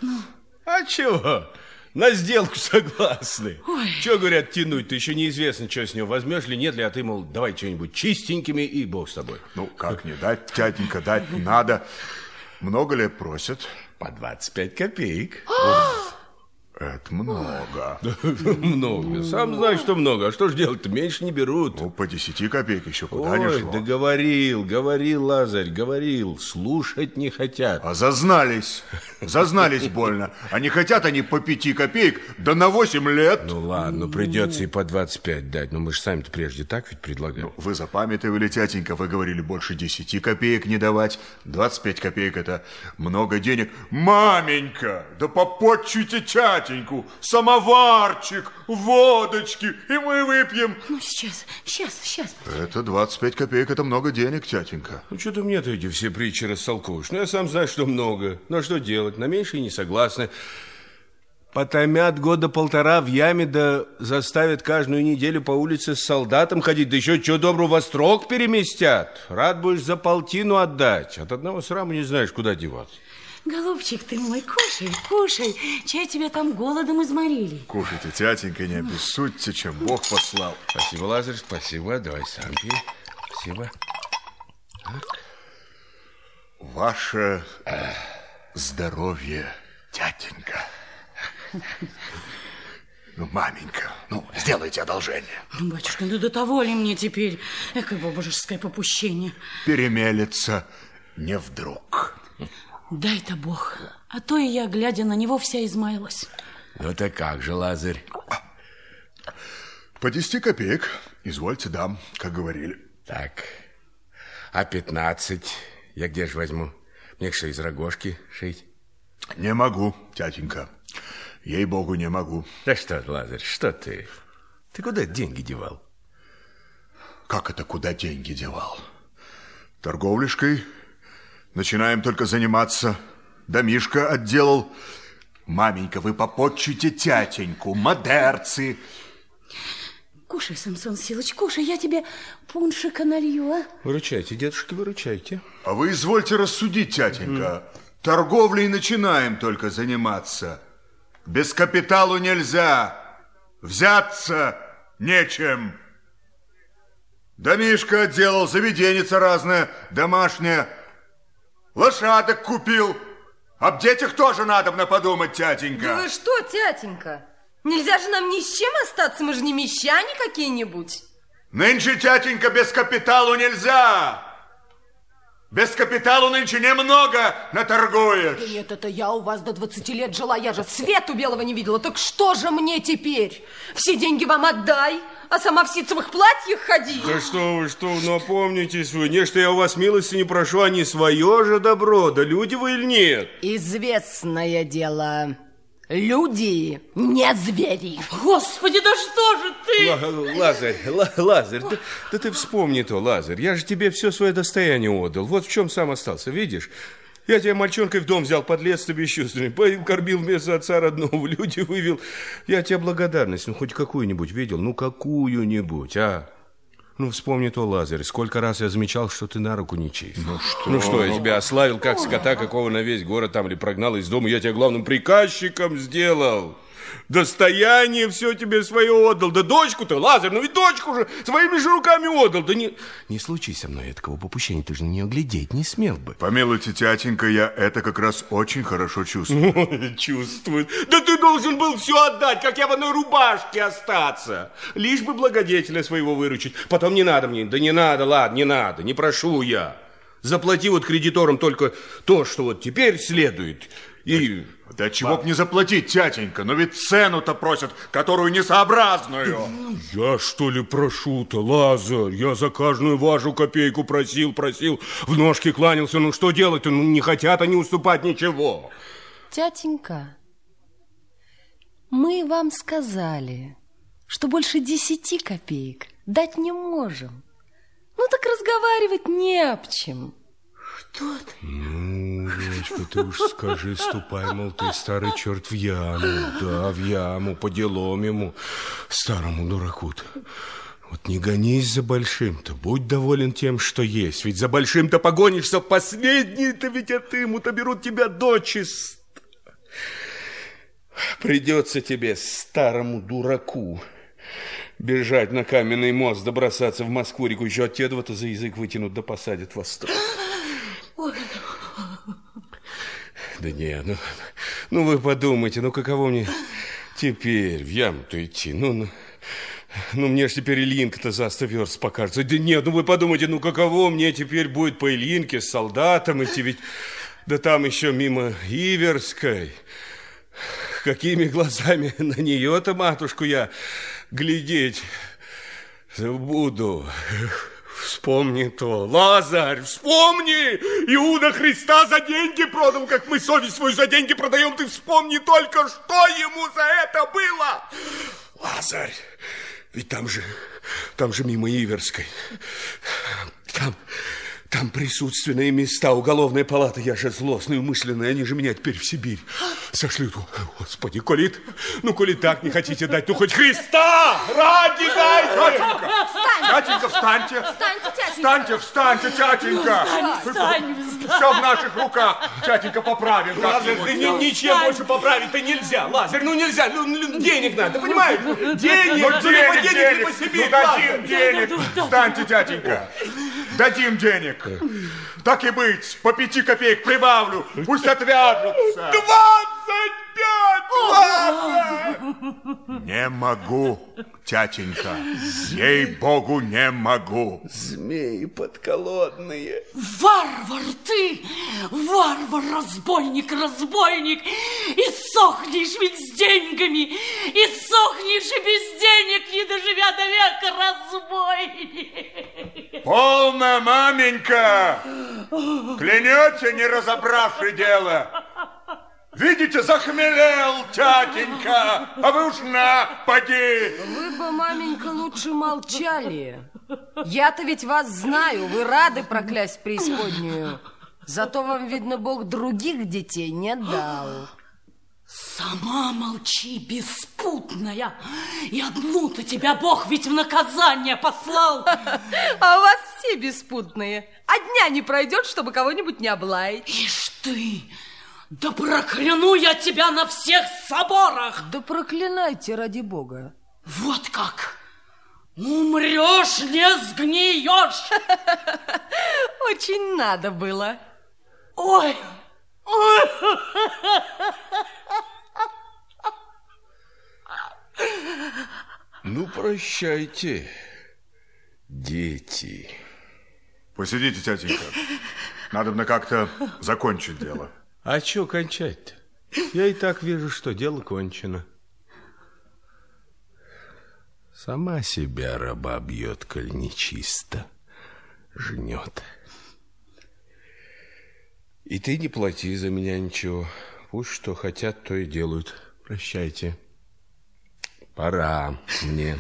А чего? На сделку согласны. Ой. Чего, говорят, тянуть-то? Еще неизвестно, что с него возьмешь ли, нет ли, а ты, мол, давай что-нибудь чистенькими и бог с тобой. Ну, как не дать, тятенька, дать надо. Много ли просят? По 25 копеек. Это много. Много. Сам знаешь, что много. А что ж делать-то? Меньше не берут. Ну, по 10 копеек еще куда не Ой, шло. да говорил, говорил Лазарь, говорил. Слушать не хотят. А зазнались. Зазнались больно. А не хотят они по 5 копеек, да на 8 лет. Ну ладно, придется и по 25 дать. Но мы же сами-то прежде так ведь предлагали. Вы запамятовали, тятенька, вы говорили больше 10 копеек не давать. 25 копеек это много денег. Маменька, да попотчуйте тятеньку. Самоварчик, водочки, и мы выпьем. Ну, сейчас, сейчас, сейчас. Это 25 копеек, это много денег, тятенька. Ну, что ты мне-то эти все притчи растолкуешь? Ну, я сам знаю, что много. Ну, а что делать? На меньше и не согласны. Потомят года полтора в яме, да заставят каждую неделю по улице с солдатом ходить, да еще чего доброго во строк переместят. Рад будешь за полтину отдать. От одного срама не знаешь, куда деваться. Голубчик ты мой, кушай, кушай. Чай тебя там голодом изморили. Кушайте, тятенька, не обессудьте, чем Бог послал. Спасибо, Лазарь, спасибо. Давай сам пей. Спасибо. Ваше здоровье, тятенька. Ну, маменька, ну, сделайте одолжение. Ну, Батюшка, ну до того ли мне теперь? Экое божеское попущение. Перемелется не вдруг. Дай-то Бог. А то и я, глядя на него, вся измаялась. Ну, так как же, Лазарь? По 10 копеек, извольте, дам, как говорили. Так, а 15 я где же возьму? Мне что, из рогожки шить? Не могу, тятенька. Ей-богу, не могу. Да что, Лазарь, что ты? Ты куда деньги девал? Как это куда деньги девал? Торговлишкой начинаем только заниматься. Домишко отделал. Маменька, вы попотчуйте тятеньку, модерцы. Кушай, Самсон Силыч, кушай, я тебе пуншика налью, а? Выручайте, дедушки, выручайте. А вы извольте рассудить, тятенька. Торговлей начинаем только заниматься. Без капиталу нельзя. Взяться нечем. Домишко отделал, заведенница разная, домашняя. Лошадок купил. Об детях тоже надо бы подумать, тятенька. Да вы что, тятенька? Нельзя же нам ни с чем остаться, мы же не мещане какие-нибудь. Нынче, тятенька, без капиталу нельзя. Без капиталу нынче немного наторгуешь. Да нет, это я у вас до 20 лет жила, я же свету белого не видела. Так что же мне теперь? Все деньги вам отдай, а сама в ситцевых платьях ходи. Да что вы, что вы, напомнитесь вы. Не, что я у вас милости не прошу, а не свое же добро. Да люди вы или нет? Известное дело. Люди не звери. Господи, да что же ты? Л Лазарь, Лазарь, да, да ты вспомни то, Лазарь. Я же тебе все свое достояние отдал. Вот в чем сам остался, видишь? Я тебя мальчонкой в дом взял, подлец ты бесчувственный. Поим, кормил вместо отца родного, в люди вывел. Я тебе благодарность, ну хоть какую-нибудь видел, ну какую-нибудь, а? Ну, вспомни то, Лазарь, сколько раз я замечал, что ты на руку не чист. Ну что? Ну что, я тебя ославил, как скота, какого на весь город там, или прогнал из дома, я тебя главным приказчиком сделал. Достояние все тебе свое отдал. Да дочку-то, Лазарь, ну ведь дочку же своими же руками отдал. Да не, не случись со мной такого попущения, ты же на нее глядеть не смел бы. Помилуйте, тятенька, я это как раз очень хорошо чувствую. Чувствует. Да ты должен был все отдать, как я в одной рубашке остаться. Лишь бы благодетеля своего выручить. Потом не надо мне, да не надо, ладно, не надо, не прошу я. Заплати вот кредиторам только то, что вот теперь следует. И... Да чего б не заплатить, тятенька, но ведь цену-то просят, которую несообразную. Я что ли прошу-то, Лазарь? Я за каждую вашу копейку просил, просил, в ножки кланялся. Ну что делать-то? Ну не хотят они уступать ничего. Тятенька, мы вам сказали, что больше десяти копеек дать не можем. Ну так разговаривать не об чем. Что ты? Ну, дочка, ты уж скажи, ступай, мол, ты старый черт в яму. Да, в яму, по делам ему, старому дураку-то. Вот не гонись за большим-то, будь доволен тем, что есть. Ведь за большим-то погонишься, последний-то ведь отымут, берут тебя дочисто. Придется тебе, старому дураку, бежать на каменный мост, добросаться в Москву, реку еще от Тедова-то за язык вытянут, да посадят в остров. Да не, ну, ну вы подумайте, ну каково мне теперь в яму-то идти? Ну, ну, ну мне ж теперь Ильинка-то за сто верст покажется. Да нет, ну вы подумайте, ну каково мне теперь будет по Ильинке с солдатом идти, ведь да там еще мимо Иверской. Какими глазами на нее-то, матушку, я глядеть буду. Вспомни то, Лазарь, вспомни! Иуда Христа за деньги продал, как мы совесть свою за деньги продаем. Ты вспомни только, что ему за это было! Лазарь, ведь там же, там же мимо Иверской. Там, там присутственные места, уголовная палата. Я же злостный, умышленный, они же меня теперь в Сибирь сошлют. Господи, коли, ну, коли так не хотите дать, ну, хоть Христа ради дайте! Тятенька, встаньте! Встаньте, тятенька! Встаньте, встаньте, тятенька! Встань, встань, Все в наших руках. Тятенька поправим Лазарь, ты ни- ничем больше поправить-то нельзя. Лазарь, ну нельзя, ну, ну, денег надо, ты понимаешь? Денег, Ну, ну, денег, либо денег, денег, либо Сибирь, ну, дадим денег. Встаньте, тятенька. Дадим денег. Так и быть, по пяти копеек прибавлю. Пусть отвяжутся. Двадцать! Не могу, тятенька. Ей-богу, не могу. Змеи подколодные. Варвар ты! Варвар, разбойник, разбойник! И сохнешь ведь с деньгами! И сохнешь и без денег, не доживя до века, разбойник! Полно, маменька! Клянете, не разобравши дело? Видите, захмелел тятенька, а вы уж на, поди! Вы бы, маменька, лучше молчали. Я-то ведь вас знаю, вы рады проклясть преисподнюю. Зато вам, видно, Бог других детей не дал. Сама молчи, беспутная! И одну-то тебя Бог ведь в наказание послал! А у вас все беспутные. А дня не пройдет, чтобы кого-нибудь не облаять. Ишь ты! Да прокляну я тебя на всех соборах! Да проклинайте ради Бога. Вот как! Умрешь, не сгниешь! Очень надо было. Ой, Ну, прощайте, дети. Посидите, тятенька. Надо бы как-то закончить дело. А что кончать-то? Я и так вижу, что дело кончено. Сама себя раба бьет, коль нечисто жнет. И ты не плати за меня ничего. Пусть что хотят, то и делают. Прощайте. Пора мне.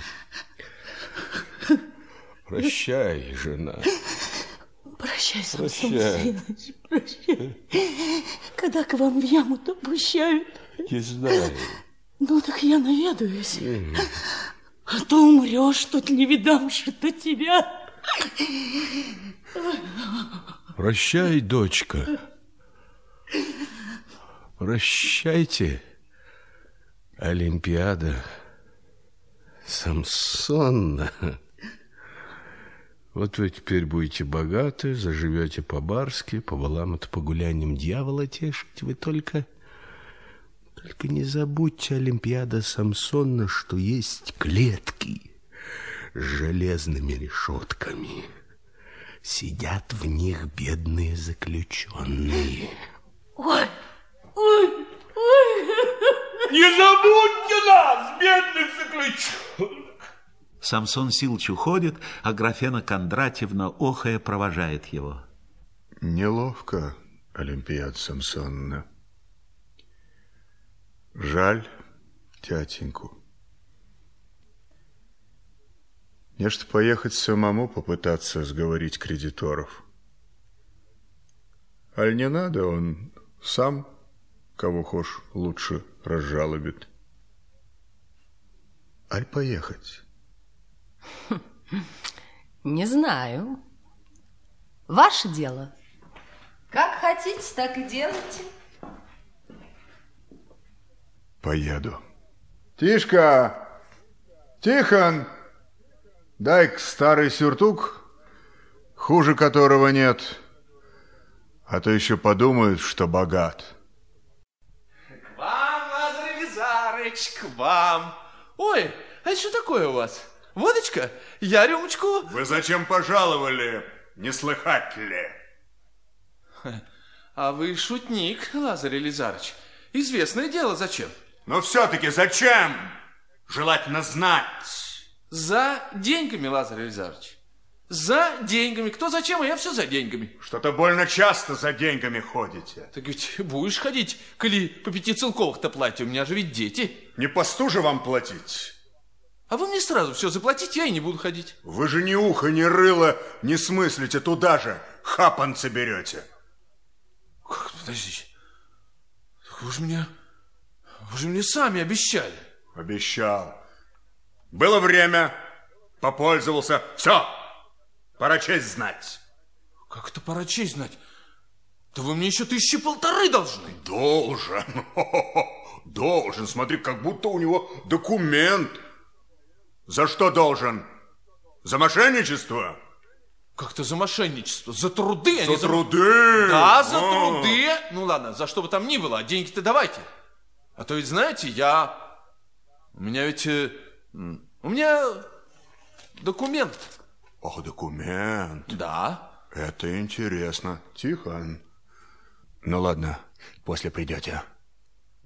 Прощай, жена. Прощай, Самсон Прощай. Сынович, прощай. Когда к вам в яму-то пущают? Не знаю. Ну, так я наведаюсь. А то умрешь, тут не видамшь до тебя. Прощай, дочка. Прощайте, Олимпиада. Самсонна. Вот вы теперь будете богаты, заживете по-барски, по балам это по гуляниям дьявола тешить. Вы только... Только не забудьте, Олимпиада Самсонна, что есть клетки с железными решетками. Сидят в них бедные заключенные. Ой, ой, ой. Не забудьте нас, бедных заключенных! Самсон Силыч уходит, а Графена Кондратьевна, охая, провожает его. Неловко, Олимпиад Самсонна. Жаль тятеньку. Нечто поехать самому попытаться сговорить кредиторов. Аль не надо, он сам, кого хошь, лучше разжалобит. Аль поехать? Не знаю. Ваше дело. Как хотите, так и делайте. Поеду. Тишка! Тихон! Дай-ка старый сюртук, хуже которого нет, а то еще подумают, что богат. К вам, Лазарь к вам. Ой, а что такое у вас? Водочка? Я рюмочку. Вы зачем пожаловали? Не слыхать ли? А вы шутник, Лазарь Елизарыч. Известное дело, зачем? Но все-таки зачем? Желательно знать. За деньгами, Лазарь Елизарович. За деньгами. Кто зачем, а я все за деньгами. Что-то больно часто за деньгами ходите. Так ведь будешь ходить, коли по пяти целковых-то платье, у меня же ведь дети. Не посту же вам платить. А вы мне сразу все заплатите, я и не буду ходить. Вы же ни ухо, ни рыло не смыслите туда же. Хапанцы берете. Как, подождите. Так вы же мне... Вы же мне сами обещали. Обещал. Было время, попользовался. Все, пора честь знать. Как это пора честь знать? Да вы мне еще тысячи полторы должны. Должен. Должен. Смотри, как будто у него документ. За что должен? За мошенничество? Как-то за мошенничество. За труды, а За не за... труды? Да, за А. труды. Ну ладно, за что бы там ни было, а деньги-то давайте. А то ведь, знаете, я... У меня ведь... э, У меня документ. Ох, документ. Да. Это интересно. Тихон. Ну ладно, после придете.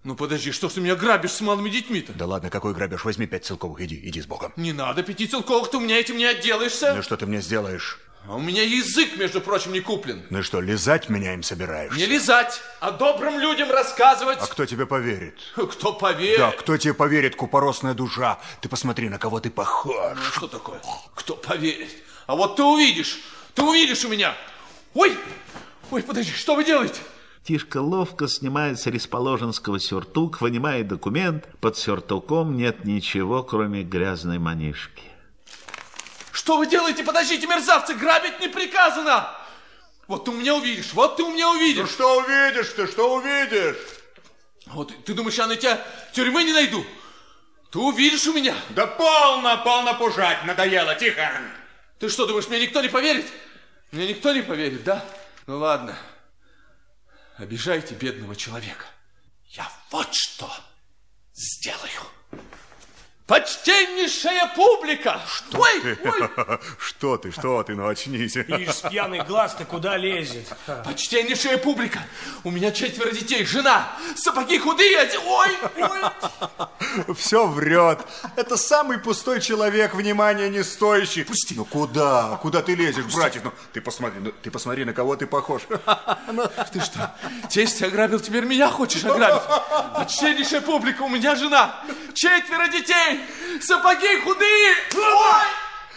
Ну подожди, что ж ты меня грабишь с малыми детьми-то? Да ладно, какой грабеж? Возьми пять целковых, иди, иди с Богом. Не надо пяти целковых, ты у меня этим не отделаешься. Ну что ты мне сделаешь? А у меня язык, между прочим, не куплен. Ну что, лизать меня им собираешься? Не лизать, а добрым людям рассказывать. А кто тебе поверит? Кто поверит? Да, кто тебе поверит, купоросная душа? Ты посмотри, на кого ты похож. Ну, что такое? Кто поверит? А вот ты увидишь, ты увидишь у меня. Ой, ой, подожди, что вы делаете? Тишка ловко снимает с ресположенского сюртук, вынимает документ. Под сюртуком нет ничего, кроме грязной манишки. Что вы делаете? Подождите, мерзавцы, грабить не приказано. Вот ты у меня увидишь, вот ты у меня увидишь. Ну что увидишь ты, что увидишь? Вот ты думаешь, я на тебя тюрьмы не найду? Ты увидишь у меня. Да полно, полно пужать, надоело, тихо. Ты что, думаешь, мне никто не поверит? Мне никто не поверит, да? Ну ладно. Обижаете бедного человека. Я вот что сделаю. Почтеннейшая публика! Что ой, ты? Ой. Что ты, что ты, ну очнись. Ишь, пьяный глаз ты куда лезет? Почтеннейшая публика! У меня четверо детей, жена, сапоги худые, ой, ой! Все врет. Это самый пустой человек, внимания не стоящий. Пусти. Ну куда? Куда ты лезешь, Пусти. братец? Ну ты посмотри, ну, ты посмотри, на кого ты похож. Ты что, тесть ограбил, теперь меня хочешь ограбить? Почтеннейшая публика, у меня жена, четверо детей, сапоги худые. Ой!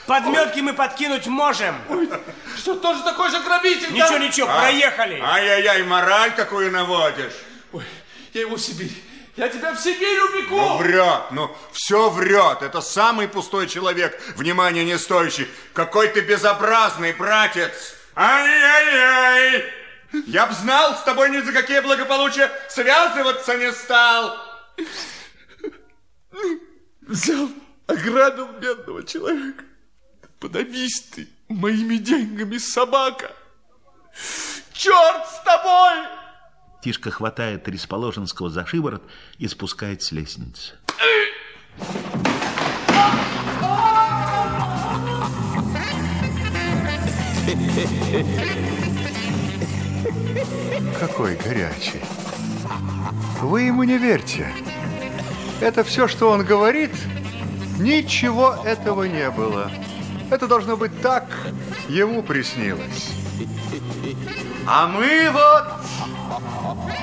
Подметки мы подкинуть можем. Ой, что, тоже такой же грабитель, Ничего, да? ничего, а, проехали. Ай-яй-яй, мораль какую наводишь. Ой, я его в Сибирь. Я тебя в Сибирь убегу. Ну, врет, ну, все врет. Это самый пустой человек, внимания не стоящий. Какой ты безобразный, братец. Ай-яй-яй. Я б знал, с тобой ни за какие благополучия связываться не стал. Взял, ограбил бедного человека. Подавись ты моими деньгами, собака. Черт с тобой! Тишка хватает Рисположенского за шиворот и спускает с лестницы. Какой горячий. Вы ему не верьте. Это все, что он говорит, ничего этого не было. Это должно быть так, ему приснилось. А мы вот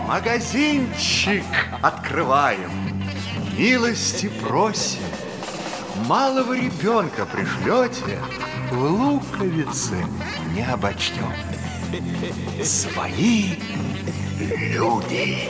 магазинчик открываем. Милости просим. Малого ребенка пришлете, в луковице не обочтем. Свои люди.